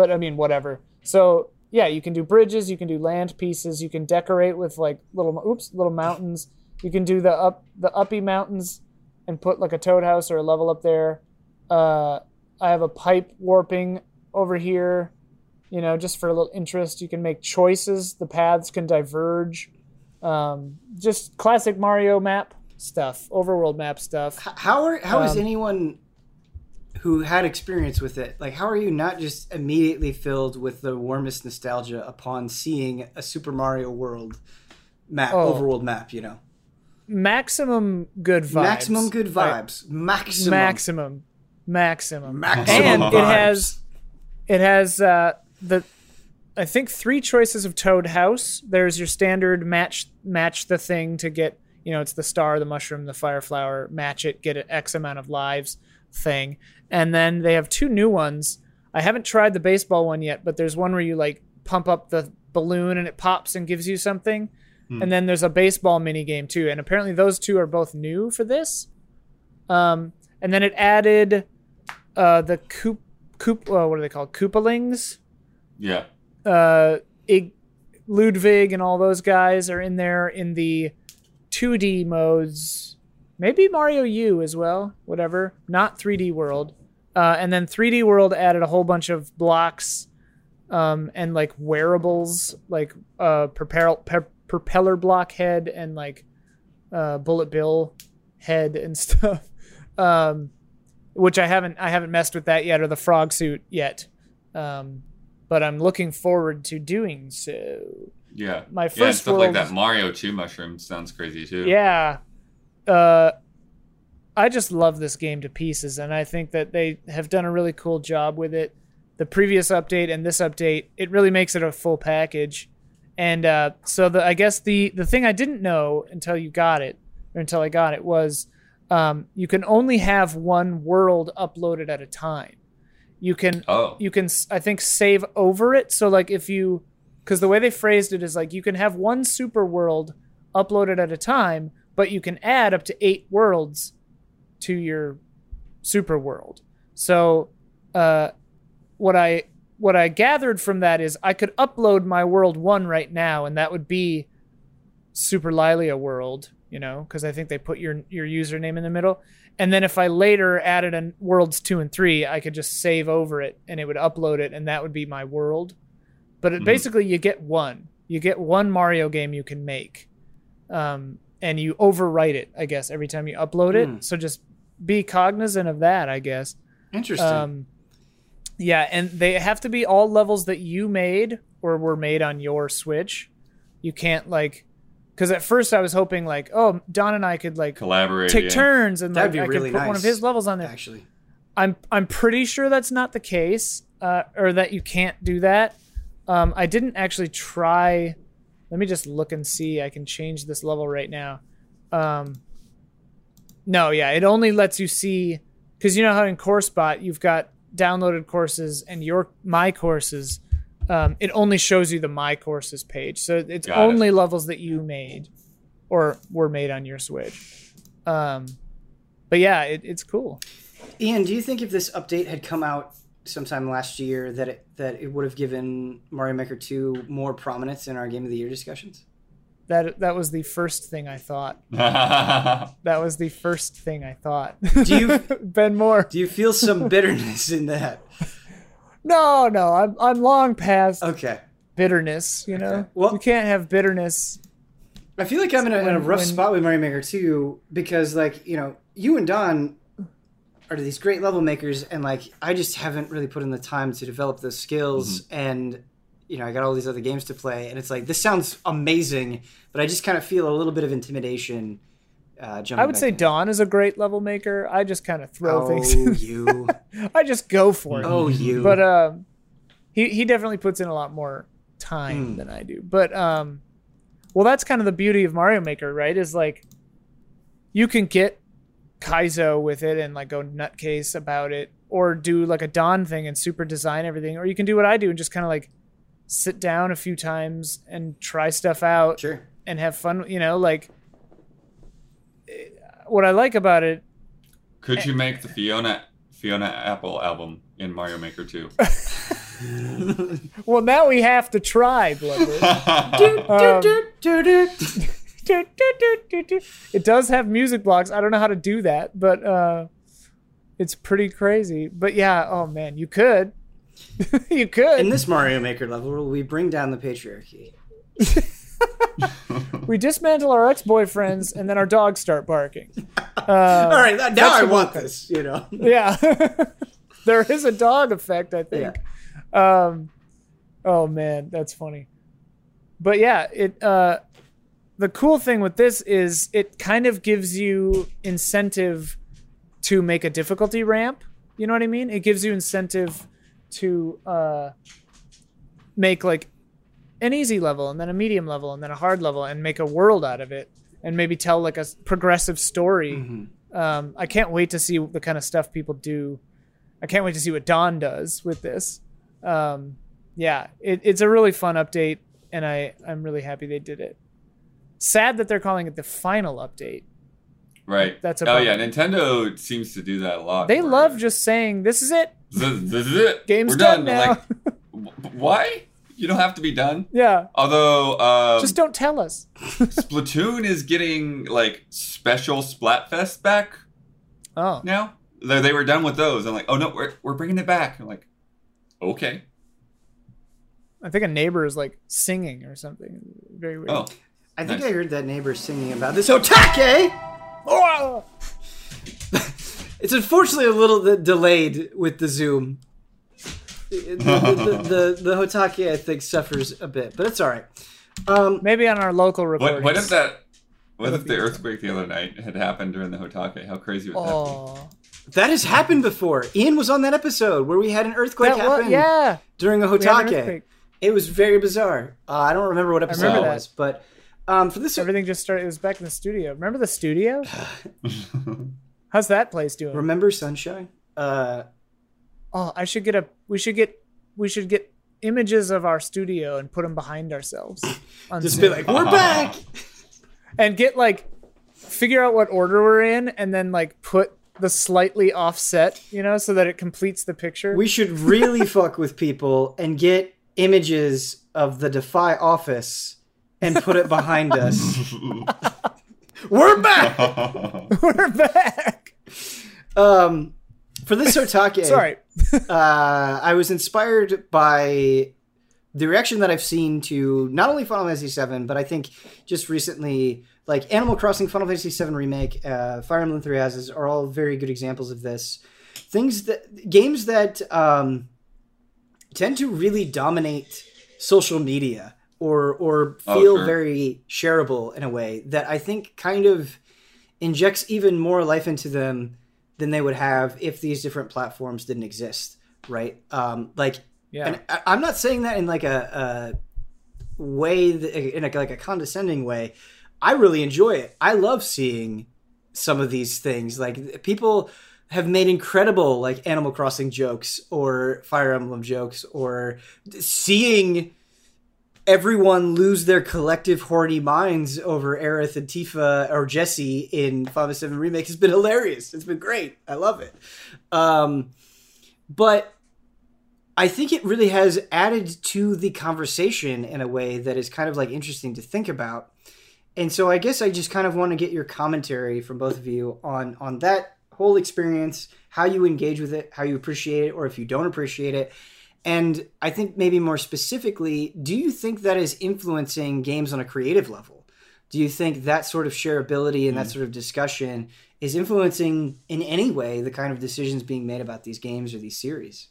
but I mean, whatever. So yeah, you can do bridges, you can do land pieces, you can decorate with like little oops little mountains. You can do the up the uppy mountains and put like a toad house or a level up there. Uh, I have a pipe warping over here, you know, just for a little interest. You can make choices. The paths can diverge. Um, just classic Mario map stuff, overworld map stuff. How are how is Um, anyone who had experience with it like how are you not just immediately filled with the warmest nostalgia upon seeing a Super Mario World map, Oh. overworld map? You know, Maximum good vibes. maximum good Right. vibes, maximum, maximum maximum Maximum and it has it has uh the i think three choices of toad house there's your standard match match the thing to get you know it's the star the mushroom the fire flower match it get an x amount of lives thing and then they have two new ones i haven't tried the baseball one yet but there's one where you like pump up the balloon and it pops and gives you something and then there's a baseball mini game too and apparently those two are both new for this um, and then it added uh, the coop coop. Uh, what are they called? Koopalings. Yeah. Uh, Ig, Ludwig and all those guys are in there in the 2D modes. Maybe Mario U as well. Whatever. Not 3D World. Uh, and then 3D World added a whole bunch of blocks um, and like wearables, like uh, propeller pe- propeller block head and like uh, bullet bill head and stuff. Um, which I haven't I haven't messed with that yet or the frog suit yet. Um, but I'm looking forward to doing so. Yeah. My yeah, first stuff like that Mario Chew mushroom sounds crazy too. Yeah. Uh, I just love this game to pieces, and I think that they have done a really cool job with it. The previous update and this update, it really makes it a full package. And uh, so the I guess the the thing I didn't know until you got it, or until I got it, was um, you can only have one world uploaded at a time. You can Oh. you can i think save over it so like if you because the way they phrased it is like you can have one super world uploaded at a time but you can add up to eight worlds to your super world so uh, what i what i gathered from that is i could upload my world one right now and that would be super lilia world you know because i think they put your your username in the middle and then if I later added in worlds two and three, I could just save over it and it would upload it, and that would be my world. But it, Mhm. basically, you get one. You get one Mario game you can make, um, and you overwrite it. I guess every time you upload it. Hmm. So just be cognizant of that. I guess. Interesting. Um, yeah, and they have to be all levels that you made or were made on your Switch. You can't like, because at first I was hoping like, oh, Don and I could like Collaborate. take yeah. turns and That'd like be I really could put one of his levels on there. actually, I'm I'm pretty sure that's not the case, uh, or that you can't do that. Um, I didn't actually try. Let me just look and see. I can change this level right now. Um, no, yeah, it only lets you see because you know how in CourseBot you've got downloaded courses and your my courses. Um, it only shows you the my courses page, so it's Got it. only levels that you made or were made on your Switch. Um, but yeah, it, it's cool. Ian, do you think if this update had come out sometime last year, that it that it would have given Mario Maker Two more prominence in our Game of the Year discussions? That that was the first thing I thought. That was the first thing I thought. Do you- Ben Moore? Do you feel some bitterness in that? No, no, I'm I'm long past Okay. bitterness. You know, Okay. Well- you can't have bitterness. I feel like I'm in a, in a rough when- spot with Mario Maker 2 because, like, you know, you and Don are these great level makers, and, like, I just haven't really put in the time to develop those skills. Mm-hmm. And, you know, I got all these other games to play, and it's like, this sounds amazing, but I just kind of feel a little bit of intimidation. Uh, jumping I would say in. Don is a great level maker. I just kind of throw Oh, things. you. I just go for it. Oh, you. But um, he he definitely puts in a lot more time Hmm. than I do. But um, well, that's kind of the beauty of Mario Maker, right? Is like you can get Kaizo with it and like go nutcase about it, or do like a Don thing and super design everything, or you can do what I do and just kind of like sit down a few times and try stuff out Sure. and have fun. You know, like eh, what I like about it Could you make the Fiona Fiona Apple album in Mario Maker 2? Well, now we have to try, Bloodworth. Um, it does have music blocks. I don't know how to do that, but uh, it's pretty crazy. But yeah, oh man, you could. you could. In this Mario Maker level, we bring down the patriarchy. we dismantle our ex-boyfriends, and then our dogs start barking. Uh, All right, now I want this, you know. yeah, there is a dog effect, I think. Um, oh man, that's funny. But yeah, it. Uh, the cool thing with this is it kind of gives you incentive to make a difficulty ramp. You know what I mean? It gives you incentive to uh, make like an easy level and then a medium level and then a hard level and make a world out of it and maybe tell like a progressive story. Mm-hmm. Um, I can't wait to see the kind of stuff people do. I can't wait to see what Don does with this. Um, yeah, it, it's a really fun update, and I I'm really happy they did it. Sad that they're calling it the final update. right. That's a oh yeah, Nintendo seems to do that a lot. They where- love just saying this is it. This, this is it. Game's We're done done. now. Like, why? You don't have to be done. Yeah, Although, um, just don't tell us. Splatoon is getting like special Splatfest back Oh, now. They, they were done with those. I'm like, oh no, we're, we're bringing it back. I'm like, okay. I think a neighbor is like singing or something. Very weird. Oh, I think Nice. I heard that neighbor singing about this otake. Oh! It's unfortunately a little bit delayed with the zoom. The, the, the, the, the Hotake, I think, suffers a bit, but it's all right. Um, Maybe on our local what, recordings. what if that? What if the earthquake the other night had happened during the Hotake? How crazy would that Oh, that has happened before. Ian was on that episode where we had an earthquake that was, happen yeah. during a we had an Hotake. It was very bizarre. Uh, I don't remember what episode remember it that. was, but um, for this, Everything just started. It was back in the studio. Remember the studio? How's that place doing? remember Sunshine? Uh, Oh, I should get a. We should get. We should get images of our studio and put them behind ourselves. on just Zoom. be like, we're back. and get like, figure out what order we're in, and then like put the slightly offset, you know, so that it completes the picture. We should really fuck with people and get images of the Defy office and put it behind us. We're back. we're back. Um, for this Otake, Sorry. uh, I was inspired by the reaction that I've seen to not only Final Fantasy VII, but I think just recently, like Animal Crossing, Final Fantasy VII Remake, uh, Fire Emblem Three Houses are all very good examples of this. Things that games that um, tend to really dominate social media or or Oh, feel sure. very shareable in a way that I think kind of injects even more life into them than they would have if these different platforms didn't exist, right? Um, like, Yeah. and I, I'm not saying that in like a, a way, that, in a, like a condescending way. I really enjoy it. I love seeing some of these things. Like people have made incredible like Animal Crossing jokes or Fire Emblem jokes or seeing everyone lose their collective horny minds over Aerith and Tifa or Jesse in Final Seven Remake has been hilarious. It's been great. I love it. Um, but I think it really has added to the conversation in a way that is kind of like interesting to think about. And so I guess I just kind of want to get your commentary from both of you on on that whole experience, how you engage with it, how you appreciate it, or if you don't appreciate it, And I think maybe more specifically, do you think that is influencing games on a creative level? Do you think that sort of shareability and that Mm. sort of discussion is influencing in any way the kind of decisions being made about these games or these series?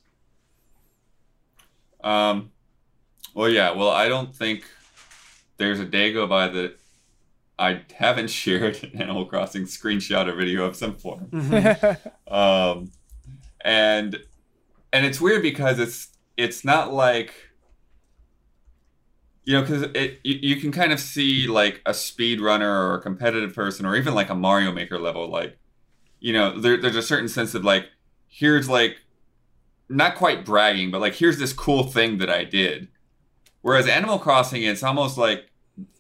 Um, well, yeah. Well, I don't think there's a day go by that I haven't shared an Animal Crossing screenshot or video of some form. Mm-hmm. Um, and and it's weird because it's it's not like you know because it you, you can kind of see like a speed runner or a competitive person or even like a Mario Maker level like you know there, there's a certain sense of like here's like not quite bragging but like here's this cool thing that I did whereas Animal Crossing it's almost like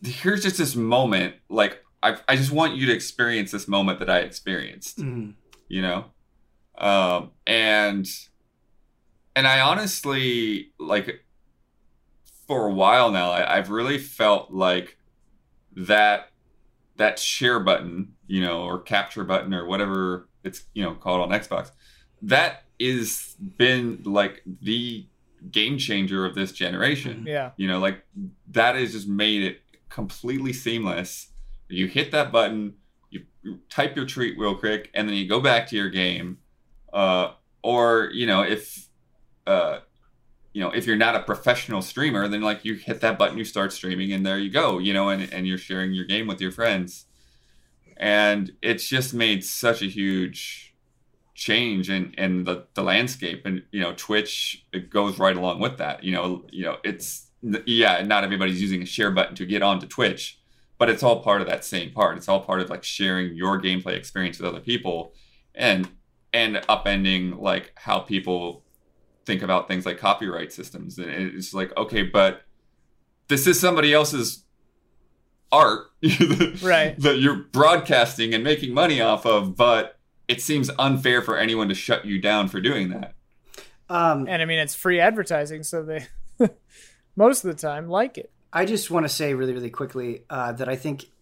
here's just this moment like I, I just want you to experience this moment that I experienced Mhm. you know um and and i honestly like for a while now I, i've really felt like that that share button you know or capture button or whatever it's you know called on xbox that is been like the game changer of this generation yeah. you know, like that has just made it completely seamless. You hit that button, you, you type your treat real quick, and then you go back to your game. Uh, or you know, if uh, you know, if you're not a professional streamer, then like you hit that button, you start streaming, and there you go. You know, and and you're sharing your game with your friends. And it's just made such a huge change in, in the, the landscape and you know twitch it goes right along with that you know you know it's yeah not everybody's using a share button to get onto twitch but it's all part of that same part it's all part of like sharing your gameplay experience with other people and and upending like how people think about things like copyright systems and it's like okay but this is somebody else's art Right. that you're broadcasting and making money off of but it seems unfair for anyone to shut you down for doing that Um, And I mean, it's free advertising, so they most of the time like it. I just want to say really, really quickly uh, that I think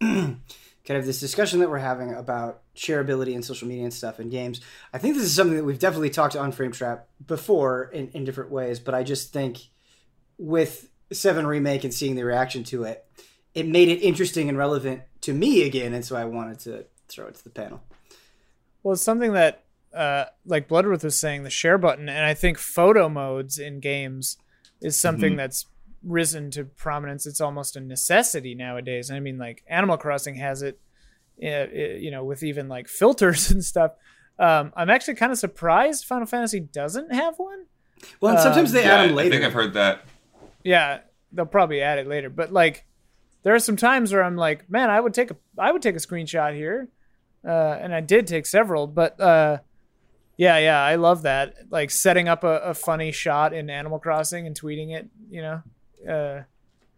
kind of this discussion that we're having about shareability and social media and stuff in games, I think this is something that we've definitely talked on Frame Trap before in, in different ways, but I just think with Seven Remake and seeing the reaction to it, it made it interesting and relevant to me again, and so I wanted to throw it to the panel. Well, it's something that, uh, like Bloodworth was saying, the share button, and I think photo modes in games is something Mhm. that's risen to prominence. It's almost a necessity nowadays. I mean, like Animal Crossing has it, uh, uh, you know, with even like filters and stuff. Um, I'm actually kind of surprised Final Fantasy doesn't have one. Well, and sometimes Um, they yeah add them later. i think i've heard that Yeah, they'll probably add it later. But like, there are some times where I'm like, man, I would take a, I would take a screenshot here, uh, and I did take several. But uh, yeah, yeah, I love that. Like setting up a, a funny shot in Animal Crossing and tweeting it. You know, uh,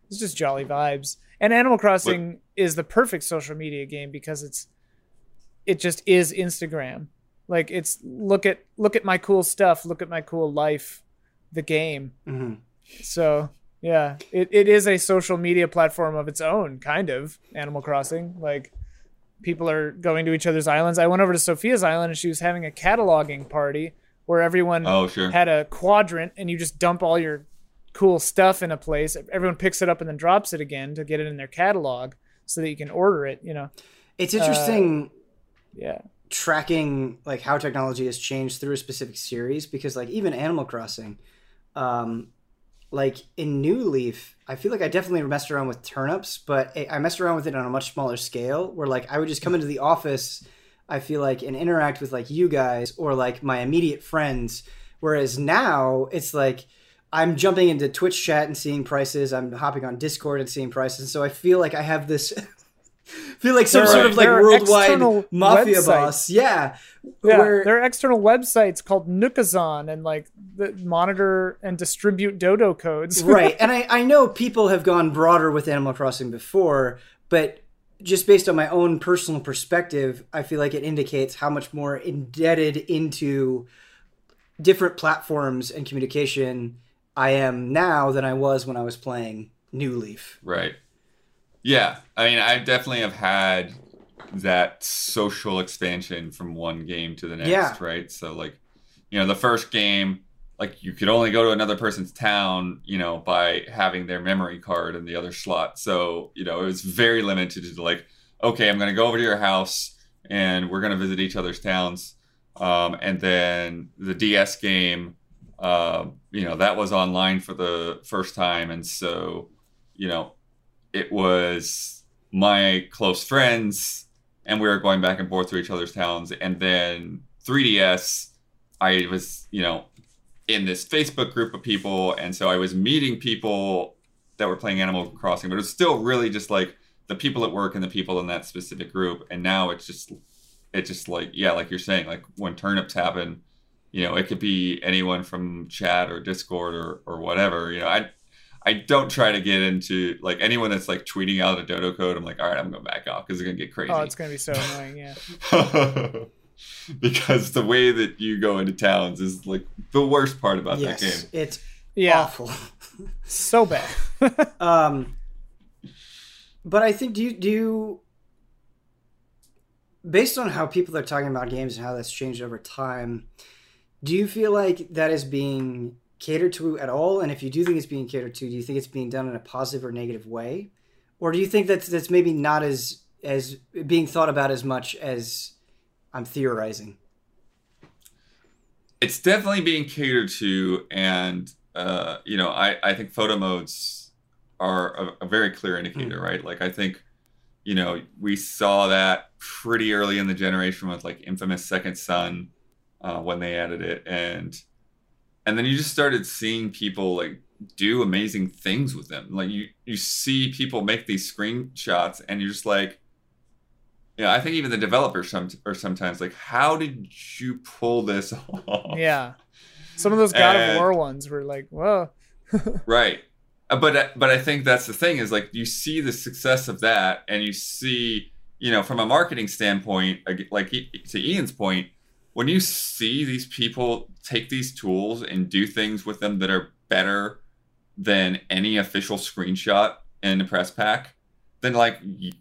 it's just jolly vibes. And Animal Crossing is the perfect social media game because it's, it just is Instagram. Like it's look at look at my cool stuff, look at my cool life, the game. Mhm. So yeah, it, it is a social media platform of its own, kind of. Animal Crossing, like people are going to each other's islands. I went over to Sophia's island and she was having a cataloging party where everyone oh sure had a quadrant and you just dump all your cool stuff in a place. Everyone picks it up and then drops it again to get it in their catalog so that you can order it. You know, It's interesting. yeah, tracking like how technology has changed through a specific series because like even Animal Crossing, um, like in New Leaf, I feel like I definitely messed around with turnips, but I I messed around with it on a much smaller scale where like I would just come into the office, I feel like and interact with like you guys or like my immediate friends. Whereas now it's like I'm jumping into Twitch chat and seeing prices. I'm hopping on Discord and seeing prices. So I feel like I have this feel like some There sort are- of like worldwide mafia websites. boss. Yeah. yeah. Where- there are external websites called Nookazon and like monitor and distribute Dodo codes. right. And I, I know people have gone broader with Animal Crossing before, but just based on my own personal perspective, I feel like it indicates how much more indebted into different platforms and communication I am now than I was when I was playing New Leaf. Right. Yeah. I mean, I definitely have had that social expansion from one game to the next, Yeah. right? So, like, you know, the first game, like you could only go to another person's town, you know, by having their memory card in the other slot. So, you know, it was very limited to like, okay, I'm going to go over to your house and we're going to visit each other's towns. Um, and then the DS game, uh, you know, that was online for the first time. And so, you know, it was my close friends and we were going back and forth to each other's towns. And then 3DS, I was, you know, in this Facebook group of people, and so I was meeting people that were playing Animal Crossing, but it was still really just like the people at work and the people in that specific group. And now it's just, it's just like, yeah, like you're saying, like when turnips happen, you know, it could be anyone from chat or Discord or or whatever. You know, I I don't try to get into like anyone that's like tweeting out a dodo code. I'm like, all right, I'm going to back off because they're going to get crazy. Oh, it's gonna be so annoying. Yeah. because the way that you go into towns is like the worst part about yes, that game. it's Yeah. awful. So bad. Um, but I think do you do you, based on how people are talking about games and how that's changed over time, do you feel like that is being catered to at all? And if you do think it's being catered to, do you think it's being done in a positive or negative way, or do you think that's that's maybe not as as being thought about as much as I'm theorizing? It's definitely being catered to, and uh, you know, I I think photo modes are a, a very clear indicator, right? Like I think, you know, we saw that pretty early in the generation with like infamous Second Son uh, when they added it, and and then you just started seeing people like do amazing things with them. Like you you see people make these screenshots, and you're just like. Yeah, I think even the developers some are sometimes like, how did you pull this off? yeah. Some of those God And- of War ones were like, whoa. Right. Uh, But but I think that's the thing is like you see the success of that, and you see you know from a marketing standpoint, like to Ian's point, when you see these people take these tools and do things with them that are better than any official screenshot in a press pack, then like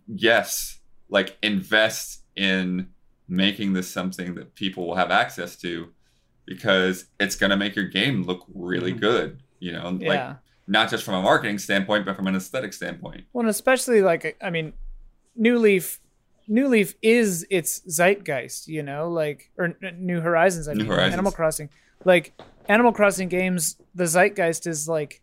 yes, like invest in making this something that people will have access to because it's going to make your game look really Mhm. good you know like not just from a marketing standpoint but from an aesthetic standpoint Well, and especially like I mean, New Leaf, New Leaf is its zeitgeist, you know, like or New Horizons. I New mean, Horizons. Animal Crossing, like Animal Crossing games, the zeitgeist is like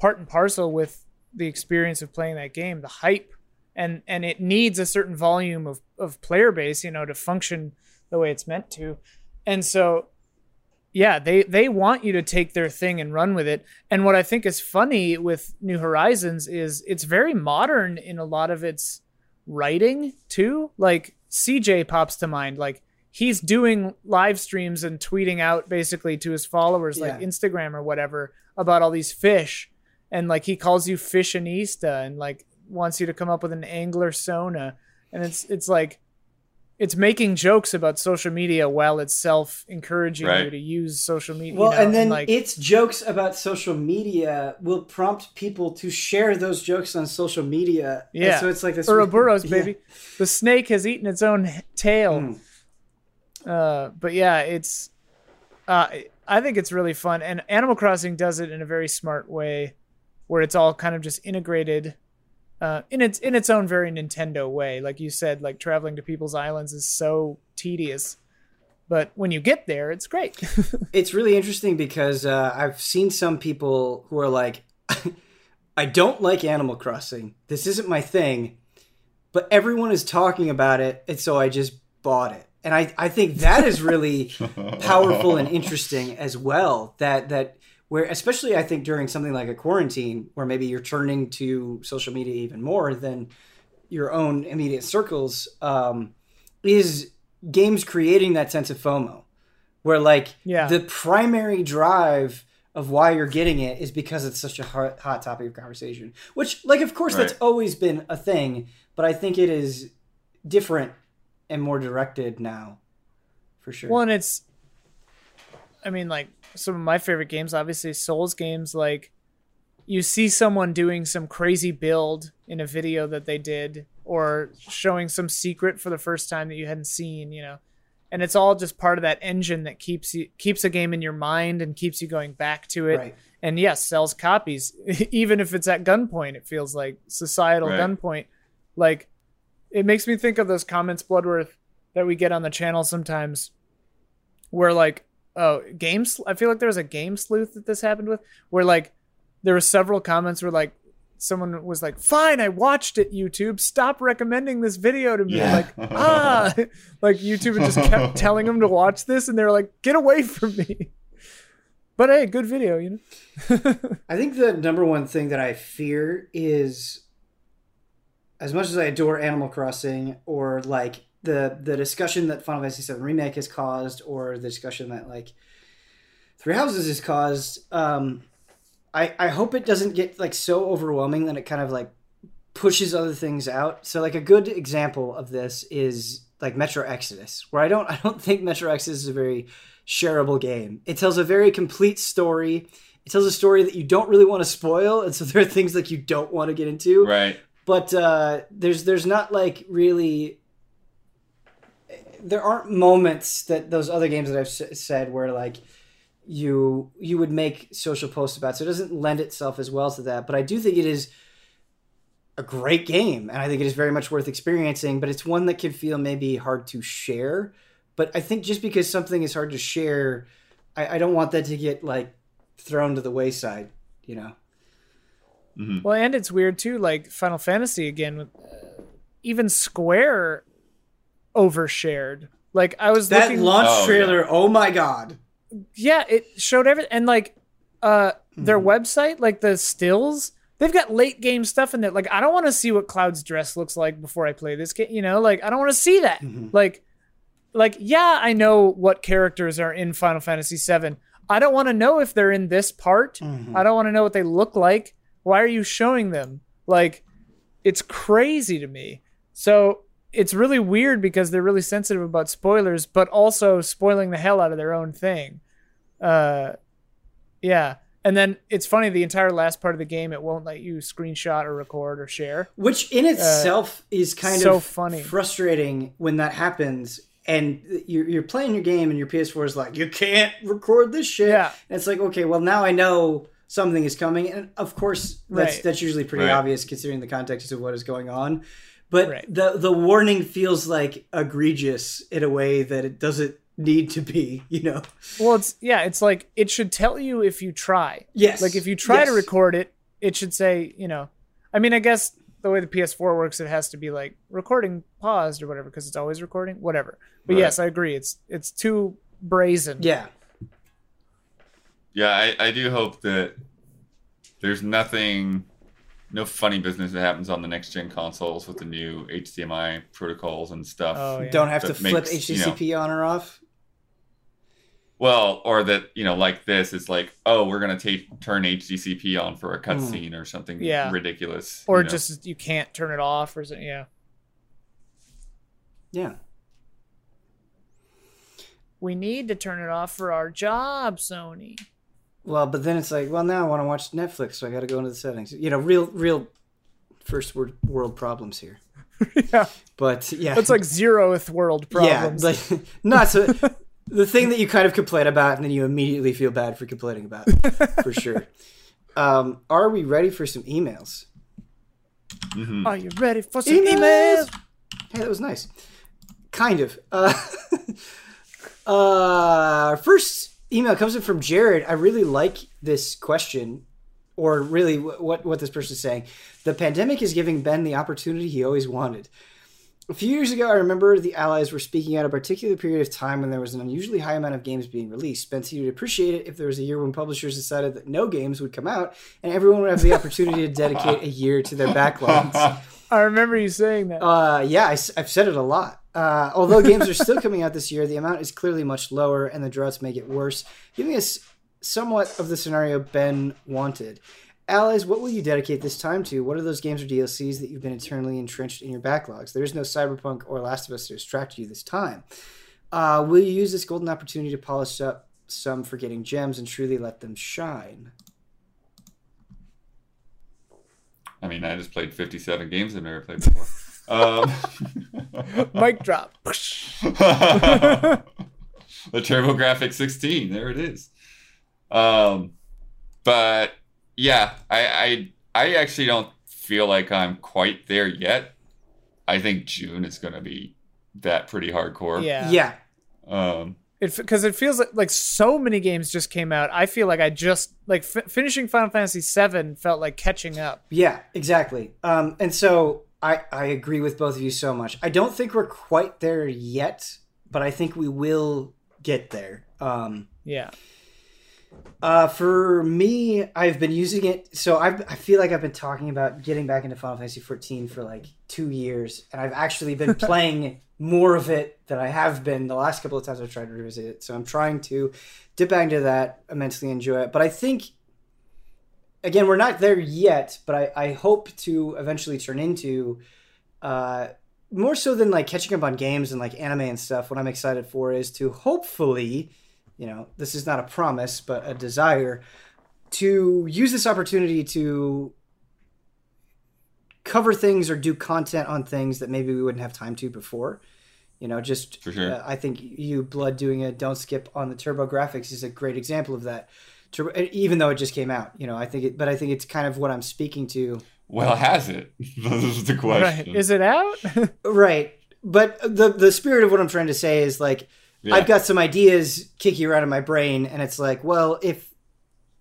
part and parcel with the experience of playing that game, the hype, and and it needs a certain volume of of player base, you know, to function the way it's meant to, and so yeah they they want you to take their thing and run with it and what i think is funny with new horizons is it's very modern in a lot of its writing too? Like cj pops to mind like he's doing live streams and tweeting out basically to his followers like Yeah. instagram or whatever about all these fish. And like he calls you fishionista and like wants you to come up with an angler sona. And it's it's like it's making jokes about social media while it's self encouraging you to use social media. Well, you know, and then like its jokes about social media will prompt people to share those jokes on social media. And Yeah. so it's like this. Ouroboros, Yeah. baby. The snake has eaten its own tail. Mm. Uh, but yeah, it's. Uh, I think it's really fun, and Animal Crossing does it in a very smart way, where it's all kind of just integrated, uh, in its in its own very Nintendo way. Like you said, like traveling to people's islands is so tedious, but when you get there, it's great. It's really interesting because uh, I've seen some people who are like, I don't like Animal Crossing. This isn't my thing, but everyone is talking about it, and so I just bought it. And I, I think that is really powerful and interesting as well. That that where especially I think during something like a quarantine where maybe you're turning to social media even more than your own immediate circles, um, is games creating that sense of FOMO, where like Yeah. the primary drive of why you're getting it is because it's such a hot, hot topic of conversation. Which, like, of course, that's always been a thing, but I think it is different and more directed now, for sure. Well, and it's, I mean, like some of my favorite games, obviously Souls games. Like, you see someone doing some crazy build in a video that they did, or showing some secret for the first time that you hadn't seen, you know, and it's all just part of that engine that keeps you keeps a game in your mind and keeps you going back to it. Right. And yes, sells copies, even if it's at gunpoint. It feels like societal Right. gunpoint. Like it makes me think of those comments, Bloodworth, that we get on the channel sometimes, where like, oh, games. I feel like there was a game sleuth that this happened with, where like there were several comments where like someone was like, "Fine, I watched it. YouTube, stop recommending this video to me." Yeah. Like, ah, like YouTube just kept telling them to watch this, and they're like, "Get away from me." But hey, good video, you know. I think the number one thing that I fear is, as much as I adore Animal Crossing, or like the the discussion that Final Fantasy VII Remake has caused, or the discussion that like Three Houses has caused, um, I I hope it doesn't get like so overwhelming that it kind of like pushes other things out. So like a good example of this is like Metro Exodus, where I don't I don't think Metro Exodus is a very shareable game. It tells a very complete story. It tells a story that you don't really want to spoil, and so there are things like you don't want to get into. Right. But uh, there's there's not like really. There aren't moments that those other games that I've s- said where like you you would make social posts about. So it doesn't lend itself as well to that. But I do think it is a great game, and I think it is very much worth experiencing. But it's one that can feel maybe hard to share. But I think just because something is hard to share, I, I don't want that to get like thrown to the wayside. You know. Mhm. Well, and it's weird too. Like Final Fantasy again, with, uh, even Square overshared. Like I was That looking, launch Oh, trailer, oh my god. yeah, it showed everything, and like uh their website, like the stills, they've got late game stuff in there. Like I don't want to see what Cloud's dress looks like before I play this game. You know, like I don't want to see that. Mhm. Like, like yeah, I know what characters are in Final Fantasy VII. I don't want to know if they're in this part. Mhm. I don't want to know what they look like. Why are you showing them? Like, it's crazy to me. So it's really weird because they're really sensitive about spoilers, but also spoiling the hell out of their own thing. Uh, yeah. And then it's funny, the entire last part of the game, it won't let you screenshot or record or share. Which in itself is kind so of funny. frustrating when that happens. And you're, you're playing your game, and your PS4 is like, you can't record this shit. Yeah. And it's like, okay, well, now I know something is coming. And of course, that's, Right. that's usually pretty Right. obvious considering the context of what is going on. But Right. the, the warning feels like egregious in a way that it doesn't need to be, you know? Well, it's, yeah, it's like, it should tell you if you try. Yes. Like if you try to record it, it should say, you know, I mean, I guess the way the PS4 works, it has to be like recording paused or whatever because it's always recording, whatever. But Right. yes, I agree. It's it's too brazen. Yeah. Yeah, I, I do hope that there's nothing, no funny business that happens on the next gen consoles with the new HDMI protocols and stuff. Oh, yeah. Don't have to flip makes, you know- on or off. Well, or that you know, like this, it's like, oh, we're gonna take turn HDCP on for a hmm. cutscene or something Yeah. ridiculous, or you know? just you can't turn it off or something. Yeah. Yeah. We need to turn it off for our job, Sony. Well, but then it's like, well, now I want to watch Netflix, so I got to go into the settings. You know, real, real first world world problems here. yeah. But yeah, That's like zeroth world problems. Yeah, like not so. the thing that you kind of complain about, and then you immediately feel bad for complaining about, for sure. Um, are we ready for some emails? Mhm. Are you ready for some Emails! emails? Hey, that was nice. Kind of. Uh, uh, first email comes in from Jared. I really like this question, or really wh- what what this person is saying. The pandemic is giving Ben the opportunity he always wanted. A few years ago, I remember the Allies were speaking at a particular period of time when there was an unusually high amount of games being released. Ben said he'd appreciate it if there was a year when publishers decided that no games would come out and everyone would have the opportunity to dedicate a year to their backlogs. I remember you saying that. Uh, yeah, I, have said it a lot. Uh, although games are still coming out this year, the amount is clearly much lower, and the droughts make it worse, giving us somewhat of the scenario Ben wanted. Allies, what will you dedicate this time to? What are those games or DLCs that you've been eternally entrenched in your backlogs? There is no Cyberpunk or Last of Us to distract you this time. Uh, will you use this golden opportunity to polish up some forgetting gems and truly let them shine? I mean, I just played 57 games I've never played before. Um, Mic drop. the TurboGrafx 16. There it is. Um, but yeah, I, I I actually don't feel like I'm quite there yet. I think June is going to be that pretty hardcore. Yeah. Yeah. Um, It because it feels like like so many games just came out. I feel like I just like f- finishing Final Fantasy VII felt like catching up. Yeah, exactly. Um, and so I, I agree with both of you so much. I don't think we're quite there yet, but I think we will get there. Um, Yeah. uh, for me, I've been using it. So I've, I feel like I've been talking about getting back into Final Fantasy 14 for like two years, and I've actually been playing more of it than I have been the last couple of times I've tried to revisit it. So I'm trying to dip back into that, immensely enjoy it. But I think, again, we're not there yet, but I, I hope to eventually turn into. Uh, more so than like catching up on games and like anime and stuff, what I'm excited for is to hopefully you know, this is not a promise, but a desire to use this opportunity to cover things or do content on things that maybe we wouldn't have time to before. You know, just sure. uh, I think you blood doing a don't skip on the TurboGrafx is a great example of that. Turbo, even though it just came out, you know, I think it, but I think it's kind of what I'm speaking to. well, has it? this is the question. Right. Is it out? Right. But the the spirit of what I'm trying to say is like Yeah. I've got some ideas kicking around in my brain, and it's like, well, if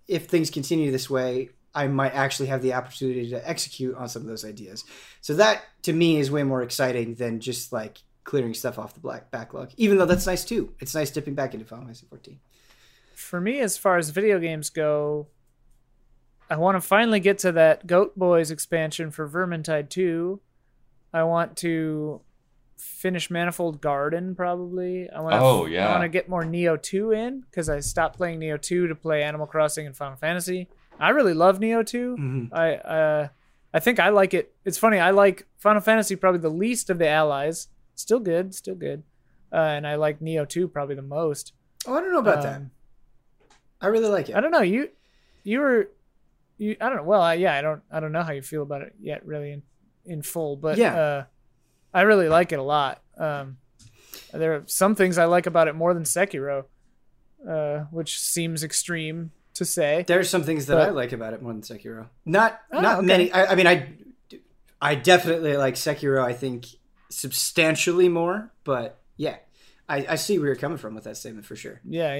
if things continue this way, I might actually have the opportunity to execute on some of those ideas. So that to me is way more exciting than just like clearing stuff off the black backlog. Even though that's nice too. It's nice dipping back into Final Fantasy 14. For me, as far as video games go, I want to finally get to that Goat Boys expansion for Vermintide 2. I want to finish Manifold Garden probably. I want to Oh, yeah. I want to get more Nioh 2 in cuz I stopped playing Nioh 2 to play Animal Crossing and Final Fantasy. I really love Nioh 2. Mhm. I uh I think I like it. It's funny. I like Final Fantasy probably the least of the allies. Still good, still good. Uh, and I like Nioh 2 probably the most. Oh, I don't know about that. Um, I really like it. I don't know. You you were you I don't know. Well, I, yeah, I don't I don't know how you feel about it yet really in in full, but Yeah. uh I really like it a lot. Um there are some things I like about it more than Sekiro, uh which seems extreme to say. There's some things that But- I like about it more than Sekiro. Not Oh, not okay. many. I, I mean, I I definitely like Sekiro. I think substantially more, but yeah, I, I see where you're coming from with that statement for sure. Yeah,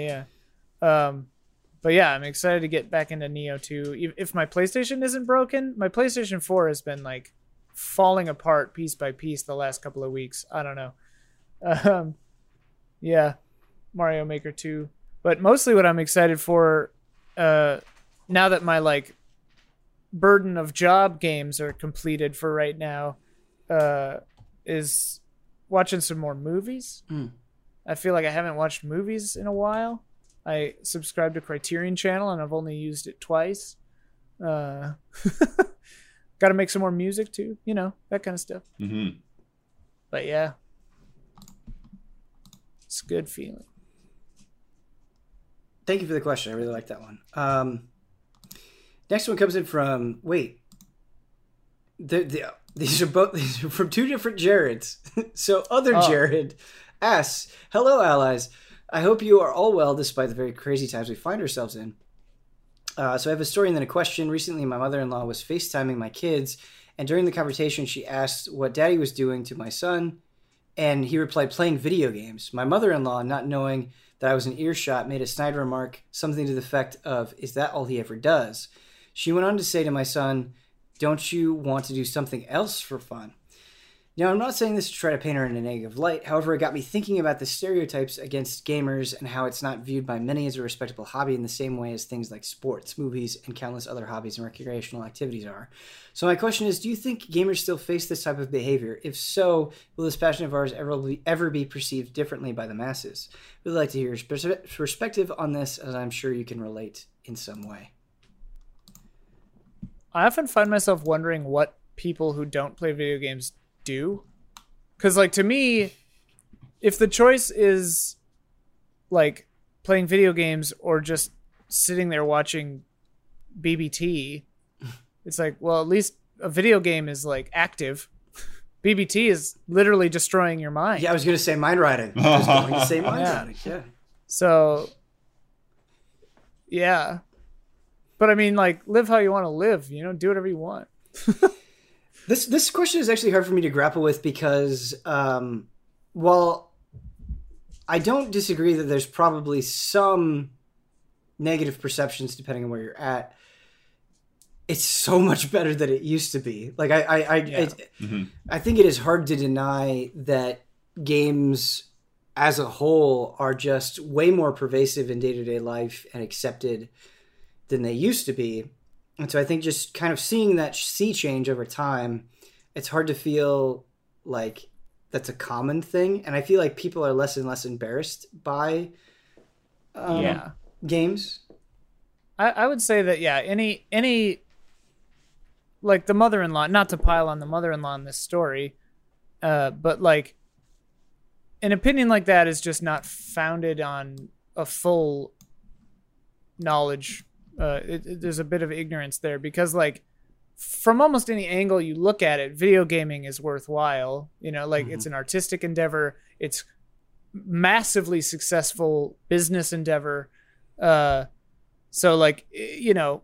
yeah. Um, but yeah, I'm excited to get back into Nioh 2. If- my PlayStation isn't broken, my PlayStation 4 has been like falling apart piece by piece the last couple of weeks. I don't know. Um, yeah, Mario Maker 2. But mostly what I'm excited for, uh, now that my like burden of job games are completed for right now, uh, is watching some more movies. Mm. I feel like I haven't watched movies in a while. I subscribe to Criterion Channel and I've only used it twice. Uh, Got to make some more music too, you know, that kind of stuff. hmm But yeah, it's a good feeling. Thank you for the question. I really like that one. Um, next one comes in from wait. The, the, these are both these are from two different Jareds. so other Oh. Jared asks, "Hello, allies. I hope you are all well despite the very crazy times we find ourselves in. Uh, so I have a story and then a question. Recently, my mother-in-law was FaceTiming my kids, and during the conversation, she asked what Daddy was doing to my son, and he replied, "Playing video games." My mother-in-law, not knowing that I was in earshot, made a snide remark, something to the effect of, Is that all he ever does? She went on to say to my son, Don't you want to do something else for fun? Now, I'm not saying this to try to paint her in a negative light. However, it got me thinking about the stereotypes against gamers and how it's not viewed by many as a respectable hobby in the same way as things like sports, movies, and countless other hobbies and recreational activities are. So, my question is Do you think gamers still face this type of behavior? If so, will this passion of ours ever be, ever be perceived differently by the masses? We'd like to hear your perspective on this, as I'm sure you can relate in some way. I often find myself wondering what people who don't play video games do. Cuz like to me if the choice is like playing video games or just sitting there watching BBT, it's like, well, at least a video game is like active. BBT is literally destroying your mind. Yeah, I was going to say mind riding. I was going to say mind Yeah. riding. Yeah. So, yeah. But I mean, like, live how you want to live. You know, do whatever you want. This this question is actually hard for me to grapple with because um, while I don't disagree that there's probably some negative perceptions depending on where you're at. It's so much better than it used to be. Like I, I, I, Yeah. it, Mhm. I think it is hard to deny that games as a whole are just way more pervasive in day to day life and accepted than they used to be. And so I think just kind of seeing that sea change over time, it's hard to feel like that's a common thing. And I feel like people are less and less embarrassed by um, yeah. games. I, I would say that yeah, any any like the mother-in-law, not to pile on the mother-in-law in this story, uh, but like an opinion like that is just not founded on a full knowledge. Uh, it, it- there's a bit of ignorance there because like from almost any angle you look at it, video gaming is worthwhile. You know, like it's an artistic endeavor. It's massively successful business endeavor. Uh, so like you know,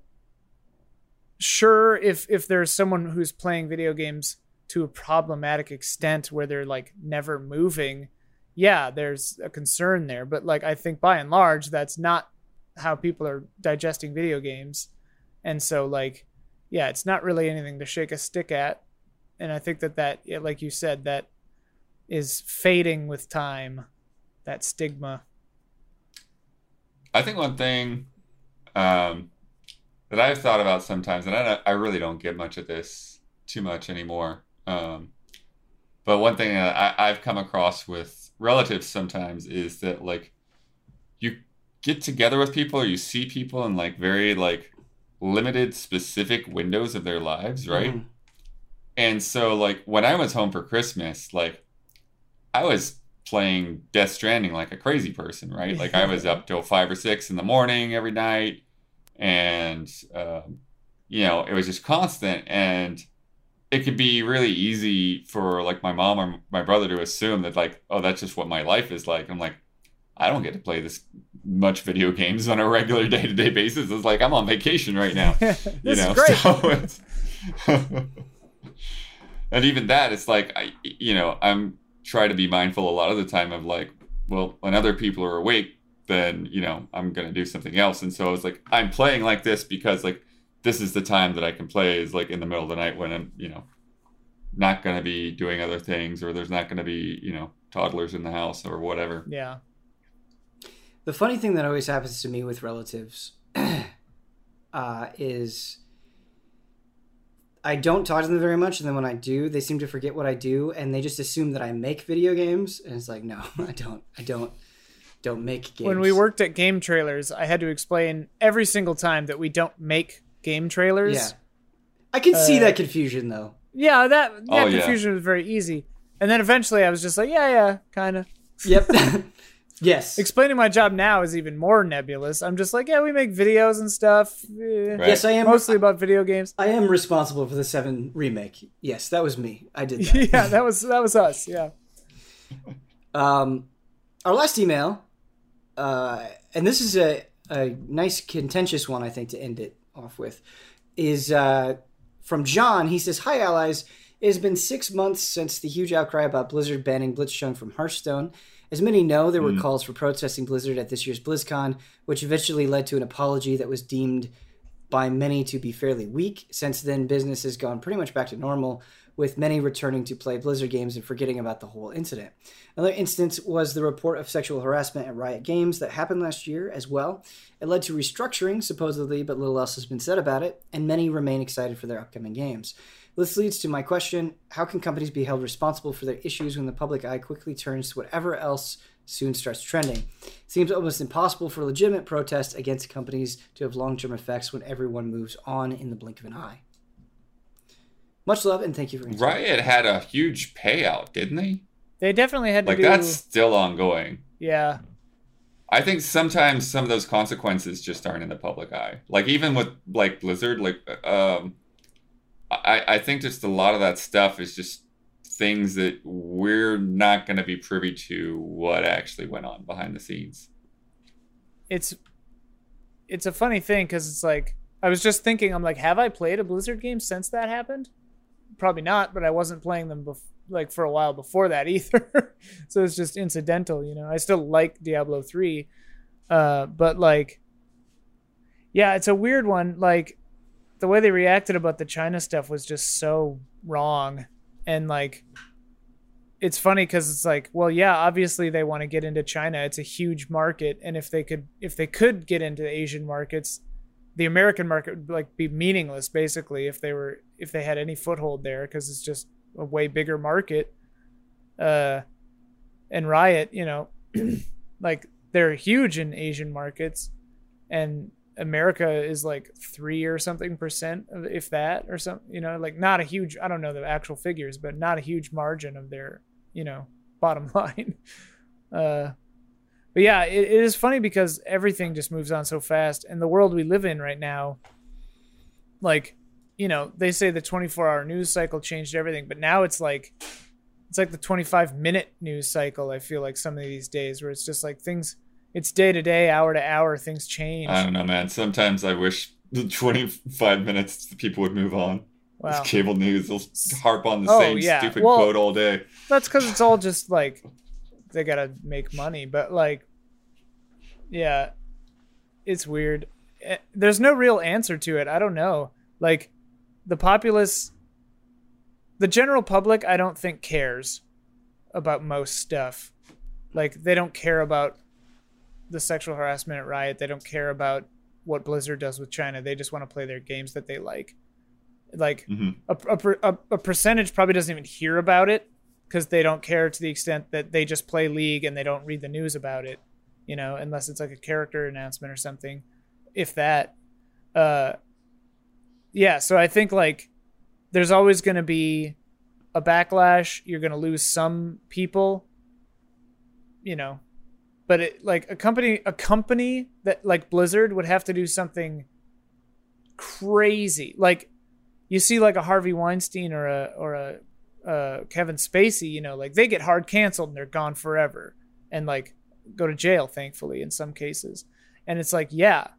sure if if there's someone who's playing video games to a problematic extent where they're like never moving, yeah, there's a concern there. But like I think by and large that's not how people are digesting video games. And so like yeah, it's not really anything to shake a stick at. And I think that that like you said that is fading with time. That stigma. I think one thing um, that I've thought about sometimes, and I, I really don't get much of this too much anymore. Um, but one thing that I, I've come across with relatives sometimes is that like you get together with people or you see people in like very like limited specific windows of their lives, right? Mhm. And so, like, when I was home for Christmas, like, I was playing Death Stranding like a crazy person, right? Like, I was up till five or six in the morning every night. And, um, you know, it was just constant. And it could be really easy for, like, my mom or my brother to assume that, like, oh, that's just what my life is like. I'm like, I don't get to play this much video games on a regular day to day basis. It's like I'm on vacation right now this you know is great. so it's and even that it's like i you know i'm try to be mindful a lot of the time of like well when other people are awake then you know i'm gonna do something else and so it's like i'm playing like this because like this is the time that i can play is like in the middle of the night when i'm you know not gonna be doing other things or there's not gonna be you know toddlers in the house or whatever yeah. The funny thing that always happens to me with relatives uh, is I don't talk to them very much, and then when I do, they seem to forget what I do, and they just assume that I make video games, and it's like, no, I don't, I don't, don't make games. When we worked at game trailers, I had to explain every single time that we don't make game trailers. yeah, I can see Uh, that confusion though. Yeah, that, that Oh, yeah. confusion was very easy. And then eventually I was just like, yeah, yeah, kind of. Yep. yes. Explaining my job now is even more nebulous. I'm just like, yeah, we make videos and stuff. eh, Right. Yes, I am. Mostly about video games. I am responsible for the Seven remake. Yes, that was me. I did that. yeah, that was that was us. Yeah. Um, our last email, uh, and this is a, a nice contentious one, I think, to end it off with, is uh, from John. He says, Hi, allies. It has been six months since the huge outcry about Blizzard banning Blitzchung from Hearthstone. As many know, there were mm. calls for protesting Blizzard at this year's BlizzCon, which eventually led to an apology that was deemed by many to be fairly weak. Since then, business has gone pretty much back to normal, with many returning to play Blizzard games and forgetting about the whole incident. Another instance was the report of sexual harassment at Riot Games that happened last year as well. It led to restructuring, supposedly, but little else has been said about it, and many remain excited for their upcoming games. This leads to my question How can companies be held responsible for their issues when the public eye quickly turns to whatever else soon starts trending? It seems almost impossible for legitimate protest against companies to have long term effects when everyone moves on in the blink of an eye. Much love and thank you for answering. riot had a huge payout didn't they They definitely had to like do that's still ongoing Yeah. I think sometimes some of those consequences just aren't in the public eye. Like even with like Blizzard, like um, I I think just a lot of that stuff is just things that we're not going to be privy to what actually went on behind the scenes. It's it's a funny thing because it's like I was just thinking, I'm like, have I played a Blizzard game since that happened? Probably not, but I wasn't playing them bef- like for a while before that either. so it's just incidental, you know. I still like Diablo three, uh, but like, yeah, it's a weird one. Like the way they reacted about the China stuff was just so wrong, and like it's funny because it's like well yeah obviously they want to get into china. It's a huge market. And if they could if they could get into asian markets the american market would like be meaningless basically if they were if they had any foothold there because it's just a way bigger market uh and riot you know. Like they're huge in asian markets. And america is like three or something percent of if that or something you know like not a huge i don't know the actual figures but not a huge margin of their you know bottom line. Uh but yeah it, it is funny because everything just moves on so fast and the world we live in right now like you know they say the 24 hour news cycle changed everything but now it's like it's like the 25 minute news cycle i feel like some of these days where it's just like things it's day to day hour to hour things change I don't know, man. Sometimes I wish the 25 minutes people would move on. wow It's cable news. They'll harp on the Oh, same yeah. stupid Well- quote all day. that's because it's all just like they gotta make money but like yeah it's weird Eh, there's no real answer to it i don't know like the populace the general public i don't think cares about most stuff like they don't care about the sexual harassment at riot. They don't care about what blizzard does with china. They just want to play their games that they like. Like hmm a, a, a, a percentage probably doesn't even hear about it because they don't care to the extent that they just play league and they don't read the news about it you know unless it's like a character announcement or something if that. Uh yeah so i think like there's always going to be a backlash. You're going to lose some people you know but it like a company a company that like blizzard would have to do something crazy like you see like a Harvey Weinstein or a or a uh, Kevin Spacey, you know, like they get hard canceled and they're gone forever, and like go to jail, thankfully in some cases. And it's like, yeah,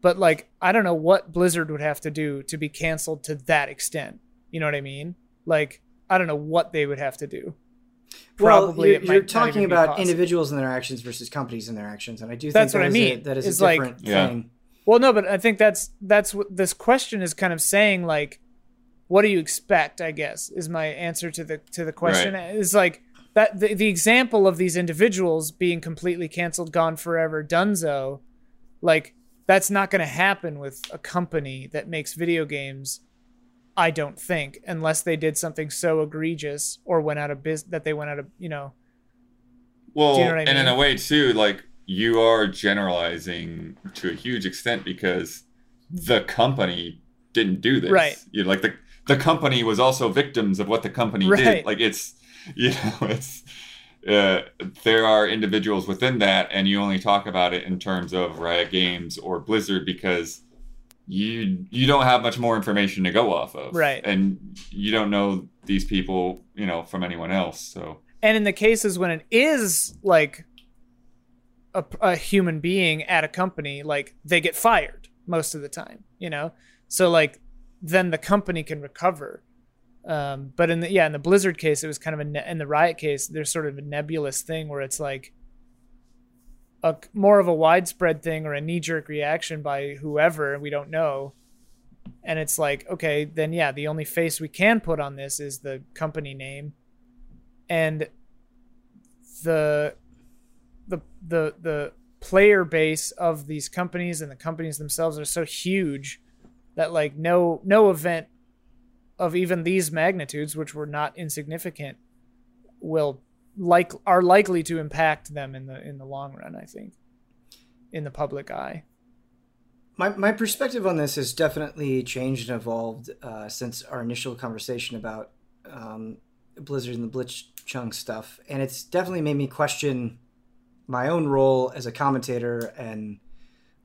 but like I don't know what Blizzard would have to do to be canceled to that extent. You know what I mean? Like I don't know what they would have to do. Well, you're, it might you're not talking even about possible. individuals and their actions versus companies and their actions, and I do think That's what that I is a- mean. that is It's a like- different Yeah. thing. Well, no, but I think that's that's what this question is kind of saying. Like, what do you expect? I guess is my answer to the to the question. Is like that the, the example of these individuals being completely canceled, gone forever, Dunzo. Like that's not going to happen with a company that makes video games. I don't think unless they did something so egregious or went out of business that they went out of you know Well, you know and in a way too, like you are generalizing to a huge extent because the company didn't do this. Right. You know, like the the company was also victims of what the company Right. did. Like it's you know it's uh, there are individuals within that, and you only talk about it in terms of Riot Games or Blizzard because you you don't have much more information to go off of, Right. And you don't know these people, you know, from anyone else. So and in the cases when it is like a, a human being at a company like they get fired most of the time you know so like then the company can recover um, but in the yeah in the blizzard case it was kind of a ne- in the riot case there's sort of a nebulous thing where it's like a more of a widespread thing or a knee-jerk reaction by whoever we don't know. And it's like okay then yeah the only face we can put on this is the company name. And the the the the player base of these companies and the companies themselves are so huge that like no no event of even these magnitudes which were not insignificant will like are likely to impact them in the in the long run i think in the public eye My, my perspective on this has definitely changed and evolved uh, since our initial conversation about um, Blizzard and the Blitzchung stuff, and it's definitely made me question my own role as a commentator and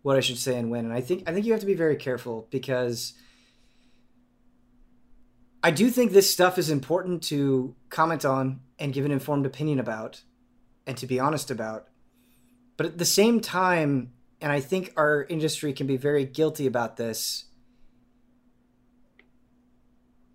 what I should say and when. And I think I think you have to be very careful because I do think this stuff is important to comment on and give an informed opinion about and to be honest about. But at the same time, and I think our industry can be very guilty about this,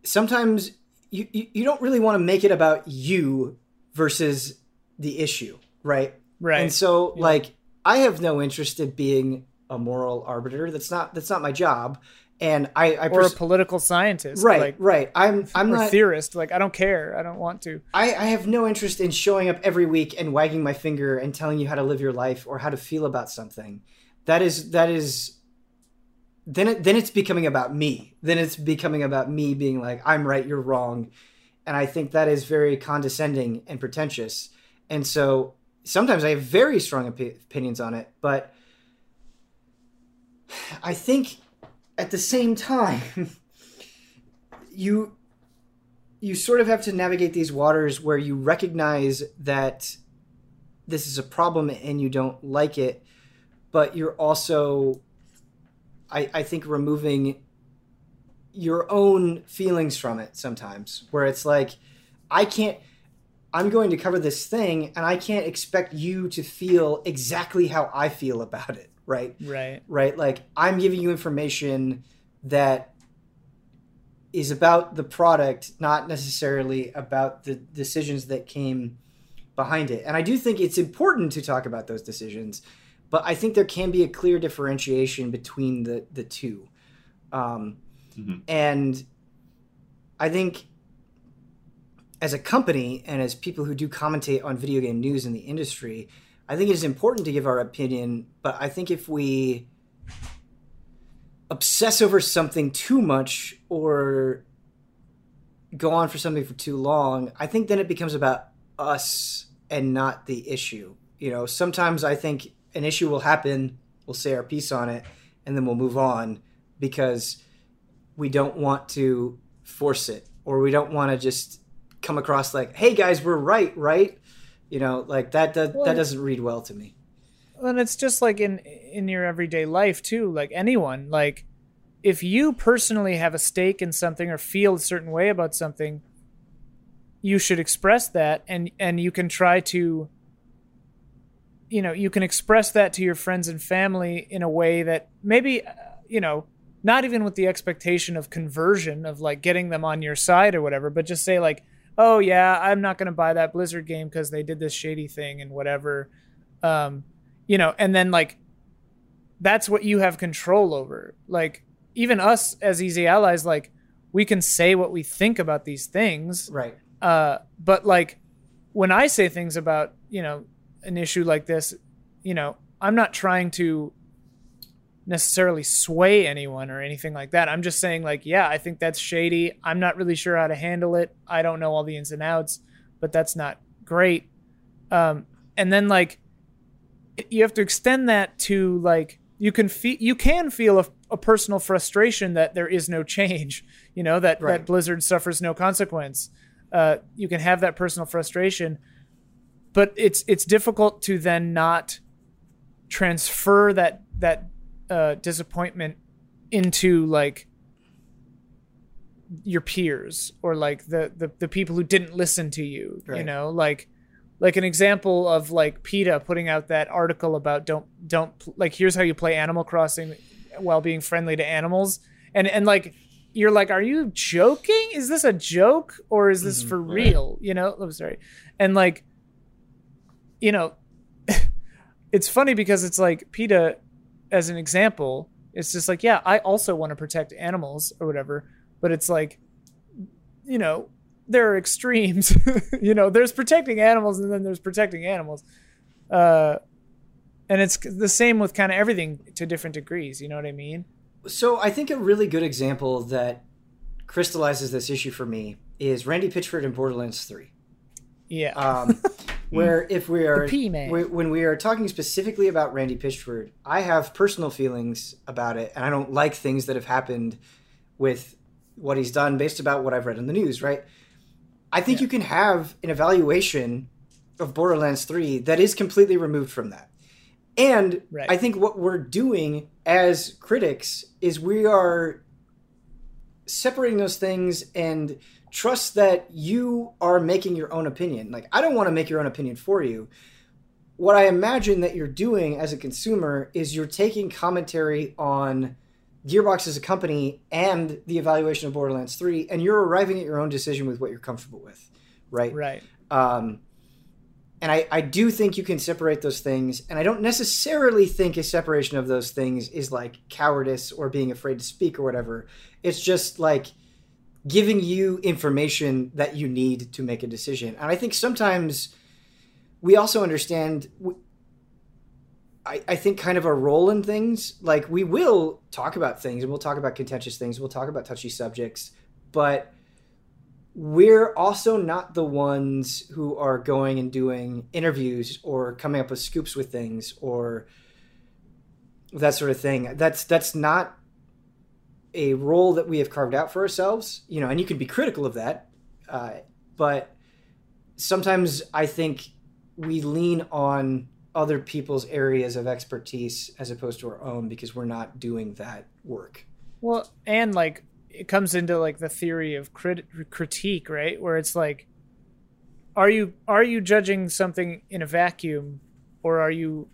sometimes you, you, you don't really want to make it about you versus the issue, right? Right. And so yeah. like I have no interest in being a moral arbiter. That's not that's not my job. And I, I or a political scientist, right? Like, right. I'm I'm or not theorist. Like I don't care. I don't want to. I, I have no interest in showing up every week and wagging my finger and telling you how to live your life or how to feel about something. That is that is then it, then it's becoming about me. Then it's becoming about me being like I'm right, you're wrong, and I think that is very condescending and pretentious. And so sometimes I have very strong op- opinions on it, but I think at the same time you you sort of have to navigate these waters where you recognize that this is a problem and you don't like it, but you're also I, I think removing your own feelings from it sometimes where it's like I can't I'm going to cover this thing and I can't expect you to feel exactly how I feel about it, right? Right. Right? Like I'm giving you information that is about the product, not necessarily about the decisions that came behind it. And I do think it's important to talk about those decisions, but I think there can be a clear differentiation between the the two. Um, mm-hmm. And I think as a company and as people who do commentate on video game news in the industry, I think it is important to give our opinion. But I think if we obsess over something too much or go on for something for too long, I think then it becomes about us and not the issue. You know, sometimes I think an issue will happen, we'll say our piece on it, and then we'll move on because we don't want to force it or we don't want to just come across like, "Hey guys, we're right, right?" You know, like that that, well, that doesn't read well to me. And it's just like in in your everyday life too, like anyone, like if you personally have a stake in something or feel a certain way about something, you should express that and and you can try to you know, you can express that to your friends and family in a way that maybe uh, you know, not even with the expectation of conversion of like getting them on your side or whatever, but just say like, oh yeah, I'm not gonna buy that Blizzard game because they did this shady thing and whatever, um, you know, and then like that's what you have control over. Like even us as easy allies, like we can say what we think about these things, right? Uh, but like when I say things about you know an issue like this, you know, I'm not trying to necessarily sway anyone or anything like that. I'm just saying, like, yeah, I think that's shady. I'm not really sure how to handle it. I don't know all the ins and outs, but that's not great. Um, and then like, you have to extend that to like you can feel you can feel a, a, personal frustration that there is no change. You know that right. that Blizzard suffers no consequence. Uh, you can have that personal frustration, but it's it's difficult to then not transfer that that uh, disappointment into like your peers or like the, the the people who didn't listen to you right. you know? Like like an example of like PETA putting out that article about don't don't like here's how you play Animal Crossing while being friendly to animals. And and like you're like are you joking? Is this a joke or is this mm-hmm, for real? You know? I'm sorry. And like you know it's funny because it's like PETA as an example, it's just like, yeah, I also want to protect animals or whatever, but it's like, you know, there are extremes. you know, there's protecting animals and then there's protecting animals. Uh, and it's the same with kind of everything to different degrees. You know what I mean? So I think a really good example that crystallizes this issue for me is Randy Pitchford in Borderlands 3. Yeah. Um, where if we are when we are talking specifically about Randy Pitchford, I have personal feelings about it, and I don't like things that have happened with what he's done based about what I've read in the news. Right? I think yeah. you can have an evaluation of Borderlands Three that is completely removed from that. And right. I think what we're doing as critics is we are separating those things and trust that you are making your own opinion. Like I don't want to make your own opinion for you. What I imagine that you're doing as a consumer is you're taking commentary on Gearbox as a company and the evaluation of Borderlands 3 and you're arriving at your own decision with what you're comfortable with, right? Right. Um, and I, I do think you can separate those things. And I don't necessarily think a separation of those things is like cowardice or being afraid to speak or whatever. It's just like giving you information that you need to make a decision. And I think sometimes we also understand, I, I think, kind of a role in things. Like we will talk about things and we'll talk about contentious things, we'll talk about touchy subjects, but we're also not the ones who are going and doing interviews or coming up with scoops with things or that sort of thing. That's that's not a role that we have carved out for ourselves, you know. And you can be critical of that, uh, but sometimes I think we lean on other people's areas of expertise as opposed to our own because we're not doing that work. Well, and like it comes into like the theory of crit- critique, right? Where it's like, are you are you judging something in a vacuum, or are you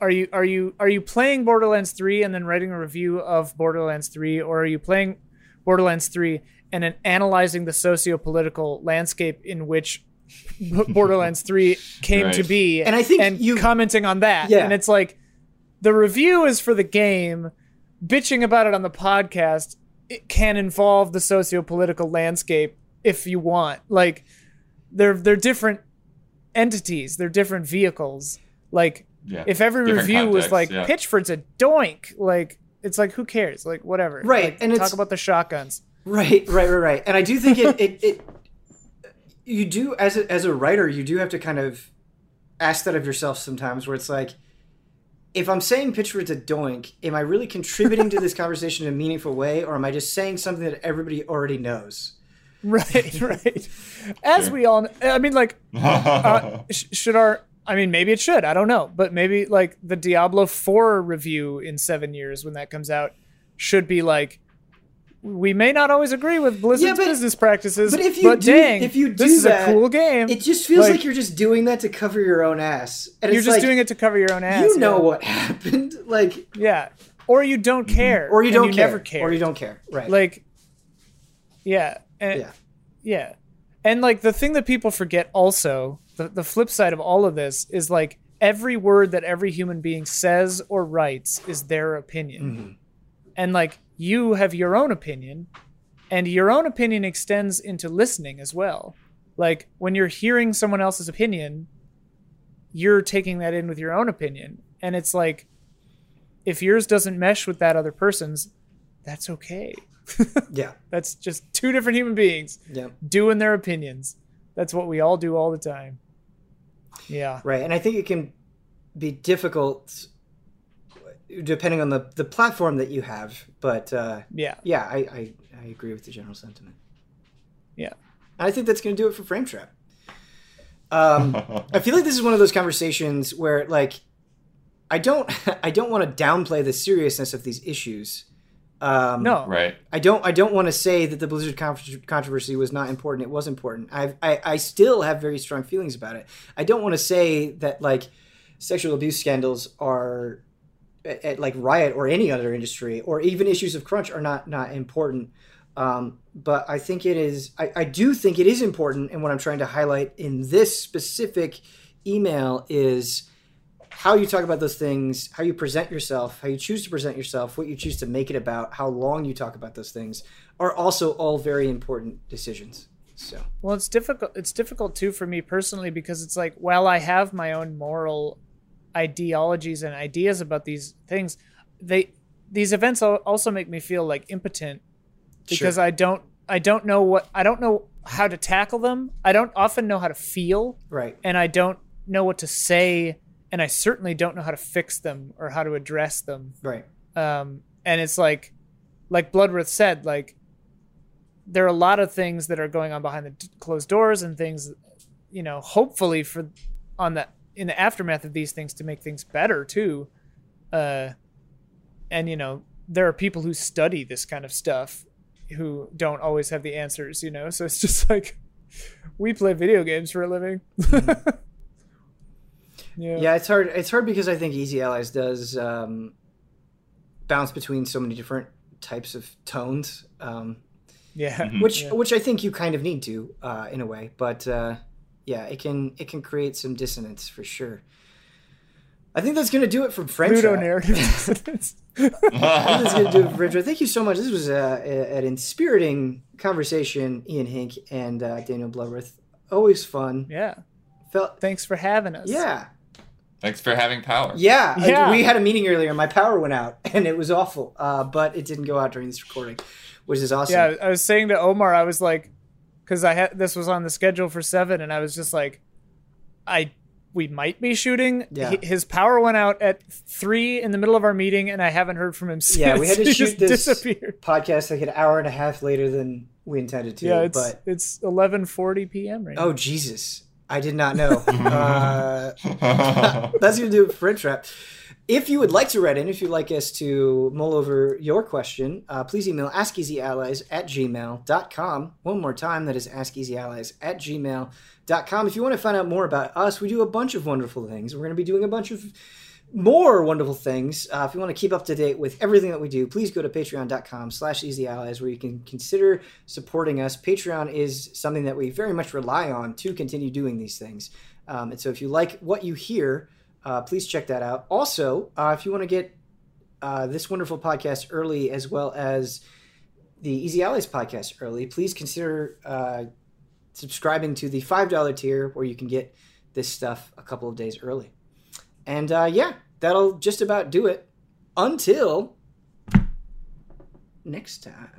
are you are you are you playing Borderlands three and then writing a review of Borderlands three, or are you playing Borderlands three and then analyzing the socio-political landscape in which Borderlands three came right. to be, and I think and you commenting on that, yeah. and it's like the review is for the game bitching about it on the podcast it can involve the socio-political landscape if you want. Like they're they're different entities, they're different vehicles. Like yeah. if every different review context, was like yeah. Pitchford's a doink, like it's like who cares? Like whatever. Right. Like, and talk it's, about the shotguns. Right, right, right, right. And I do think it, it, it you do as a, as a writer, you do have to kind of ask that of yourself sometimes where it's like if I'm saying Pitchford's a doink, am I really contributing to this conversation in a meaningful way, or am I just saying something that everybody already knows? Right, right. As Sure. we all, kn- I mean, like, uh, sh- should our, I mean, maybe it should. I don't know, but maybe like the Diablo Four review in seven years when that comes out should be like. We may not always agree with Blizzard's but- business practices, but if you do- dang, if you this do is that, a cool game. It just feels like, Like- you're just doing that to cover your own ass. And You're just like, doing it to cover your own ass. You know yeah. what happened, like, Yeah, or you don't mm-hmm. care, or you don't you care, never care, or you don't care, right? like yeah and, yeah, yeah and like the thing that people forget also the, the flip side of all of this is like every word that every human being says or writes is their opinion Mm-hmm. and like you have your own opinion and your own opinion extends into listening as well like when you're hearing someone else's opinion you're taking that in with your own opinion and it's like if yours doesn't mesh with that other person's that's okay yeah, that's just two different human beings yeah, doing their opinions. That's what we all do all the time. Yeah. right. And I think it can be difficult depending on the the platform that you have, but uh, Yeah. yeah, I, I I agree with the general sentiment. Yeah. I think that's going to do it for Frame Trap. Um, I feel like this is one of those conversations where, like, I don't, I don't want to downplay the seriousness of these issues. Um, No. right. I don't, I don't want to say that the Blizzard controversy was not important. It was important. I've, I, I still have very strong feelings about it. I don't want to say that like sexual abuse scandals are at, at like Riot or any other industry or even issues of crunch are not not important. Um, but I think it is. I, I do think it is important, and what I'm trying to highlight in this specific email is how you talk about those things, how you present yourself, how you choose to present yourself, what you choose to make it about, how long you talk about those things are also all very important decisions. So Well, it's difficult. It's difficult too for me personally because it's like, while I have my own moral ideologies and ideas about these things, they these events also make me feel like impotent because Sure. I don't I don't know what I don't know how to tackle them. I don't often know how to feel, right, and I don't know what to say, and I certainly don't know how to fix them or how to address them. right, um, and it's like like bloodworth said like there are a lot of things that are going on behind the closed doors and things you know hopefully for on the in the aftermath of these things to make things better too uh and you know there are people who study this kind of stuff who don't always have the answers, you know. So it's just like we play video games for a living. yeah. yeah, it's hard. It's hard because I think Easy Allies does um, bounce between so many different types of tones. Um, yeah, mm-hmm. which yeah. which I think you kind of need to uh, in a way, but uh, yeah, it can it can create some dissonance for sure. I think that's going to do it from French. Ludo narrative. I think that's going to do it from French. Thank you so much. This was uh, an inspiriting conversation, Ian Hinck and uh, Daniel Bloodworth. Always fun. Yeah. Felt. Thanks for having us. Yeah. Thanks for having power. Yeah, yeah. we had a meeting earlier. My power went out, and it was awful. Uh, but it didn't go out during this recording, which is awesome. Yeah, I was saying to Omar, I was like, because I had this was on the schedule for seven, and I was just like, I we might be shooting. Yeah. His power went out at three in the middle of our meeting, and I haven't heard from him since. Yeah, we had to he shoot this podcast like an hour and a half later than we intended to. Yeah, it's but it's eleven forty p.m. right Oh now. Jesus, I did not know. uh, that's gonna do it for Trap. If you would like to write in, if you'd like us to mull over your question, uh, please email askeasyallies at gmail.com. One more time, that is askeasyallies at gmail.com. If you want to find out more about us, we do a bunch of wonderful things. We're going to be doing a bunch of more wonderful things. Uh, if you want to keep up to date with everything that we do, please go to patreon.com slash easyallies where you can consider supporting us. Patreon is something that we very much rely on to continue doing these things. Um, and so if you like what you hear, uh, please check that out. Also, uh, if you want to get uh, this wonderful podcast early as well as the Easy Allies podcast early, please consider uh, subscribing to the $5 tier where you can get this stuff a couple of days early. And uh, yeah, that'll just about do it until next time.